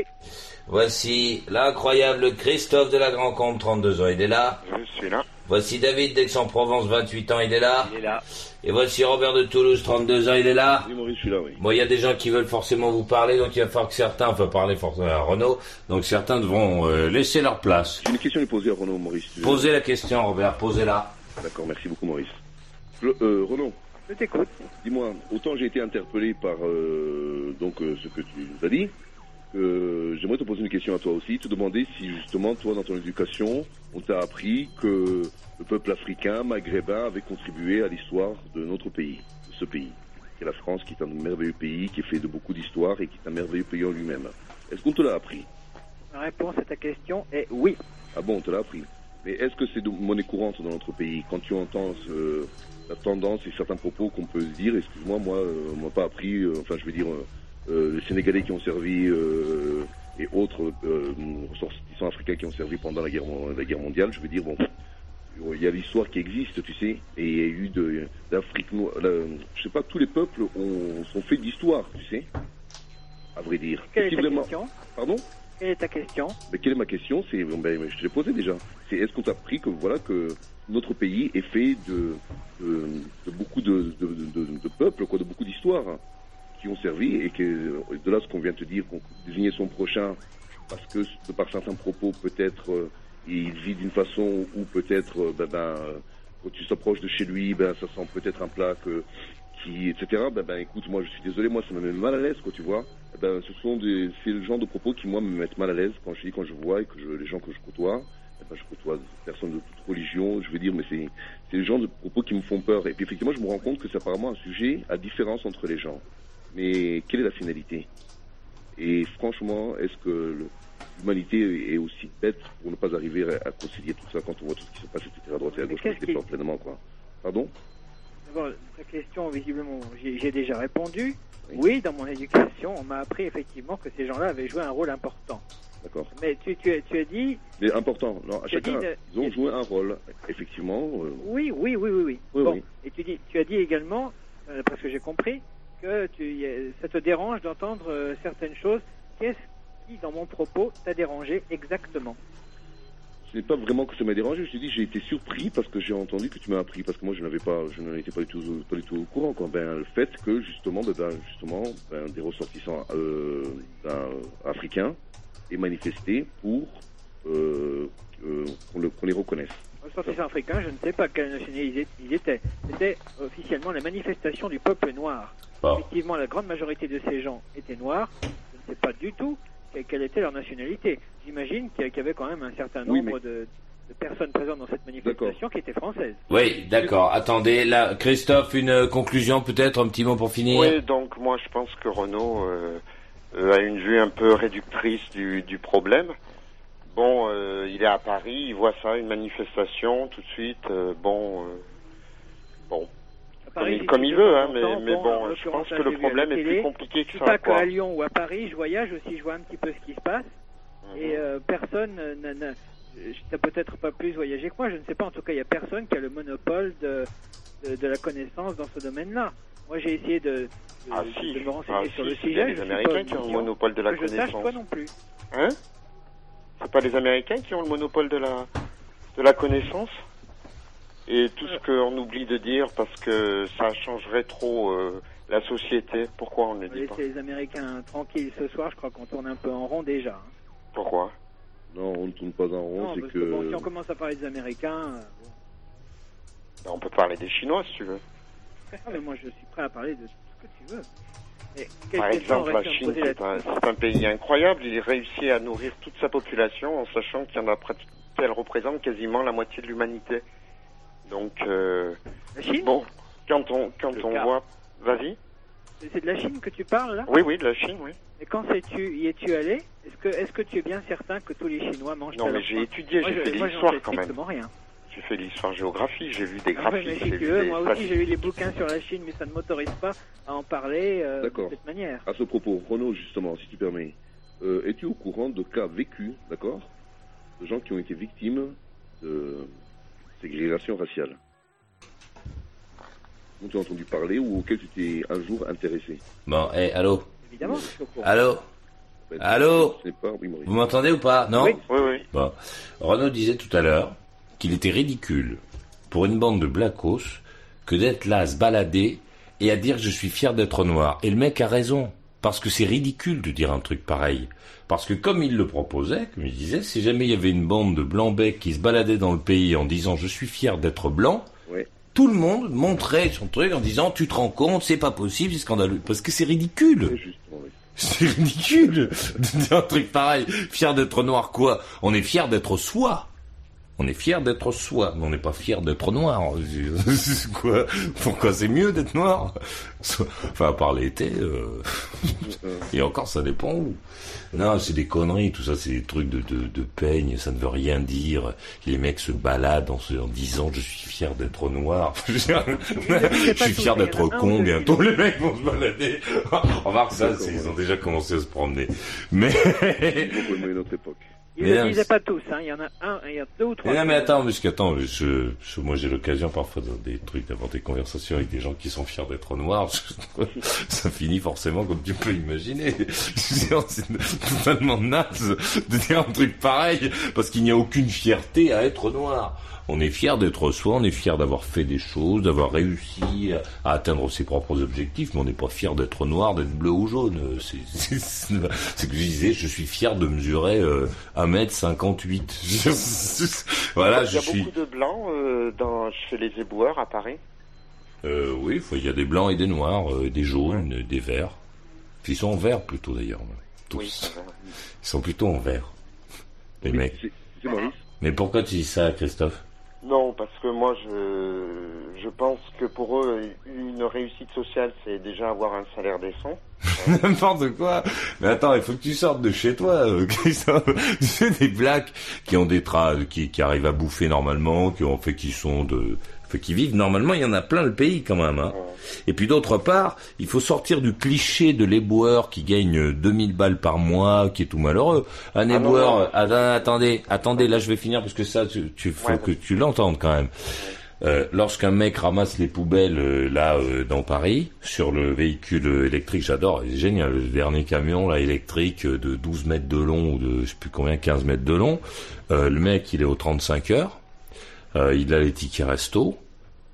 Voici l'incroyable Christophe de la Grand Combe, 32 ans, il est là? Je suis là. Voici David d'Aix-en-Provence, 28 ans, il est là Il est là. Et voici Robert de Toulouse, 32 ans, il est là Oui, Maurice, je suis là, oui. Bon, il y a des gens qui veulent forcément vous parler, donc il va falloir que certains, enfin parler forcément à Renaud, donc certains devront euh, laisser leur place. J'ai une question à lui poser à Renaud, Maurice. tu veux Posez la question, Robert, posez-la. D'accord, merci beaucoup, Maurice. Le- euh, Renaud. Je t'écoute. Dis-moi, autant j'ai été interpellé par euh, donc euh, ce que tu nous as dit, que j'aimerais te poser une question à toi aussi, te demander si justement toi dans ton éducation, on t'a appris que le peuple africain, maghrébin, avait contribué à l'histoire de notre pays, de ce pays, qui est la France, qui est un merveilleux pays, qui est fait de beaucoup d'histoire et qui est un merveilleux pays en lui-même. Est-ce qu'on te l'a appris? La réponse à ta question est oui. Ah bon, on te l'a appris? Mais est-ce que c'est de monnaie courante dans notre pays? Quand tu entends ce- la tendance et certains propos qu'on peut se dire, excuse-moi, moi, euh, on m'a pas appris, euh, enfin je veux dire, euh, euh, les Sénégalais qui ont servi euh, et autres euh, ressortissants africains qui ont servi pendant la guerre, mon- la guerre mondiale, je veux dire, bon, il y a l'histoire qui existe, tu sais, et il y a eu de l'Afrique noire, je sais pas, tous les peuples ont, sont faits d'histoire, tu sais, à vrai dire. Quelle est ta vraiment- question? Pardon? Quelle est ta question? Mais quelle est ma question? C'est, ben, je te l'ai posé déjà. C'est est-ce qu'on t'a appris que voilà que notre pays est fait de, de, de beaucoup de, de, peuples, quoi, de beaucoup d'histoires? Qui ont servi et que de là ce qu'on vient de dire, qu'on son prochain parce que par certains propos peut-être euh, il vit d'une façon ou peut-être euh, ben, ben, quand tu s'approches de chez lui, ben ça sent peut-être un plat que qui etc. Ben, ben écoute, moi je suis désolé, moi ça me met mal à l'aise quoi, tu vois. Eh Ben ce sont des, c'est le genre de propos qui moi me mettent mal à l'aise quand je dis quand je vois et que je, les gens que je côtoie. eh ben, je côtoie des personnes de toute religion, je veux dire, mais c'est c'est le genre de propos qui me font peur. Et puis effectivement, je me rends compte que c'est apparemment un sujet à différence entre les gens. Mais quelle est la finalité? Et franchement, est-ce que l'humanité est aussi bête pour ne pas arriver à, concilier tout ça quand on voit tout ce qui se passe, etc. à droite et à gauche, je qui- déplore pleinement, quoi? Pardon? D'abord, ta question, visiblement, j'ai déjà répondu. Oui, dans mon éducation, on m'a appris effectivement que ces gens-là avaient joué un rôle important. D'accord. Mais tu, tu, as- tu as dit, Mais important, non, à chacun, dit de- ils ont joué un rôle, effectivement. euh, oui, oui, oui, oui, oui. Oui, bon, oui. et tu, dis, tu as dit également, euh, parce que j'ai compris, que tu, ça te dérange d'entendre euh, certaines choses. Qu'est-ce qui, dans mon propos, t'a dérangé exactement? Ce n'est pas vraiment que ça m'a dérangé, je te dis j'ai été surpris parce que j'ai entendu que tu m'as appris, parce que moi je n'avais pas, je n'en étais pas du tout, pas du tout au courant. Quoi. Ben, le fait que justement, ben, ben, justement, ben, des ressortissants euh, ben, africains aient manifesté pour euh, euh, qu'on le- qu'on les reconnaisse. Ressortissants africains, je ne sais pas quelle nationalité ils étaient. C'était officiellement la manifestation du peuple noir. Bon. Effectivement, la grande majorité de ces gens étaient noirs. Je ne sais pas du tout que- quelle était leur nationalité. J'imagine qu'il y avait quand même un certain Oui, nombre de, de personnes présentes dans cette manifestation qui étaient françaises. Oui, d'accord. Attendez, là, Christophe, une conclusion peut-être, un petit mot pour finir? Oui, donc moi je pense que Renault euh, euh, a une vue un peu réductrice du, du problème. Bon, euh, il est à Paris, il voit ça, une manifestation, tout de suite, euh, bon, euh, bon, Comme Paris, comme il de veut, hein, mais, bon, je pense que le problème est plus compliqué que Je ça. pas qu'à Lyon ou à Paris, je voyage aussi, je vois un petit peu ce qui se passe. Mhm. Et euh, personne n'a- t'as peut-être pas plus voyagé que moi, je ne sais pas. En tout cas, il y a personne qui a le monopole de, de, de la connaissance dans ce domaine-là. Moi, j'ai essayé de, de, Ah, de si. me renseigner Ah, sur si, le sujet. les je Américains qui ont le monopole de la que je sache, connaissance. toi non plus. Hein? C'est pas les Américains qui ont le monopole de la, de la connaissance? Et tout ce qu'on oublie de dire parce que ça changerait trop euh, la société, pourquoi on ne le On va dit pas laisser les Américains tranquilles ce soir. Je crois qu'on tourne un peu en rond déjà. hein. Pourquoi? Non, on ne tourne pas en rond, Non, c'est parce que. que bon, si on commence à parler des Américains, euh, bon. Ben, On peut parler des Chinois si tu veux. Ah, mais moi, je suis prêt à parler de tout ce que tu veux. Mais Par exemple, la Chine, c'est un, pays incroyable. Il réussit à nourrir toute sa population en sachant qu'il y en a représente quasiment la moitié de l'humanité. Donc, euh, La Chine bon, quand on, quand Le on cas. voit... Vas-y C'est- de la Chine que tu parles là? Oui, oui, de la Chine, oui. Et quand sais-tu, y es-tu allé? Est-ce que, est-ce que tu es bien certain que tous les Chinois mangent Non, mais j'ai étudié, j'ai fait l'histoire quand même. rien. J'ai fait l'histoire-géographie, j'ai vu des Ah ouais, graphiques, mais si j'ai tu vu veux, des moi aussi j'ai eu les bouquins sur la Chine, mais ça ne m'autorise pas à en parler euh, de cette manière. À ce propos, Renaud, justement, si tu permets, euh, es-tu au courant de cas vécus, d'accord, de gens qui ont été victimes de ségrégation raciale dont tu as entendu parler ou auquel tu t'es un jour intéressé Bon, hé, allô Évidemment, je suis au courant. Allô Allô Je sais pas, oui, Maurice. Vous m'entendez ou pas Non Oui, oui, oui. Bon. Renaud disait tout à l'heure qu'il était ridicule pour une bande de blackos que d'être là à se balader et à dire que je suis fier d'être noir. Et le mec a raison. Parce que c'est ridicule de dire un truc pareil. Parce que comme il le proposait, comme il disait, si jamais il y avait une bande de blancs-becs qui se baladait dans le pays en disant je suis fier d'être blanc, tout le monde montrait son truc en disant tu te rends compte, c'est pas possible, c'est scandaleux. Parce que c'est ridicule. C'est ridicule de dire un truc pareil. Fier d'être noir, quoi? On est fier d'être soi. On est fier d'être soi, mais on n'est pas fier d'être noir. Quoi Pourquoi c'est mieux d'être noir Enfin, à part l'été. euh, Et encore, ça dépend où. Non, c'est des conneries, tout ça, c'est des trucs de, de, de peigne, ça ne veut rien dire. Les mecs se baladent en, se, en disant je suis fier d'être noir. je suis fier d'être con, bientôt les mecs vont se balader. Remarque ça, ils ont déjà commencé à se promener. Mais... Complètement une autre époque. Ils ne le disaient pas tous, hein. il y en a un, il y a deux ou trois. Mais non, mais attends, parce qu'attends, je, je- moi j'ai l'occasion parfois dans des trucs d'avoir des conversations avec des gens qui sont fiers d'être noirs. Ça finit forcément comme tu peux imaginer. C'est totalement naze de dire un truc pareil parce qu'il n'y a aucune fierté à être noir. On est fier d'être soi, on est fier d'avoir fait des choses, d'avoir réussi à atteindre ses propres objectifs, mais on n'est pas fier d'être noir, d'être bleu ou jaune. C'est c'est- c'est que je disais, je suis fier de mesurer euh, 1m58. voilà, il je y a beaucoup de blancs euh, dans, chez les éboueurs à Paris. Euh, oui, il y a des blancs et des noirs, euh, des jaunes, euh, des verts. Ils sont en vert plutôt d'ailleurs. Tous. Oui. Ils sont plutôt en vert. Les mecs. Mais pourquoi tu dis ça, Christophe? Non, parce que moi, je, je pense que pour eux, une réussite sociale, c'est déjà avoir un salaire décent. N'importe quoi. Mais attends, il faut que tu sortes de chez toi, euh, Christophe. Sais, des blacks qui ont des tras, qui, qui arrivent à bouffer normalement, qui ont fait, qui sont de, qui vivent normalement. Il y en a plein le pays quand même. Hein. Et puis d'autre part, il faut sortir du cliché de l'éboueur qui gagne 2000 balles par mois, qui est tout malheureux. Un non, éboueur, non. attends, attendez, attendez, là je vais finir parce que ça, tu, tu faut que tu l'entendes quand même. Euh, lorsqu'un mec ramasse les poubelles euh, là euh, dans Paris sur le véhicule euh, électrique, j'adore, c'est génial, le dernier camion là électrique euh, de 12 mètres de long ou de je sais plus combien, 15 mètres de long, euh, le mec il est aux 35 heures, euh, il a les tickets resto,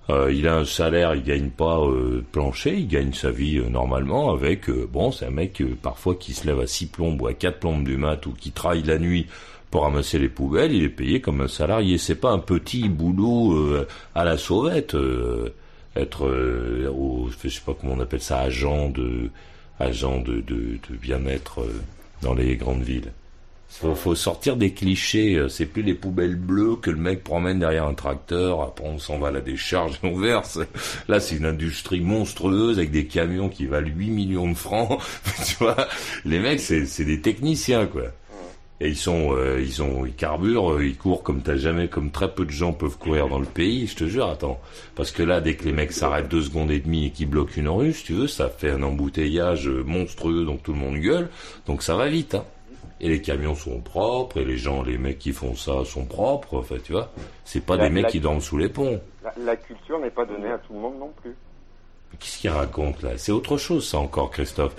euh, il a un salaire, il gagne pas euh, plancher, il gagne sa vie euh, normalement avec euh, bon, c'est un mec euh, parfois qui se lève à 6 plombes ou à 4 plombes du mat ou qui travaille la nuit pour ramasser les poubelles, il est payé comme un salarié. C'est pas un petit boulot à la sauvette, être au, je sais pas comment on appelle ça, agent de agent de, de, bien-être dans les grandes villes. Faut, faut sortir des clichés. euh, C'est plus les poubelles bleues que le mec promène derrière un tracteur. Après, on s'en va à la décharge et on verse. Là, c'est une industrie monstrueuse avec des camions qui valent 8 millions de francs. tu vois, les mecs, c'est des techniciens, quoi. Et ils sont, euh, ils ont, ils carburent, euh, ils courent comme t'as jamais, comme très peu de gens peuvent courir dans le pays. Je te jure, attends, parce que là, dès que les mecs s'arrêtent deux secondes et demie et qu'ils bloquent une rue, tu veux, ça fait un embouteillage euh, monstrueux, donc tout le monde gueule, donc ça va vite. Hein. Et les camions sont propres, et les gens, les mecs qui font ça sont propres. Enfin, tu vois, c'est pas La- des mecs la- qui dorment sous les ponts. La, la culture n'est pas donnée à tout le monde non plus. Qu'est-ce qu'il raconte là? C'est autre chose ça encore, Christophe.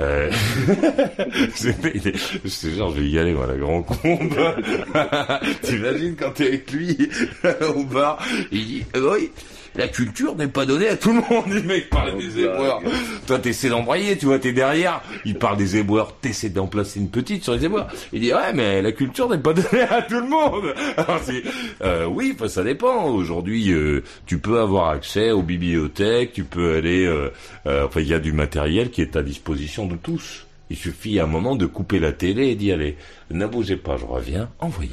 Euh... c'est- je te jure, je vais y aller, moi, la grand combe. T'imagines quand t'es avec lui au bar, il dit euh, oui. La culture n'est pas donnée à tout le monde, le mec parle des éboueurs. Toi, t'essaies d'embrayer, tu vois, t'es derrière. Il parle des éboueurs, t'essaies d'en placer une petite sur les éboueurs. Il dit, ouais, mais la culture n'est pas donnée à tout le monde. Alors, c'est, euh, oui, ça dépend. Aujourd'hui, euh, tu peux avoir accès aux bibliothèques, tu peux aller, euh, euh, enfin, il y a du matériel qui est à disposition de tous. Il suffit à un moment de couper la télé et d'y aller. Ne bougez pas, je reviens, envoyez.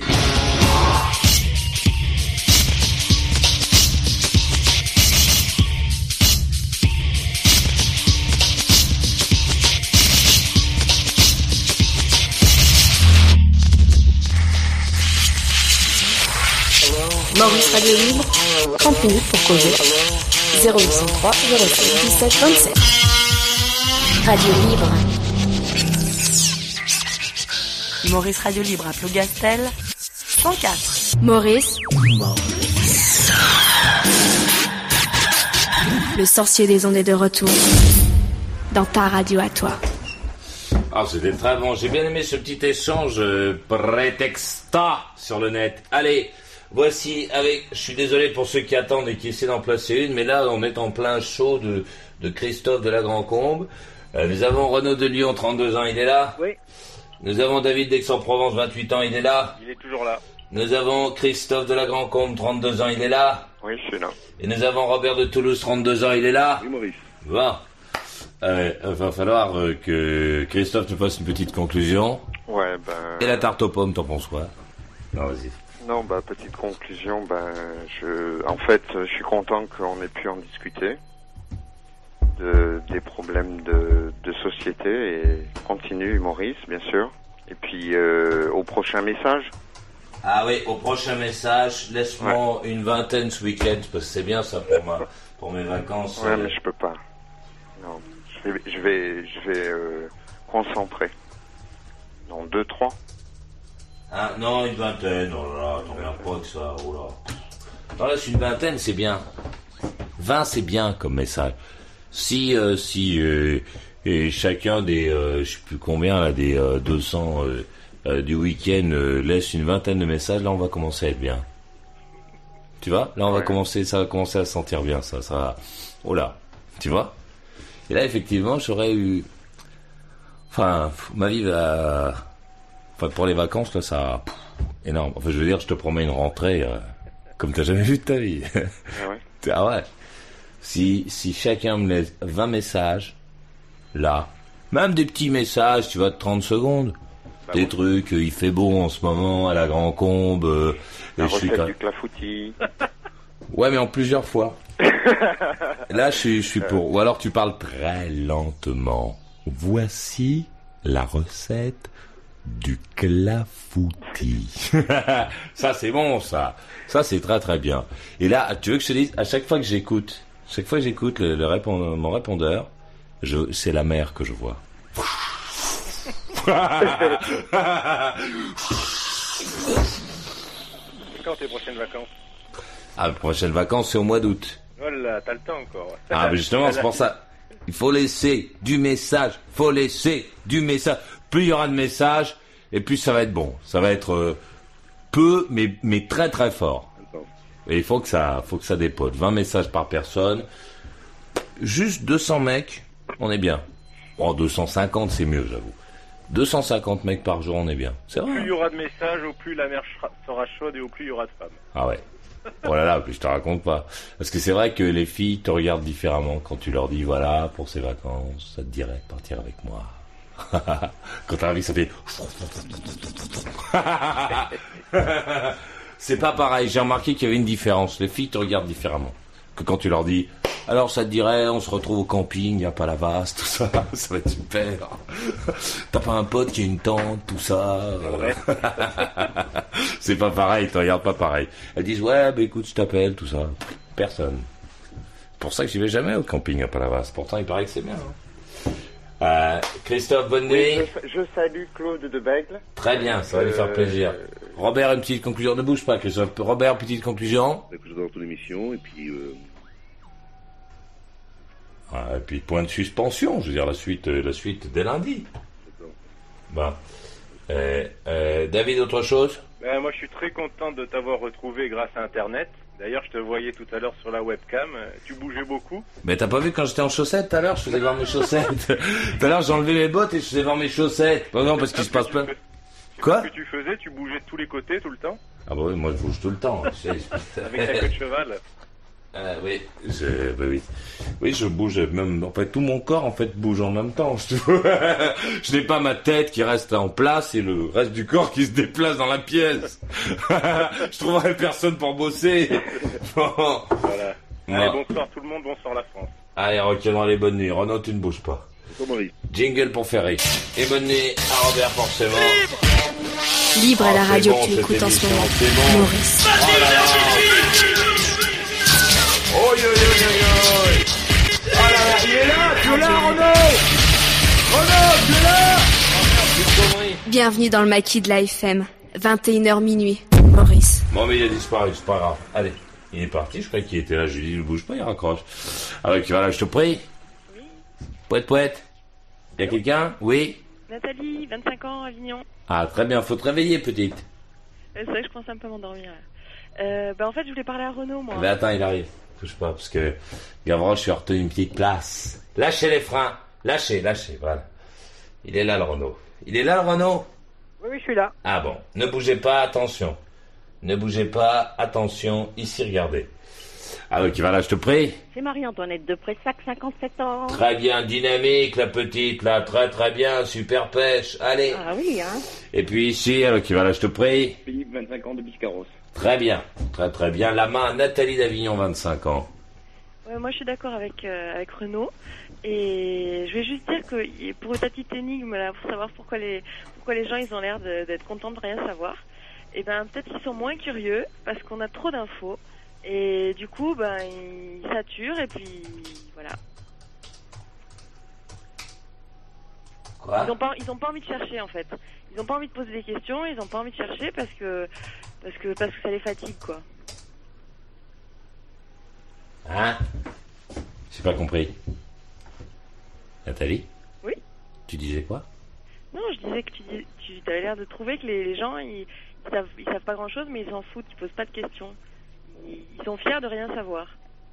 Maurice Radio Libre, 30 minutes pour causer. 0803 07 17 27. Radio Libre. Maurice Radio Libre à Plougastel, 104. Maurice. Le sorcier des ondes est de retour. Dans ta radio à toi. Ah, c'était très bon. J'ai bien aimé ce petit échange euh, prétexta sur le net. Allez, voici avec... Je suis désolé pour ceux qui attendent et qui essaient d'en placer une, mais là, on est en plein show de, de Christophe de la Grand-Combe. Euh, nous avons Renaud de Lyon, 32 ans, il est là. Oui. Nous avons David d'Aix-en-Provence, 28 ans, il est là. Il est toujours là. Nous avons Christophe de la Grand-Combe, 32 ans, il est là. Oui, je suis là. Et nous avons Robert de Toulouse, 32 ans, il est là. Oui, Maurice. Bon. Euh, il va falloir euh, que Christophe te fasse une petite conclusion. Ouais, ben. Et la tarte aux pommes, t'en penses quoi? Non, vas-y. Non, bah, petite conclusion, ben, je, en fait, je suis content qu'on ait pu en discuter de, des problèmes de, de société et continue, Maurice, bien sûr. Et puis, euh, au prochain message. Ah oui, au prochain message, laisse-moi une vingtaine ce week-end, parce que c'est bien ça pour, ma, pour mes vacances. Ouais, euh. mais je peux pas. Non, je vais, je vais, je vais euh, concentrer. Dans deux, trois. Ah, non, une vingtaine, oh là là, t'en reviens pas que ça, oh là. Non, laisse une vingtaine, c'est bien. 20, c'est bien comme message. Si, euh, si, euh, et chacun des, euh, je sais plus combien, là, des euh, 200 euh, euh, du week-end laisse une vingtaine de messages, là, on va commencer à être bien. Tu vois? Là, on va commencer, ça va commencer à se sentir bien, ça, ça va. Oh là, tu vois? Et là, effectivement, j'aurais eu... Enfin, ma vie va... Enfin, pour les vacances, là, ça... pff, énorme. Enfin, je veux dire, je te promets une rentrée euh, comme t'as jamais vu de ta vie. Ah ouais Ah ouais. Si, si chacun me laisse 20 messages, là, même des petits messages, tu vois, de 30 secondes, des trucs, euh, il fait beau en ce moment à la Grand Combe, euh, La je suis quand- du clafoutis. Ouais, mais en plusieurs fois. Là, je suis, je suis pour. Ou alors tu parles très lentement. Voici la recette du clafoutis. ça, c'est bon, ça. Ça, c'est très très bien. Et là, tu veux que je te dise, à chaque fois que j'écoute, chaque fois que j'écoute le, le répond- mon répondeur, je, c'est la mer que je vois. Quand tes prochaines vacances Ah, les prochaines vacances, c'est au mois d'août. Oh là, t'as le temps encore. Ah, mais justement, c'est pour ça. Il faut laisser du message. faut laisser du message. Plus il y aura de messages, et plus ça va être bon. Ça va être euh, peu, mais, mais très très fort. Et il faut que ça, faut que ça dépote. 20 messages par personne. Juste 200 mecs, on est bien. Bon, 250, c'est mieux, j'avoue. 250 mecs par jour, on est bien. C'est vrai. Plus il y aura de messages, au plus la mer sera- chaude et au plus il y aura de femmes. Ah ouais. Oh là là, puis je te raconte pas. Parce que c'est vrai que les filles te regardent différemment quand tu leur dis voilà, pour ces vacances, ça te dirait de partir avec moi. quand t'arrives, ça fait. c'est pas pareil. J'ai remarqué qu'il y avait une différence. Les filles te regardent différemment. Que quand tu leur dis alors ça te dirait, on se retrouve au camping, y a pas la vase, tout ça, ça va être super. T'as pas un pote qui a une tente, tout ça. euh. c'est pas pareil, tu regardes pas pareil. Elles disent ouais, bah écoute, je t'appelle, tout ça. Personne. C'est pour ça que j'y vais jamais au camping à Palavas. Pourtant, il paraît que c'est bien. hein. Euh, Christophe, bonne nuit. Oui, je, je salue Claude de Bègle. Très bien, ça va lui faire Euh, plaisir. Robert, une petite conclusion. Ne bouge pas, Christophe. Robert, petite conclusion. Que j'adore ton émission et puis euh, Ah, et puis point de suspension, je veux dire la suite, la suite dès lundi. Bon. Euh, euh, David, autre chose? Ben, moi, je suis très content de t'avoir retrouvé grâce à Internet. D'ailleurs, je te voyais tout à l'heure sur la webcam. Euh, Tu bougeais beaucoup. Mais t'as pas vu quand j'étais en chaussettes tout à l'heure Je faisais voir mes chaussettes. tout à l'heure, j'ai enlevé mes bottes et je faisais voir mes chaussettes. Non, non, parce qu'il se passe plein. Quoi Ce que tu faisais, tu bougeais de tous les côtés tout le temps. Ah bah oui, moi je bouge tout le temps. Avec ta queue de cheval. Ah oui, je, bah oui. Oui, je bouge même. En fait, tout mon corps en fait bouge en même temps. Je, n'ai pas ma tête qui reste en place et le reste du corps qui se déplace dans la pièce. je trouverai personne pour bosser. Bon. Voilà. Ouais. Allez, bonsoir tout le monde, bonsoir la France. Allez, reculons les bonnes nuits. Renaud, tu ne bouges pas. Jingle pour Ferry. Et bonne nuit à Robert forcément. Libre à la Oh, c'est radio bon, que tu cette écoutes en ce moment. bon. Maurice. Oh là là. Oh yo yo yo yo. Oh là là, il est là, tu es là Renaud Renaud, tu es là Bienvenue dans le maquis de la FM. 21h minuit. Maurice. Bon, mais il a disparu, c'est pas grave. Allez, il est parti, je croyais qu'il était là. Je lui dis, ne bouge pas, il raccroche. Alors, tu vas là, je te prie. Oui. Poète, poète. Y a quelqu'un Oui Nathalie, 25 ans, Avignon. Ah, très bien, faut te réveiller, petite. Euh, C'est vrai que je commence un peu m'endormir. Euh, bah, en fait, je voulais parler à Renaud, moi. Mais attends, il arrive. Touche pas, parce que Gavroche lui a retenu une petite place. Lâchez les freins. Lâchez, lâchez, voilà. Il est là, le Renault. Il est là, le Renault? Oui, oui, je suis là. Ah bon. Ne bougez pas, attention. Ne bougez pas, attention. Ici, regardez. Ah oui, qui va là, je te prie? C'est Marie-Antoinette de Pressac, 57 ans. Très bien, dynamique, la petite, là. Très, très bien. Super pêche. Allez. Ah oui, hein. Et puis ici, alors, qui va là, je te prie? Philippe, 25 ans de Biscarros. Très bien. Très, très bien. La main à Nathalie d'Avignon, 25 ans. Ouais, moi, je suis d'accord avec, euh, avec Renaud. Et je vais juste dire que pour ta petite énigme, là, pour savoir pourquoi les, pourquoi les gens, ils ont l'air d'être contents de rien savoir, et ben, peut-être qu'ils sont moins curieux parce qu'on a trop d'infos. Et du coup, ben, ils saturent et puis, voilà. Quoi Ils ont pas, ils ont pas envie de chercher en fait. Ils ont pas envie de poser des questions, ils ont pas envie de chercher parce que, parce que, parce que ça les fatigue quoi. Hein J'ai pas compris. Nathalie Oui. Tu disais quoi Non, je disais que tu, dis- tu avais l'air de trouver que les, les gens ils, ils savent, ils savent pas grand chose mais ils s'en foutent, ils posent pas de questions. Ils, ils sont fiers de rien savoir.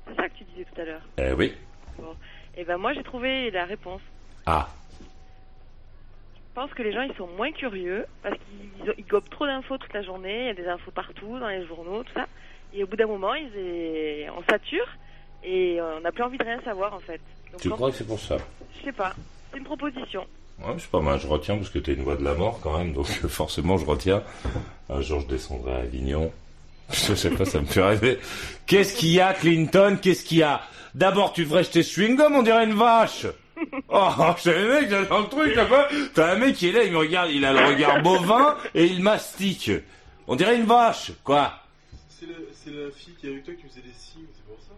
C'est ça que tu disais tout à l'heure. Euh, oui. Bon. Et ben moi j'ai trouvé la réponse. Ah. Je pense que les gens ils sont moins curieux parce qu'ils ils gobent trop d'infos toute la journée, il y a des infos partout dans les journaux, tout ça. Et au bout d'un moment, ils est- on sature et on n'a plus envie de rien savoir en fait. Donc, Tu crois que c'est pour ça? Je sais pas. C'est une proposition. Ouais, c'est pas mal, je retiens parce que t'es une voix de la mort quand même, donc forcément je retiens. Un jour je descendrai à Avignon. Je sais pas, ça me fait rêver. Qu'est-ce qu'il y a, Clinton? Qu'est-ce qu'il y a? D'abord, tu devrais jeter chewing-gum, on dirait une vache Oh, j'ai le mec j'ai dans le truc là-bas. T'as un mec qui est là, il me regarde, il a le regard bovin et il mastique. On dirait une vache, quoi C'est la, c'est fille qui est avec toi qui faisait des signes, c'est pour ça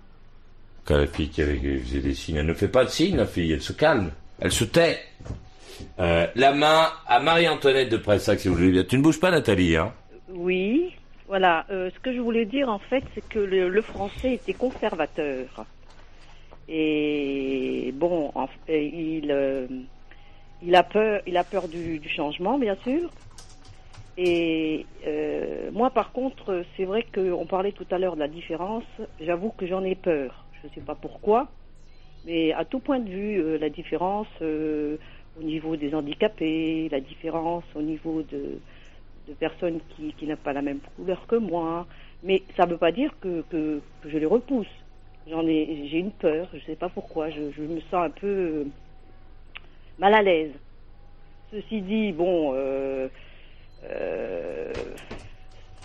Quand la fille qui avait- qui faisait des signes, elle ne fait pas de signes, la fille, elle se calme, elle se tait. Euh, la main à Marie-Antoinette de Pressac, si vous voulez bien. Tu ne bouges pas, Nathalie, hein? Oui, voilà. Euh, ce que je voulais dire, en fait, c'est que le, le français était conservateur. Et bon, il, euh, il a peur, il a peur du, changement, bien sûr. Et euh, moi, par contre, c'est vrai qu'on parlait tout à l'heure de la différence. J'avoue que j'en ai peur. Je ne sais pas pourquoi, mais à tout point de vue, euh, la différence au niveau des handicapés, la différence au niveau de, personnes qui, n'ont pas la même couleur que moi. Mais ça ne veut pas dire que je les repousse. J'en ai, j'ai une peur. Je ne sais pas pourquoi. Je, je me sens un peu euh, mal à l'aise. Ceci dit, bon, euh, euh,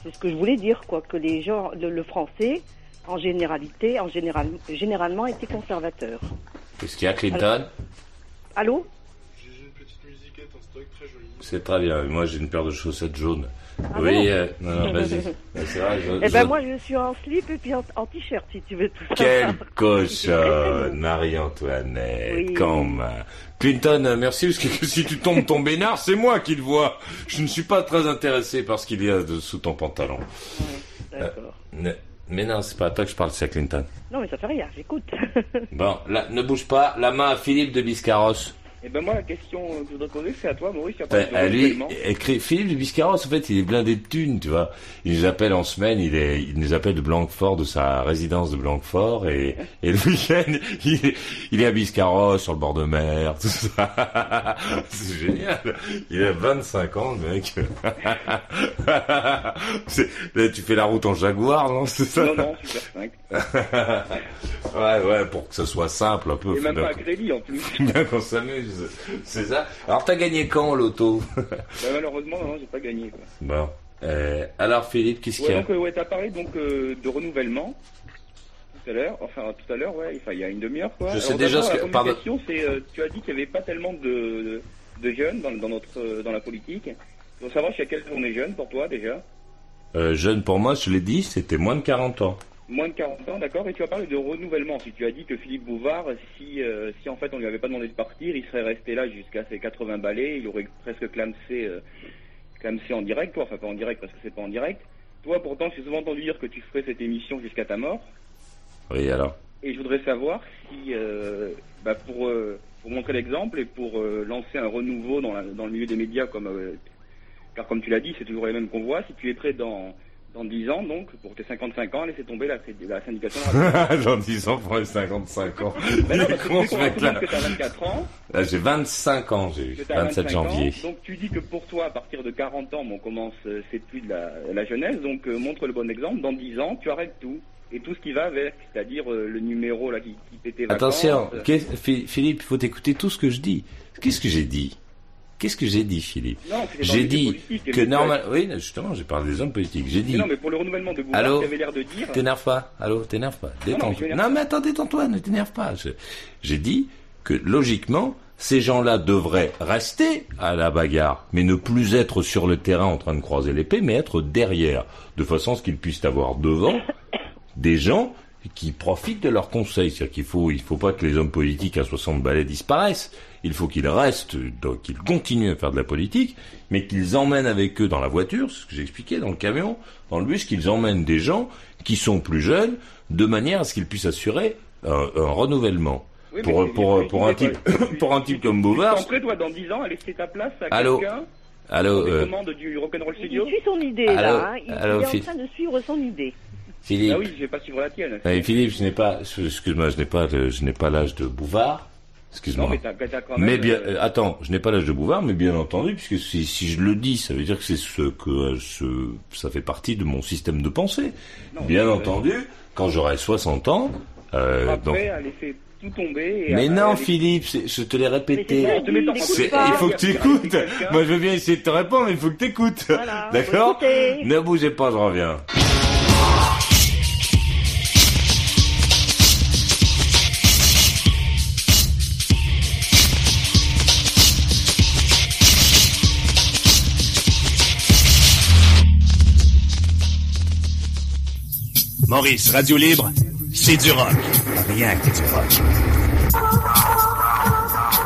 c'est ce que je voulais dire, quoi, que les gens, le, le français, en généralité, en général, généralement, était conservateur. Qu'est-ce qu'il y a, Clinton Allô? J'ai une petite musiquette en stock très jolie. C'est très bien. Moi, j'ai une paire de chaussettes jaunes. Ah oui, euh, non, non, vas-y. Ouais, C'est vrai, je- Eh je- ben moi, je suis en slip et puis en, en t-shirt, si tu veux tout ça. Quelle cochonne, Marie-Antoinette, Oui. quand même. Clinton, euh, merci, parce que si tu tombes ton bénard, c'est moi qui le vois. Je ne suis pas très intéressé par ce qu'il y a de- sous ton pantalon. D'accord. Euh, mais non, c'est pas à toi que je parle, c'est à Clinton. Non, mais ça fait rien, j'écoute. Bon, là, ne bouge pas, la main à Philippe de Biscarros. Et ben moi, la question que je voudrais poser, c'est à toi, Maurice. as Ben, de lui, écrit Philippe de Biscarros, en fait, il est blindé de thunes, tu vois. Il nous appelle en semaine, il, est, il nous appelle de Blanquefort, de sa résidence de Blanquefort, et, et le week-end, il, est- il est à Biscarros, sur le bord de mer, tout ça. C'est génial. Il a 25 ans, le mec. Là, tu fais la route en Jaguar, non C'est ça? Non, non, super 5. ouais, ouais, pour que ce soit simple un peu. Et même pas crédit en plus. Bien qu'on s'amuse, c'est ça. Alors t'as gagné quand au loto Ben, malheureusement, non, j'ai pas gagné. Quoi. Bon. Euh, alors Philippe, qu'est-ce qu'il Ouais, y a? Donc, euh, ouais, t'as parlé donc euh, de renouvellement tout à l'heure, enfin tout à l'heure, ouais, enfin il y a une demi-heure quoi. Je sais Alors, déjà ce que- La pardon. communication, c'est, euh, tu as dit qu'il n'y avait pas tellement de, de, jeunes dans, dans notre, dans la politique. Il faut savoir jusqu'à quel on est jeune pour toi déjà? Jeune pour moi, je l'ai dit, c'était moins de 40 ans. Moins de 40 ans, d'accord. Et tu as parlé de renouvellement. Si tu as dit que Philippe Bouvard, si, euh, si en fait on lui avait pas demandé de partir, il serait resté là jusqu'à ses 80 balais, il aurait presque clamsé, euh, clamsé en direct, quoi. Enfin pas en direct parce que c'est pas en direct. Toi, pourtant, j'ai souvent entendu dire que tu ferais cette émission jusqu'à ta mort. Oui, alors Et je voudrais savoir si, euh, bah, pour, euh, pour montrer l'exemple et pour lancer un renouveau dans, la- dans le milieu des médias, comme, car comme tu l'as dit, c'est toujours les mêmes qu'on voit, si tu es prêt dans, dans 10 ans, donc, pour tes 55 ans, laisser tomber la, la syndication de. Dans 10 ans pour les 55 ans. Ben non, con, tu ce que t'as 24 ans, Là, j'ai 25 ans, j'ai eu. que t'as 27 25 ans, janvier. donc tu dis que pour toi, à partir de 40 ans, on commence, euh, c'est plus de la, la jeunesse, donc euh, montre le bon exemple, dans 10 ans, tu arrêtes tout. Et tout ce qui va avec, c'est-à-dire euh, le numéro là qui, qui pétait Attention, vacances, Phi- Philippe, il faut écouter tout ce que je dis. Qu'est-ce que j'ai dit? Qu'est-ce que j'ai dit, Philippe J'ai dit que normal. Oui, justement, j'ai parlé des hommes politiques. J'ai dit. Mais non, mais pour le renouvellement de Allô tu avais l'air de dire. T'énerve pas. Allô, t'énerve pas. Non, non, Non, mais attends, détends-toi, ne t'énerve pas. J'ai dit que logiquement, ces gens-là devraient rester à la bagarre, mais ne plus être sur le terrain en train de croiser l'épée, mais être derrière, de façon à ce qu'ils puissent avoir devant des gens qui profitent de leurs conseils. C'est-à-dire qu'il faut, il faut pas que les hommes politiques à 60 balais disparaissent. Il faut qu'ils restent, donc qu'ils continuent à faire de la politique, mais qu'ils emmènent avec eux dans la voiture, c'est ce que j'expliquais, dans le camion, dans le bus, qu'ils emmènent des gens qui sont plus jeunes, de manière à ce qu'ils puissent assurer un, un renouvellement. Oui, pour, pour, pour, un type, pour un type comme Tu Bouvard, t'en prêt, toi, dans 10 ans, à laisser ta place à Allô quelqu'un allô, euh, du Rock'n'Roll Il Studio suit son idée, Allô, là. hein. Il, allô, il est en train de suivre son idée. Philippe. Ah oui, je vais pas suivre la tienne. Eh, Philippe, je n'ai pas, excuse-moi, je n'ai pas, je n'ai pas l'âge de Bouvard. Excuse-moi. Non, mais. Mais bien, euh, euh, attends, je n'ai pas l'âge de Bouvard, mais bien entendu, puisque si, si je le dis, ça veut dire que c'est ce que euh, ce, ça fait partie de mon système de pensée. bien mais, euh, entendu, quand j'aurai 60 ans, euh, après, donc. tout tomber. Et Mais non, Philippe, je te l'ai répété. Dit, il. Il faut que tu écoutes. Moi, je veux bien essayer de te répondre, mais il faut que tu écoutes. D'accord faut écouter. Ne bougez pas, je reviens. Maurice, Radio Libre, c'est du rock. Rien que du rock.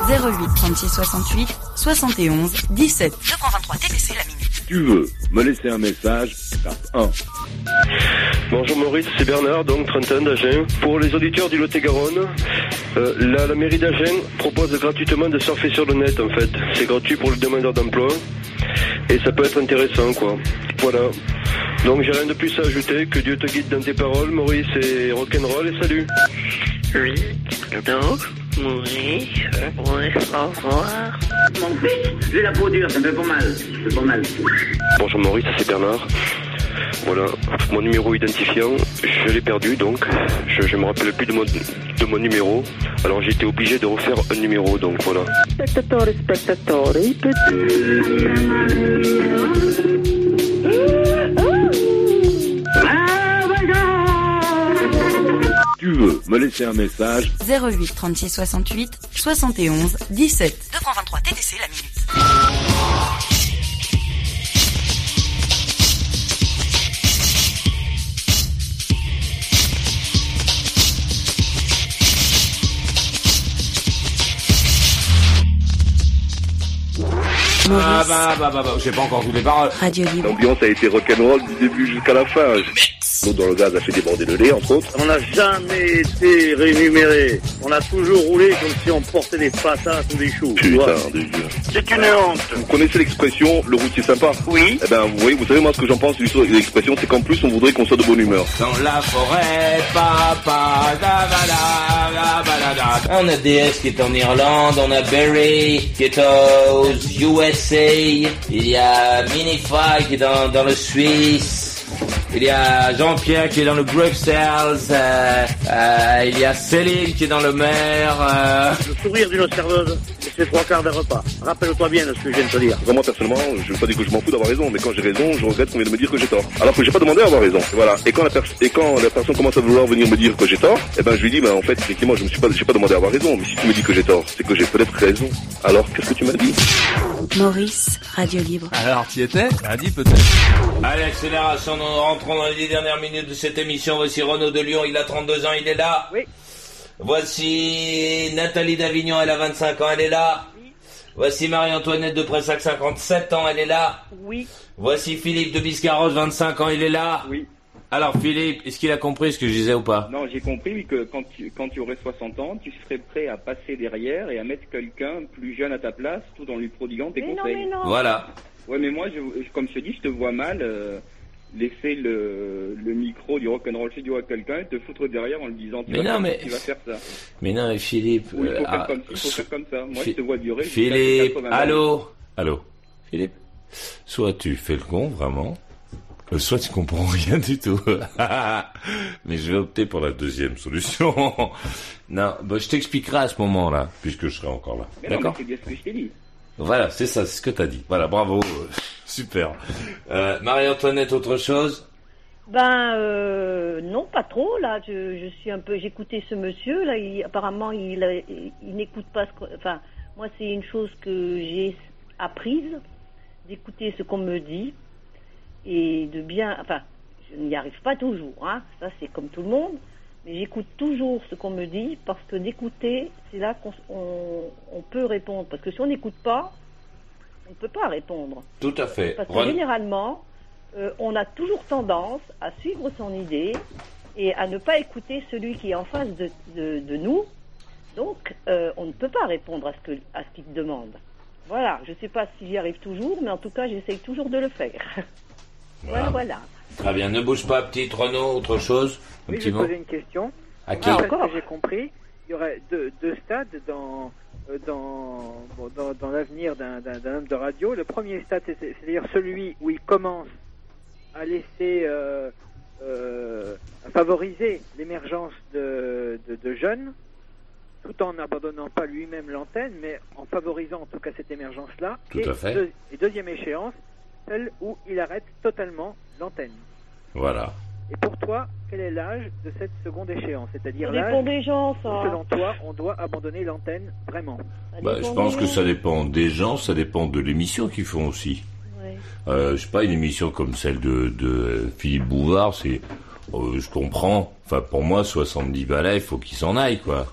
08 36 68 71 17. 223 TTC la minute. Si tu veux me laisser un message, tape 1. Bonjour Maurice, c'est Bernard, donc 31 d'Agen. Pour les auditeurs du Lot-et-Garonne, euh, la, la mairie d'Agen propose gratuitement de surfer sur le net en fait. C'est gratuit pour le demandeur d'emploi et ça peut être intéressant quoi. Voilà. Donc j'ai rien de plus à ajouter, que Dieu te guide dans tes paroles Maurice et rock'n'roll et salut. Oui, donc, Maurice, ouais, au revoir. Mon fils, j'ai la peau dure, ça me fait pas mal. Ça fait pas mal. Bonjour Maurice, c'est Bernard. Voilà, mon numéro identifiant, je l'ai perdu donc. Je ne me rappelle plus de mon, de mon numéro. Alors j'ai été obligé de refaire un numéro, donc voilà. Si tu veux me laisser un message, 08 36 68 71 17. 223 TTC la minute. Ah bah bah bah bah, j'ai pas encore toutes les paroles. Radio Libre. l'ambiance a été rock'n'roll du début jusqu'à la fin. L'eau dans le gaz a fait déborder le lait, entre autres. On n'a jamais été rémunéré. On a toujours roulé comme si on portait des patates ou des choux. Putain de Dieu. C'est une honte. Vous connaissez l'expression le routier sympa Oui. Eh ben, vous voyez, vous savez, moi, ce que j'en pense de l'expression, c'est qu'en plus, on voudrait qu'on soit de bonne humeur. Dans la forêt, papa, da, da, da, ba, da, da. On a DS qui est en Irlande, on a Barry qui est aux USA, il y a Minify qui est dans, dans le Suisse. Il y a Jean-Pierre qui est dans le Bruxelles, euh, euh, il y a Céline qui est dans le Maire. euh. Le sourire d'une serveuse, c'est trois quarts d'un repas. Rappelle-toi bien de ce que je viens de te dire. Enfin, moi, personnellement, je veux pas dire que je m'en fous d'avoir raison, mais quand j'ai raison, je regrette qu'on vienne de me dire que j'ai tort. Alors que j'ai pas demandé à avoir raison. Voilà. Et quand la, pers- et quand la personne commence à vouloir venir me dire que j'ai tort, eh ben, je lui dis, ben, en fait, effectivement, je me suis pas, j'ai pas demandé à avoir raison. Mais si tu me dis que j'ai tort, c'est que j'ai peut-être raison. Alors, qu'est-ce que tu m'as dit? Maurice, Radio Libre. Alors, tu étais A dit peut-être. Allez, accélération, nous rentrons dans les dix dernières minutes de cette émission. Voici Renaud de Lyon, il a 32 ans, il est là. Oui. Voici Nathalie d'Avignon, elle a 25 ans, elle est là. Voici Marie-Antoinette de Pressac, 57 ans, elle est là. Oui. Voici Philippe de Biscarrosse, 25 ans, il est là. Oui. Alors Philippe, est-ce qu'il a compris ce que je disais ou pas? Non, j'ai compris que quand tu, quand tu aurais 60 ans, tu serais prêt à passer derrière et à mettre quelqu'un plus jeune à ta place tout en lui prodiguant tes Mais non, conseils. mais non. Voilà. Ouais, mais moi, je, comme je te dis, je te vois mal euh, laisser le, le micro du rock'n'roll studio à quelqu'un et te foutre derrière en lui disant tu, Mais vas, non, faire, mais- tu vas faire ça. Mais non, mais Philippe... Ou il faut, euh, faire, ah, comme, il faut faire comme ça. Moi, je te vois durer. Philippe, 80 ans. allô? Allô? Philippe? Soit tu fais le con, vraiment, soit tu comprends rien du tout. Mais je vais opter pour la deuxième solution. non, bah, je t'expliquerai à ce moment-là, puisque je serai encore là. Mais non, mais D'accord c'est bien ce que je t'ai dit. Voilà, c'est ça, c'est ce que t'as dit. Voilà, bravo. euh, Super. Euh, Marie-Antoinette, autre chose? Ben euh, non, pas trop. Là, je, je suis un peu. J'écoutais ce monsieur là. Il, apparemment, il, a- il, il n'écoute pas. Ce que- enfin, moi, c'est une chose que j'ai apprise d'écouter ce qu'on me dit et de bien. Enfin, je n'y arrive pas toujours. Hein. Ça, c'est comme tout le monde. Mais j'écoute toujours ce qu'on me dit parce que d'écouter, c'est là qu'on on, on peut répondre. Parce que si on n'écoute pas, on ne peut pas répondre. Tout à fait. Parce que généralement, euh, on a toujours tendance à suivre son idée et à ne pas écouter celui qui est en face de, de- de nous. Donc, euh, on ne peut pas répondre à ce que- à ce qu'il demande. Voilà, je ne sais pas si j'y arrive toujours, mais en tout cas, j'essaye toujours de le faire. voilà, voilà. Très bien, ne bouge pas, petite Renaud, autre chose Un Oui, petit je mot poser une question. À qui Après ce que j'ai compris, il y aurait deux, deux stades dans, euh, dans, bon, dans, dans l'avenir d'un d'un- d'un homme de radio. Le premier stade, c'est- c'est-à-dire celui où il commence à laisser, euh, euh, à favoriser l'émergence de, de, de jeunes, tout en n'abandonnant pas lui-même l'antenne, mais en favorisant en tout cas cette émergence-là. Tout et, à fait. deux- et deuxième échéance, celle où il arrête totalement l'antenne. Voilà. Et pour toi, quel est l'âge de cette seconde écéchéance C'est-à-dire l'âge dépend des gens, où, ça. selon toi, on doit abandonner l'antenne vraiment? Bah, je pense que ça dépend des gens, ça dépend de l'émission qu'ils font aussi. Euh, je sais pas, une émission comme celle de, de Philippe Bouvard, c'est, euh, je comprends. Enfin, pour moi, 70 balais, il faut qu'il s'en aille, quoi.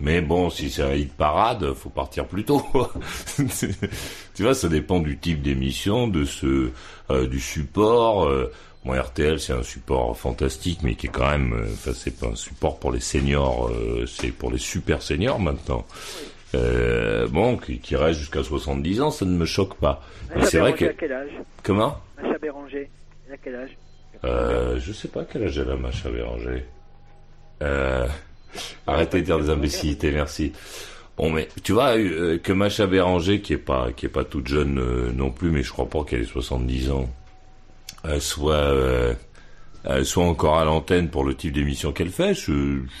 Mais bon, si c'est un hit parade, faut partir plus tôt. tu vois, ça dépend du type d'émission, de ce, euh, du support. euh, Bon, RTL, c'est un support fantastique, mais qui est quand même, euh, enfin, c'est pas un support pour les seniors, euh, c'est pour les super seniors maintenant. Euh, bon, qui, qui reste jusqu'à 70 ans, ça ne me choque pas. Mais c'est vrai que à quel âge? Comment? Macha Béranger, a quel âge? Euh, Je sais pas quel âge elle a, Macha Béranger. Euh, arrêtez de dire des imbécilités, merci. Bon, mais tu vois euh, que Macha Béranger, qui est pas qui est pas toute jeune euh, non plus, mais je crois pas qu'elle ait 70 ans, euh, soit encore à l'antenne pour le type d'émission qu'elle fait,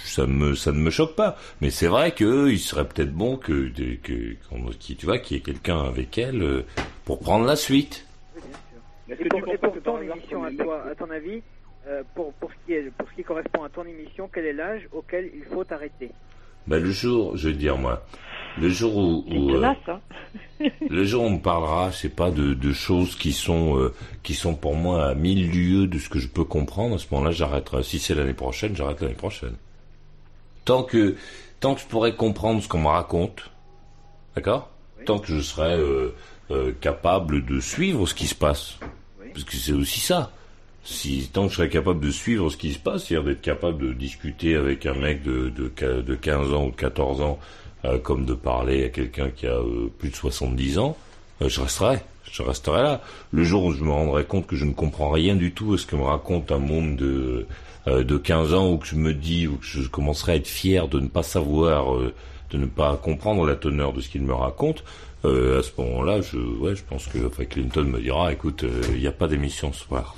ça me ça ne me choque pas. Mais c'est vrai que il serait peut-être bon que que que- qu'il- tu vois qu'il y ait quelqu'un avec elle pour prendre la suite. Et pour, et pour ton émission, à toi, à ton avis, euh, pour, pour, ce qui est, pour ce qui correspond à ton émission, quel est l'âge auquel il faut arrêter Ben, le jour, je te dire moi, le jour où, où, euh, hein. le jour où on me parlera, je sais pas, de, de choses qui sont euh, qui sont pour moi à mille lieues de ce que je peux comprendre, à ce moment-là, j'arrêterai. Si c'est l'année prochaine, j'arrête l'année prochaine. Tant que tant que je pourrais comprendre ce qu'on me raconte, d'accord? Tant que je serai euh, euh, capable de suivre ce qui se passe, parce que c'est aussi ça. Si tant que je serais capable de suivre ce qui se passe, c'est-à-dire d'être capable de discuter avec un mec de de, de 15 ans ou de 14 ans, euh, comme de parler à quelqu'un qui a euh, plus de 70 ans, euh, je resterai. Je resterai là. Le jour où je me rendrai compte que je ne comprends rien du tout à ce que me raconte un monde de euh, de 15 ans, ou que je me dis, ou que je commencerai à être fier de ne pas savoir, euh, de ne pas comprendre la teneur de ce qu'il me raconte, euh, à ce moment-là, je, ouais, je pense que enfin, Clinton me dira, écoute, il n'y a pas d'émission ce soir.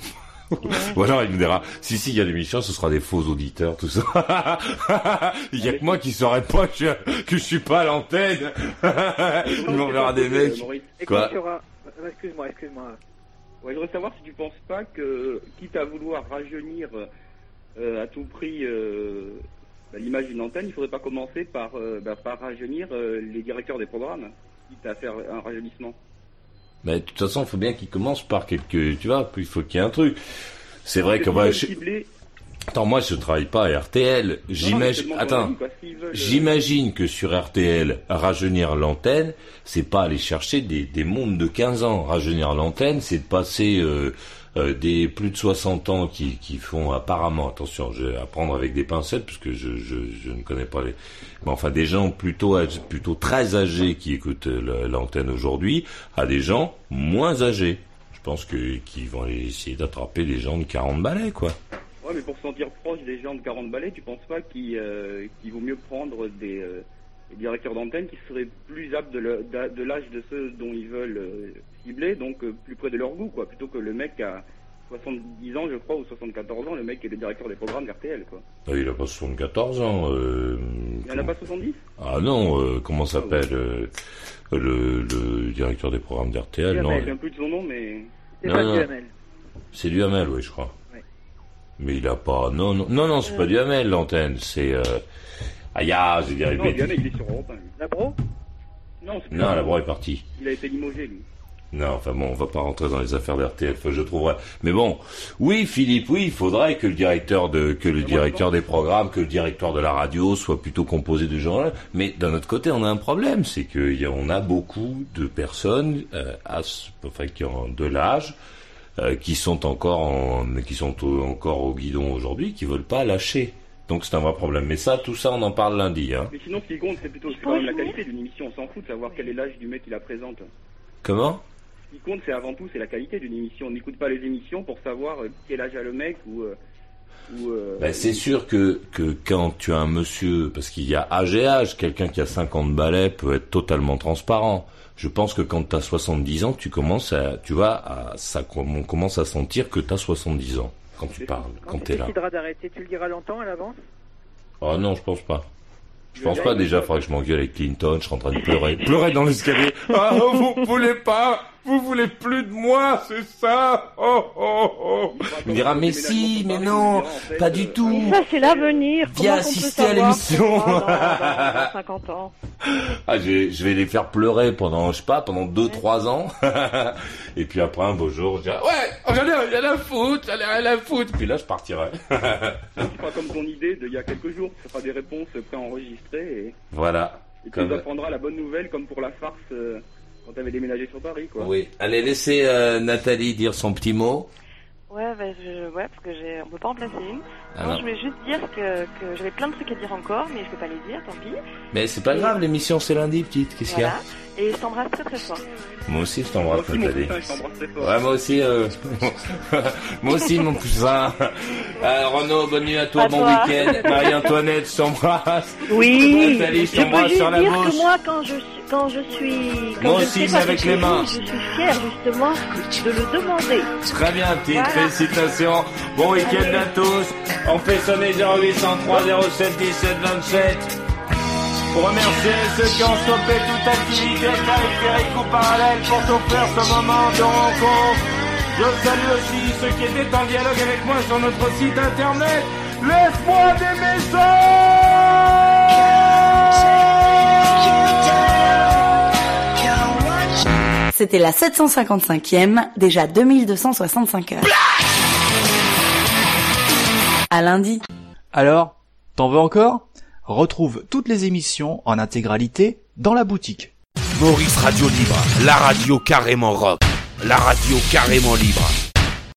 Ou alors il me dira, si si il y a l'émission, ce sera des faux auditeurs, tout ça. Il y a que moi qui saurais pas que je, que je suis pas à l'antenne. il m'enverra des mecs. Quoi euh, Excuse-moi, excuse-moi. Ouais, je voudrais savoir si tu penses pas que, quitte à vouloir rajeunir euh, à tout prix euh, bah, l'image d'une antenne, il faudrait pas commencer par, euh, bah, par rajeunir les directeurs des programmes, quitte à faire un rajeunissement. Mais de toute façon, il faut bien qu'il commence par quelques, tu vois, il faut qu'il y ait un truc. C'est vrai que qu'ils je- Attends, moi je travaille pas à RTL. J'imagine. Attends. euh, J'imagine que sur RTL, rajeunir l'antenne, c'est pas aller chercher des, des mondes de 15 ans. Rajeunir l'antenne, c'est de passer euh, euh, des plus de 60 ans qui, qui font apparemment, attention, je vais apprendre avec des pincettes parce que je, je, ne connais pas les... Mais enfin, des gens plutôt, plutôt très âgés qui écoutent l'antenne aujourd'hui, à des gens moins âgés. Je pense que qu'ils vont essayer d'attraper des gens de 40 balais, quoi. Ouais, mais pour se sentir proche des gens de 40 balais, tu penses pas qu'il euh, vaut mieux prendre des, euh, des directeurs d'antenne qui seraient plus aptes de l'âge de ceux dont ils veulent cibler, donc euh, plus près de leur goût, quoi, plutôt que le mec à 70 ans, je crois, ou 74 ans, le mec qui est le directeur des programmes d'RTL, quoi. Ah, il a pas 74 ans. Euh, Il y en a pas 70 Ah non, euh, comment s'appelle euh, le, le directeur des programmes d'RTL Non, Je me souviens plus de son nom, mais... Non, non. c'est Duhamel, oui, je crois. Mais il a pas. Non, non, non, non c'est pas Duhamel l'antenne. C'est. Euh... Aïe, ah, j'ai dit Non, répéter. Diana, il est sur Europe 1, lui. Labro Non, c'est plus Non, la broie est partie. Il a été limogé, lui. Non, enfin bon, on va pas rentrer dans les affaires que je trouverai. Mais bon, oui, Philippe, oui, il faudrait que le directeur de, que le directeur des programmes, que le directeur de la radio soit plutôt composé de gens là. Mais d'un autre côté, on a un problème, c'est y a, on a beaucoup de personnes, euh, à ce- enfin, qui ont de l'âge, euh, qui sont encore en, qui sont au- encore au guidon aujourd'hui, qui veulent pas lâcher. Donc c'est un vrai problème. Mais ça, tout ça, on en parle lundi, hein. Mais sinon, ce qui compte, c'est plutôt quand même la qualité d'une émission. On s'en fout de savoir quel est l'âge du mec qui la présente. Comment? Qui compte, c'est avant tout, c'est la qualité d'une émission. On n'écoute pas les émissions pour savoir euh, quel âge a le mec ou. euh, euh, Ben, c'est sûr que, que quand tu as un monsieur, parce qu'il y a âge et âge, quelqu'un qui a 50 balais peut être totalement transparent. Je pense que quand tu as 70 ans, tu commences à, tu vois, à, ça, on commence à sentir que tu as 70 ans quand tu parles, quand tu es là. décideras d'arrêter, tu le diras longtemps à l'avance? Oh non, je pense pas. Je pense pas déjà, faudrait que je m'engueule avec Clinton, je suis en train de pleurer. pleurer dans l'escalier. Ah, vous voulez pas Vous voulez plus de moi, c'est ça? Oh, oh, oh Il me dira, mais si, mais non, pas du tout. Ça, c'est l'avenir. Viens assister à l'émission. ce qu'on fera dans- dans 50 ans. Ah, je vais, je vais les faire pleurer pendant, je sais pas, pendant deux, trois ans. Et puis après, un beau jour, je dirai, ouais, j'en ai rien à foutre, j'en ai rien à foutre. Puis là, je partirai. C'est pas comme ton idée d'il y a quelques jours. Ce sera des réponses préenregistrées et, voilà. et tu Comme- nous apprendras la bonne nouvelle comme pour la farce euh, quand t'avais déménagé sur Paris, quoi. Oui. Allez, laissez euh, Nathalie dire son petit mot. Ouais, bah, je, ouais, parce que j'ai, on peut pas en placer une. Ah non, je voulais juste dire que, que j'avais plein de trucs à dire encore, mais je peux pas les dire, tant pis. Mais c'est pas grave, l'émission c'est lundi, petite. Qu'est-ce qu'il y a? Et je t'embrasse très très fort. Moi aussi, je t'embrasse, très fort. Ouais, moi aussi, euh... moi aussi, mon cousin. Euh, Renaud, bonne nuit à toi, À bon week-end. Marie-Antoinette, je t'embrasse. Oui, Nathalie, je t'embrasse juste sur la dire bouche. que moi, quand je, suis- quand je suis... Quand Moi je aussi, sais avec les mains. Je suis fière, justement, de le demander. Très bien, petite Voilà. félicitations. Bon week-end à tous. On fait sonner 0803 07 17 27. Pour remercier ceux qui ont stoppé toute activité périphérique ou parallèle pour t'offrir ce moment de rencontre. Je salue aussi ceux qui étaient en dialogue avec moi sur notre site internet. Laisse-moi des messages C'était la 755e, déjà 2265 heures. À lundi. Alors, t'en veux encore? Retrouve toutes les émissions en intégralité dans la boutique. Maurice Radio Libre, la radio carrément rock, la radio carrément libre.